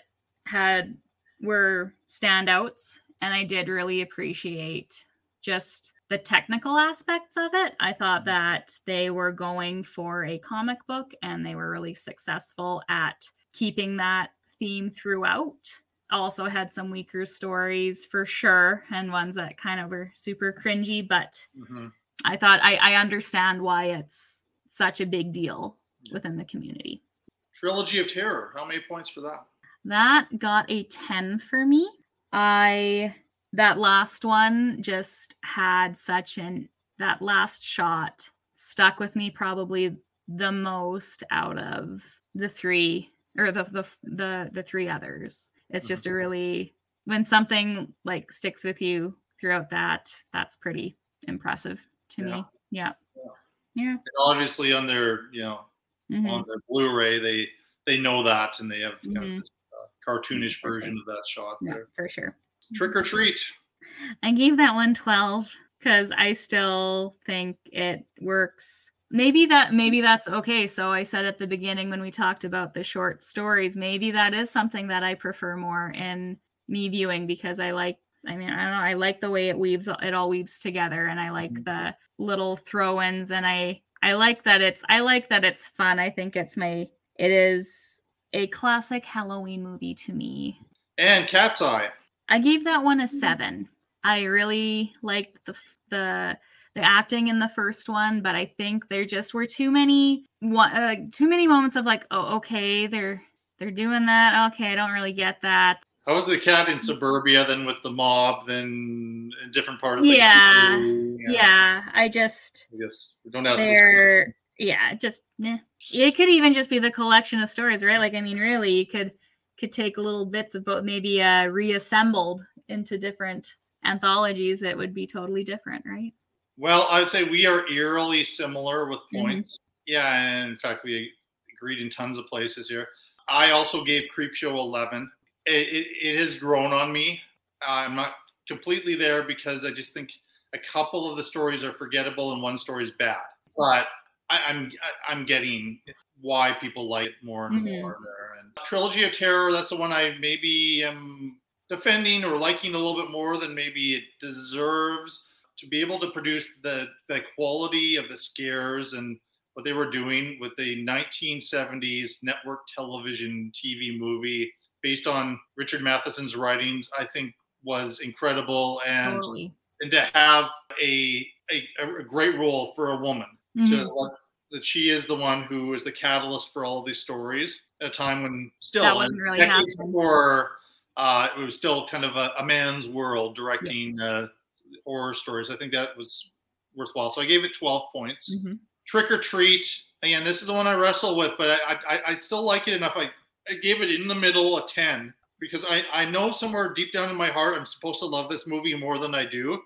had were standouts and I did really appreciate just the technical aspects of it. I thought that they were going for a comic book and they were really successful at keeping that theme throughout. Also had some weaker stories for sure and ones that kind of were super cringy, but mm-hmm. I thought I, I understand why it's such a big deal within the community. Trilogy of Terror. How many points for that? That got a 10 for me. I that last one just had such an that last shot stuck with me probably the most out of the three or the the the, the three others. It's just a really when something like sticks with you throughout that, that's pretty impressive to Yeah. me. Yeah. Yeah. And obviously on their you know Mhm. on their Blu-ray they they know that and they have kind Mhm. of this cartoonish version of that shot Yeah, there. for sure. Trick 'r Treat. I gave that one 12 because I still think it works. Maybe that maybe that's okay. So I said at the beginning when we talked about the short stories, maybe that is something that I prefer more in me viewing because I like I mean, I don't know, I like the way it weaves it all weaves together and I like mm-hmm. the little throw-ins and I I like that it's I like that it's fun. I think it's my it is a classic Halloween movie to me. And Cat's Eye. I gave that one a seven. I really liked the the the acting in the first one, but I think there just were too many one uh, too many moments of like, oh, okay, they're they're doing that. Okay, I don't really get that. How was the cat in suburbia, then with the mob, then a different part of the Yeah, country? yeah. I just I guess we don't have they're yeah, just yeah. It could even just be the collection of stories, right? Like, I mean, really, you could could take little bits of both, maybe uh, reassembled into different anthologies. It would be totally different, right? Well, I would say we are eerily similar with Mhm. points. Yeah, and in fact, we agreed in tons of places here. I also gave Creepshow 11. It, it, it has grown on me. I'm not completely there because I just think a couple of the stories are forgettable and one story is bad. But I, I'm I- I'm getting why people like it more and Mhm. more there. And Trilogy of Terror, that's the one I maybe am defending or liking a little bit more than maybe it deserves to be able to produce the the quality of the scares and what they were doing with the 1970s network television TV movie based on Richard Matheson's writings, I think was incredible, and Totally. and to have a a, a great role for a woman to Mhm. let, that she is the one who is the catalyst for all of these stories at a time when still That wasn't really happening. before uh, it was still kind of a, a man's world directing uh, horror stories. I think that was worthwhile. So I gave it 12 points. Mhm. Trick 'r Treat. Again, this is the one I wrestle with, but I I, I still like it enough. I, I gave it in the middle a 10 because I, I know somewhere deep down in my heart I'm supposed to love this movie more than I do.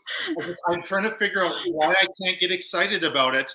I'm trying to figure out why I can't get excited about it.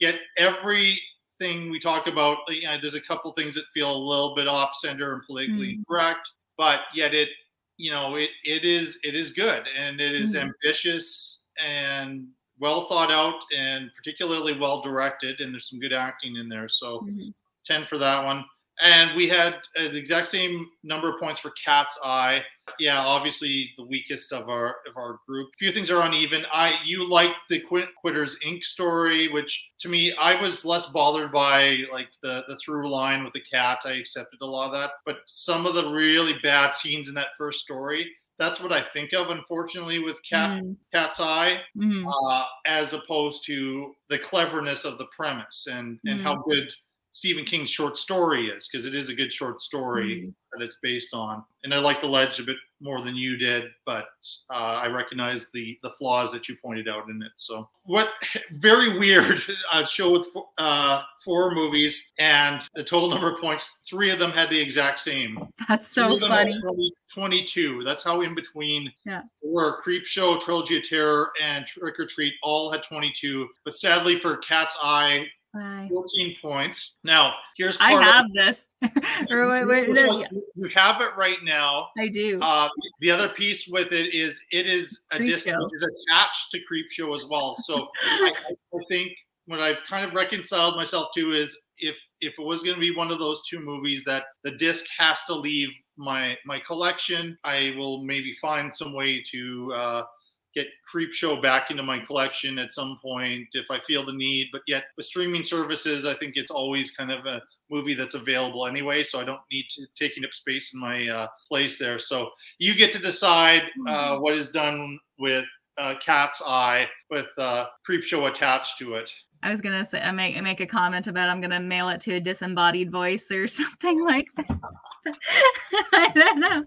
Yet everything we talk about, you know, there's a couple things that feel a little bit off center and politically Mhm. incorrect, but yet it, you know, it it is it is good and it is Mhm. ambitious and well thought out and particularly well directed and there's some good acting in there. So Mhm. 10 for that one. And we had uh, the exact same number of points for Cat's Eye. Yeah, obviously the weakest of our of our group. A few things are uneven. I you like the Quit- Quitters Inc. story, which to me I was less bothered by like the the through line with the cat. I accepted a lot of that, but some of the really bad scenes in that first story. That's what I think of, unfortunately, with Cat Mm. Cat's Eye Mhm. uh, as opposed to the cleverness of the premise and and how good Stephen King's short story is because it is a good short story Mhm. that it's based on. And I like the ledge a bit more than you did, but uh, I recognize the the flaws that you pointed out in it. So what <laughs> very weird <laughs> uh, show with uh, four movies and the total number of points. Three of them had the exact same. That's so of them had funny. 20 22. That's how in between Yeah. were Creepshow, Trilogy of Terror, and Trick 'r Treat all had 22. But sadly for Cat's Eye, Bye. 14 points. Now, here's I part of- have this. <laughs> Wait, wait, So you have it right now. I do. Uh, the other piece with it is it is a disc is attached to Creepshow as well. So I, I think what I've kind of reconciled myself to is if if it was going to be one of those two movies that the disc has to leave my my collection, I will maybe find some way to uh, get Creepshow back into my collection at some point if I feel the need. But yet with streaming services, I think it's always kind of a movie that's available anyway, so I don't need to taking up space in my uh, place there. So you get to decide uh, what is done with uh, Cat's Eye with uh, Creepshow attached to it. I was gonna say I make make a comment about I'm gonna mail it to a disembodied voice or <laughs> something like that. <laughs> I don't know.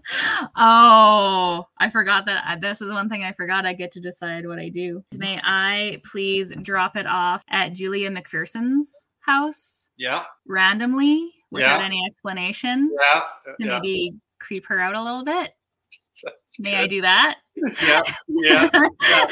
Oh, I forgot that. uh, This is one thing I forgot. I get to decide what I do. May I please drop it off at Julia McPherson's house Yeah, randomly without Yeah. any explanation yeah, to yeah, maybe creep her out a little bit? May I do that? yeah, yeah. <laughs>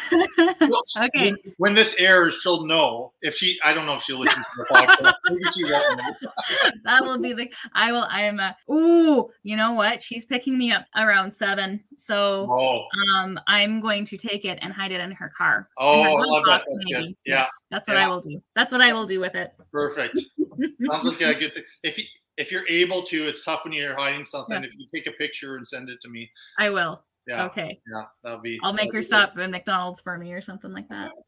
okay. When, when this airs, she'll know if she. I don't know if she listens to the podcast. <laughs> Maybe she won't. know. <laughs> that will be the I will I am a ooh, you know what? She's picking me up around seven. So Oh, um I'm going to take it and hide it in her car. Oh, her I love that. That's good. Yeah. Yes, that's what I will do. That's what I will do with it. perfect. Sounds like a good thing. If you, if you're able to, it's tough when you're hiding something. Yeah. If you take a picture and send it to me, I will. yeah, Okay. yeah, that'll be. I'll make her stop at McDonald's for me or something like that. <laughs>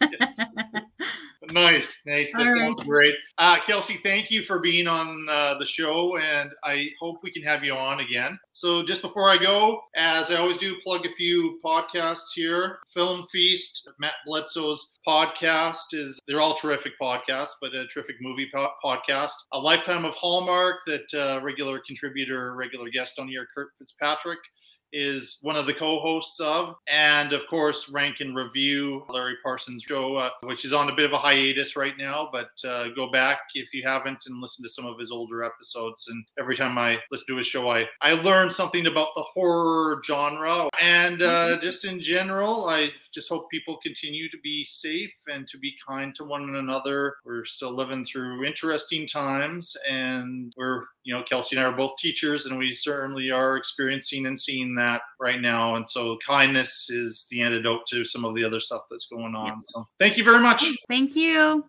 <laughs> Nice, nice. That All sounds right. great. Uh, Kelsi, thank you for being on uh, the show, and I hope we can have you on again. So, just before I go, as I always do, plug a few podcasts here. Film Feast, Matt Bledsoe's podcast is they're all terrific podcasts, but a terrific movie po- podcast. A Lifetime of Hallmark that uh, regular contributor, regular guest on here, Kurt Fitzpatrick is one of the co-hosts of, and of course, Rank and Review, Larry Parsons' show, uh, which is on a bit of a hiatus right now. But uh, go back if you haven't and listen to some of his older episodes. And every time I listen to his show, I I learn something about the horror genre, and uh, just in general, I just hope people continue to be safe and to be kind to one another. We're still living through interesting times, and we're you know Kelsi and I are both teachers, and we certainly are experiencing and seeing that right now. And so kindness is the antidote to some of the other stuff that's going on. So thank you very much. Thank you.